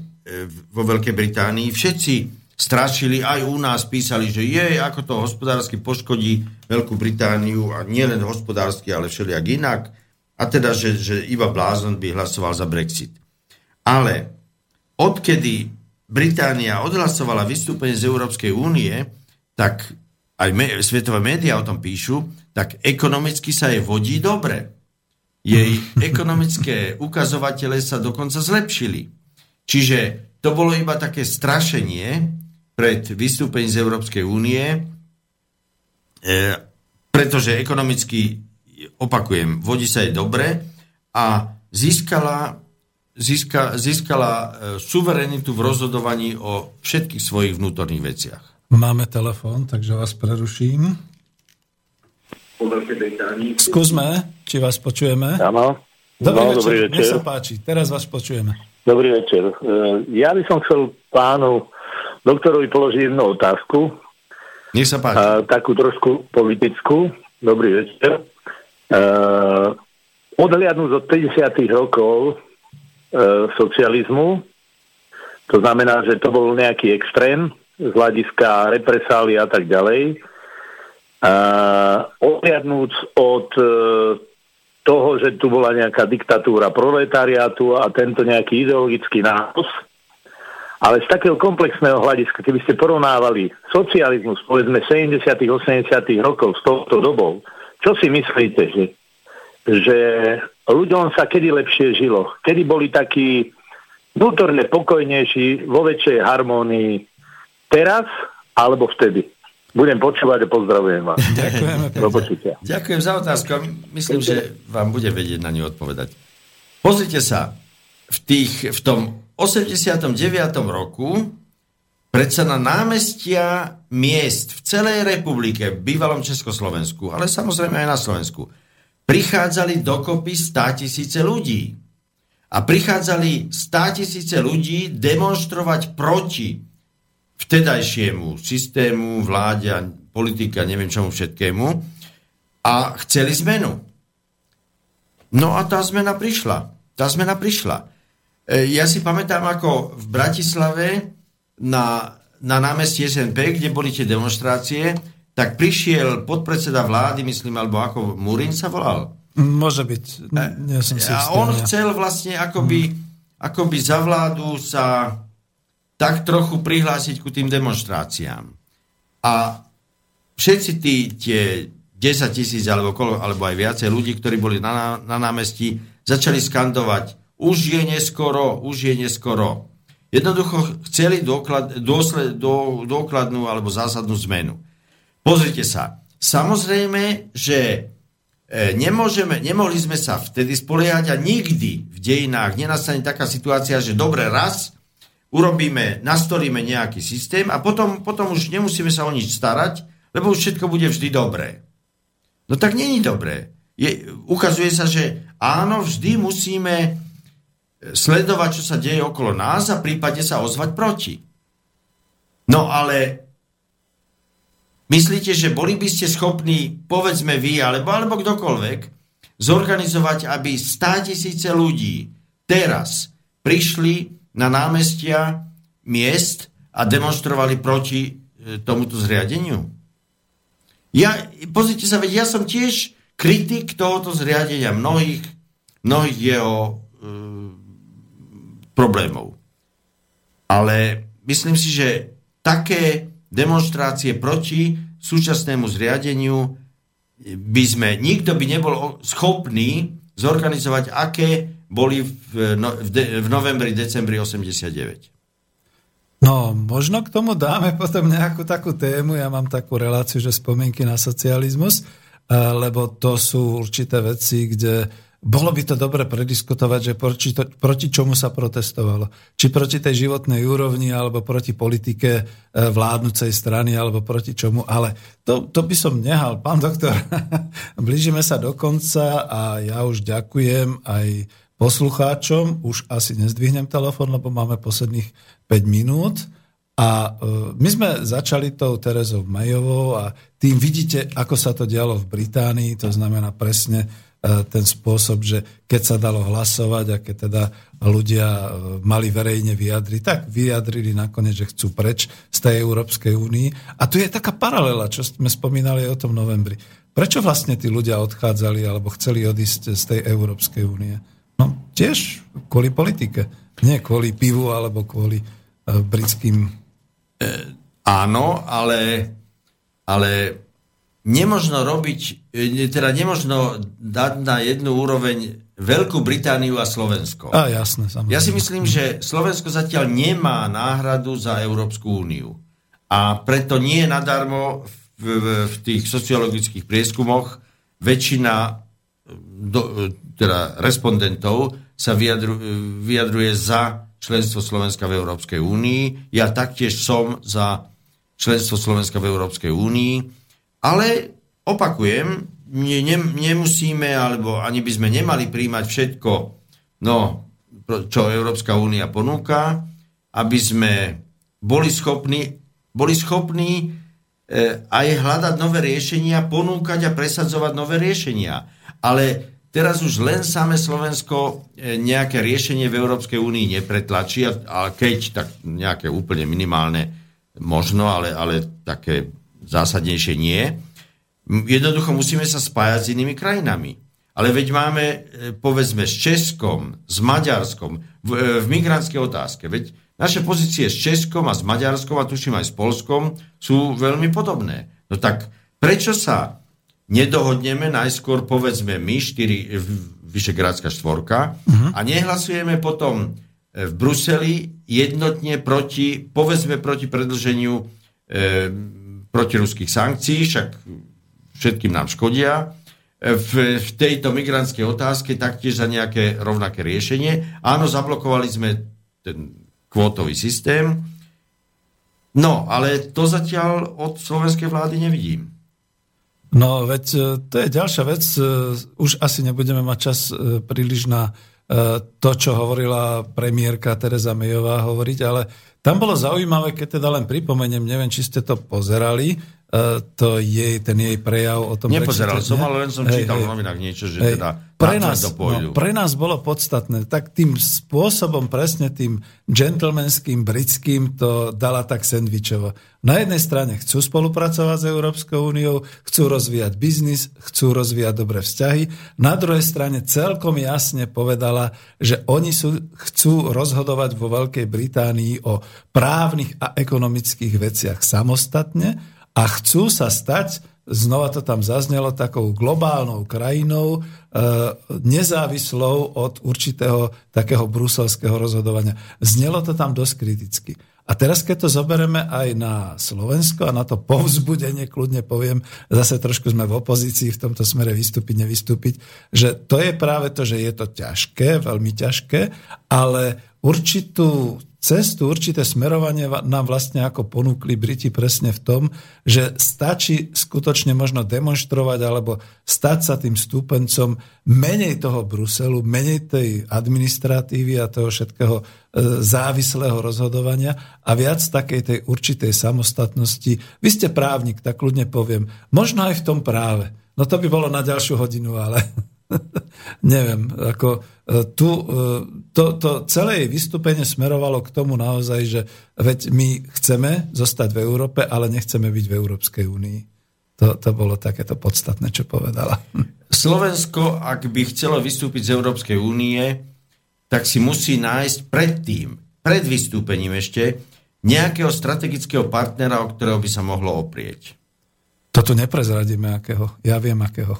vo Veľkej Británii všetci strašili, aj u nás písali, že je, ako to hospodársky poškodí Veľkú Britániu a nielen hospodársky, ale všelijak inak. A teda, že, že iba blázon by hlasoval za Brexit. Ale odkedy Británia odhlasovala vystúpenie z Európskej únie, tak aj me, svetové médiá o tom píšu, tak ekonomicky sa jej vodí dobre. Jej ekonomické ukazovatele sa dokonca zlepšili. Čiže to bolo iba také strašenie, pred vystúpením z Európskej únie, e, pretože ekonomicky, opakujem, vodí sa jej dobre a získala, získa, získala e, suverenitu v rozhodovaní o všetkých svojich vnútorných veciach. Máme telefón, takže vás preruším. Skúsme, či vás počujeme. Áno. Dobrý no, večer, dobrý nech večer. sa páči, teraz vás počujeme. Dobrý večer. E, Ja by som chcel pánu doktorovi položiť jednu otázku, Nech sa páči. a, takú trošku politickú. Dobrý večer. Uh, odhliadnúť od 50. rokov uh, socializmu, to znamená, že to bol nejaký extrém z hľadiska represály a tak ďalej. Uh, odhliadnúť od uh, toho, že tu bola nejaká diktatúra proletariátu a tento nejaký ideologický nános, ale z takého komplexného hľadiska, keby ste porovnávali socializmus, povedzme 70 80 rokov s touto dobou, čo si myslíte, že, že ľuďom sa kedy lepšie žilo? Kedy boli takí vnútorne pokojnejší, vo väčšej harmónii teraz alebo vtedy? Budem počúvať a pozdravujem vás. Ďakujeme počutia. Ďakujem za otázku myslím, že vám bude vedieť na ňu odpovedať. Pozrite sa, v, tých, v tom 89. roku predsa na námestia miest v celej republike, v bývalom Československu, ale samozrejme aj na Slovensku, prichádzali dokopy 100 tisíce ľudí. A prichádzali 100 tisíce ľudí demonstrovať proti vtedajšiemu systému, vláde, politika, neviem čomu všetkému. A chceli zmenu. No a tá zmena prišla. Tá zmena prišla. E, Ja si pamätám, ako v Bratislave na, na námestí SNP, kde boli tie demonstrácie, tak prišiel podpredseda vlády, myslím, alebo ako Murin sa volal. Môže byť, nie som si A on chcel vlastne akoby, akoby za vládu sa tak trochu prihlásiť ku tým demonstráciám. A všetci tí, tie 10 tisíc alebo, kolo, alebo aj viacej ľudí, ktorí boli na, na námestí, začali skandovať už je neskoro, už je neskoro. Jednoducho chceli doklad, dôsled, do, dokladnú alebo zásadnú zmenu. Pozrite sa. Samozrejme, že e, nemôžeme, nemohli sme sa vtedy spoliehať a nikdy v dejinách nenastane taká situácia, že dobre raz urobíme, nastolíme nejaký systém a potom, potom už nemusíme sa o nič starať, lebo už všetko bude vždy dobré. No tak není dobré. Je, ukazuje sa, že áno, vždy musíme sledovať, čo sa deje okolo nás a prípadne sa ozvať proti. No ale myslíte, že boli by ste schopní, povedzme vy, alebo, alebo kdokoľvek, zorganizovať, aby 100 tisíce ľudí teraz prišli na námestia miest a demonstrovali proti e, tomuto zriadeniu? Ja, pozrite sa, veď ja som tiež kritik tohoto zriadenia mnohých, mnohých jeho e, problémov. Ale myslím si, že také demonstrácie proti súčasnému zriadeniu by sme, nikto by nebol schopný zorganizovať, aké boli v, no, v, de, v novembri, decembri 89. No, možno k tomu dáme potom nejakú takú tému. Ja mám takú reláciu, že spomienky na socializmus, eh, lebo to sú určité veci, kde bolo by to dobre prediskutovať, že proti, to, proti čomu sa protestovalo. Či proti tej životnej úrovni, alebo proti politike eh, vládnucej strany, alebo proti čomu. Ale to, to by som nehal. Pán doktor, blížime sa do konca a ja už ďakujem aj poslucháčom. Už asi nezdvihnem telefon, lebo máme posledných 5 minút. A e, my sme začali tou Terezou Mayovou a tým vidíte, ako sa to dialo v Británii. To znamená presne e, ten spôsob, že keď sa dalo hlasovať a keď teda ľudia e, mali verejne vyjadriť, tak vyjadrili nakoniec, že chcú preč z tej Európskej únii. A tu je taká paralela, čo sme spomínali o tom novembri. Prečo vlastne tí ľudia odchádzali alebo chceli odísť z tej Európskej únie? No tiež kvôli politike. Nie kvôli pivu alebo kvôli uh, britským... Áno, ale, ale nemožno robiť, e, teda nemožno dať na jednu úroveň Veľkú Britániu a Slovensko. A jasné, samozrejme. Ja si myslím, že Slovensko zatiaľ nemá náhradu za Európsku úniu. A preto nie je nadarmo v, v, v tých sociologických prieskumoch väčšina do, teda respondentov sa vyjadru, vyjadruje za členstvo Slovenska v Európskej únii. Ja taktiež som za členstvo Slovenska v Európskej únii, ale opakujem, nie, ne, nemusíme, alebo ani by sme nemali príjmať všetko, no, čo Európska únia ponúka, aby sme boli schopní, boli schopní e, aj hľadať nové riešenia, ponúkať a presadzovať nové riešenia. Ale teraz už len samé Slovensko e, nejaké riešenie v Európskej únii nepretlačí, ale keď, tak nejaké úplne minimálne možno, ale, ale také zásadnejšie nie. Jednoducho musíme sa spájať s inými krajinami. Ale veď máme, e, povedzme, s Českom, s Maďarskom v, e, v migrantskej otázke. Veď naše pozície s Českom a s Maďarskom a tuším aj s Polskom sú veľmi podobné. No tak prečo sa nedohodneme najskôr, povedzme, my, štyri, Vyšegrádska štvorka, uh-huh. a nehlasujeme potom v Bruseli jednotne proti, povedzme, proti predlženiu e, protiruských sankcií, však všetkým nám škodia, v, v tejto migrantskej otázke taktiež za nejaké rovnaké riešenie. Áno, zablokovali sme ten kvótový systém, no, ale to zatiaľ od slovenskej vlády nevidím. No, veď e, to je ďalšia vec. E, už asi nebudeme mať čas e, príliš na to, čo hovorila premiérka Teresa Mejová hovoriť, ale tam bolo zaujímavé, keď teda len pripomeniem, neviem, či ste to pozerali, to jej, ten jej prejav o tom Nepozeral som, ale len som hej, čítal hej, v novinách niečo, že hej, teda pre nás, no, pre nás bolo podstatné, tak tým spôsobom, presne tým gentlemanským, britským to dala tak sendvičovo. Na jednej strane chcú spolupracovať s Európskou úniou, chcú rozvíjať biznis, chcú rozvíjať dobré vzťahy. Na druhej strane celkom jasne povedala, že oni sú, chcú rozhodovať vo Veľkej Británii o právnych a ekonomických veciach samostatne a chcú sa stať, znova to tam zaznelo, takou globálnou krajinou, e, nezávislou od určitého takého bruselského rozhodovania. Znelo to tam dosť kriticky. A teraz, keď to zoberieme aj na Slovensko a na to povzbudenie, kľudne poviem, zase trošku sme v opozícii v tomto smere vystúpiť, nevystúpiť, že to je práve to, že je to ťažké, veľmi ťažké, ale určitú cestu, určité smerovanie nám vlastne ako ponúkli Briti presne v tom, že stačí skutočne možno demonstrovať alebo stať sa tým stúpencom menej toho Bruselu, menej tej administratívy a toho všetkého e, závislého rozhodovania a viac takej tej určitej samostatnosti. Vy ste právnik, tak ľudne poviem, možno aj v tom práve. No to by bolo na ďalšiu hodinu, ale neviem, ako e, tu, e, to, to celé jej vystúpenie smerovalo k tomu naozaj, že veď my chceme zostať v Európe, ale nechceme byť v Európskej únii. To, to bolo takéto podstatné, čo povedala. Slovensko, ak by chcelo vystúpiť z Európskej únie, tak si musí nájsť predtým, pred vystúpením ešte, nejakého strategického partnera, o ktorého by sa mohlo oprieť. Toto neprezradíme akého. Ja viem akého.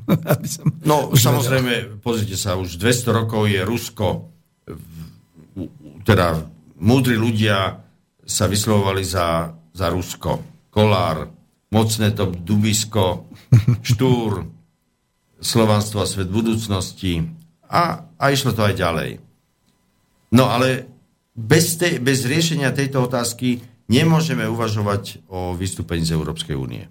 som no samozrejme, pozrite sa, už 200 rokov je Rusko, teda múdri ľudia sa vyslovovali za, za Rusko. Kolár, mocné to Dubisko, Štúr, Slovanstvo a svet budúcnosti a, a išlo to aj ďalej. No ale bez, te, bez riešenia tejto otázky nemôžeme uvažovať o vystúpení z Európskej únie.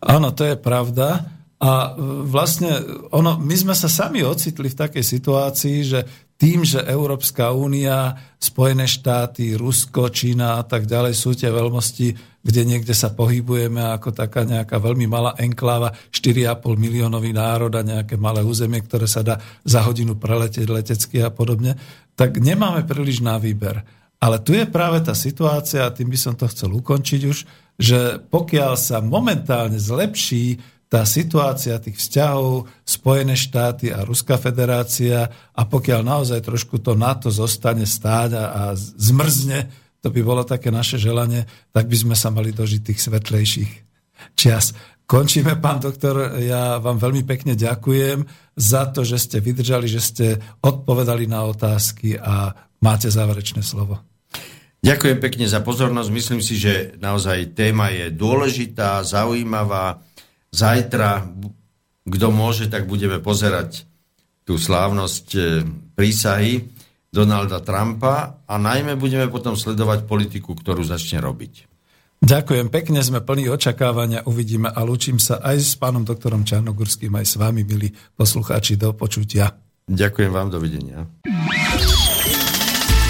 Áno, to je pravda. A e, vlastne ono, my sme sa sami ocitli v takej situácii, že tým, že Európska únia, Spojené štáty, Rusko, Čína a tak ďalej sú tie veľmosti, kde niekde sa pohybujeme ako taká nejaká veľmi malá enkláva, 4,5 miliónový národ a nejaké malé územie, ktoré sa dá za hodinu preletieť letecky a podobne, tak nemáme príliš na výber. Ale tu je práve tá situácia, a tým by som to chcel ukončiť už, že pokiaľ sa momentálne zlepší tá situácia tých vzťahov Spojené štáty a Ruská federácia a pokiaľ naozaj trošku to NATO zostane stáť a, a zmrzne, to by bolo také naše želanie, tak by sme sa mali dožiť tých svetlejších čias. Končíme, pán doktor, ja vám veľmi pekne ďakujem za to, že ste vydržali, že ste odpovedali na otázky a máte záverečné slovo. Ďakujem pekne za pozornosť. Myslím si, že naozaj téma je dôležitá, zaujímavá. Zajtra, kto môže, tak budeme pozerať tú slávnosť e, prísahy Donalda Trumpa a najmä budeme potom sledovať politiku, ktorú začne robiť. Ďakujem pekne, sme plní očakávania, uvidíme a lúčim sa aj s pánom doktorom Čarnogurským, aj s vami, milí poslucháči, do počutia. Ďakujem vám, dovidenia.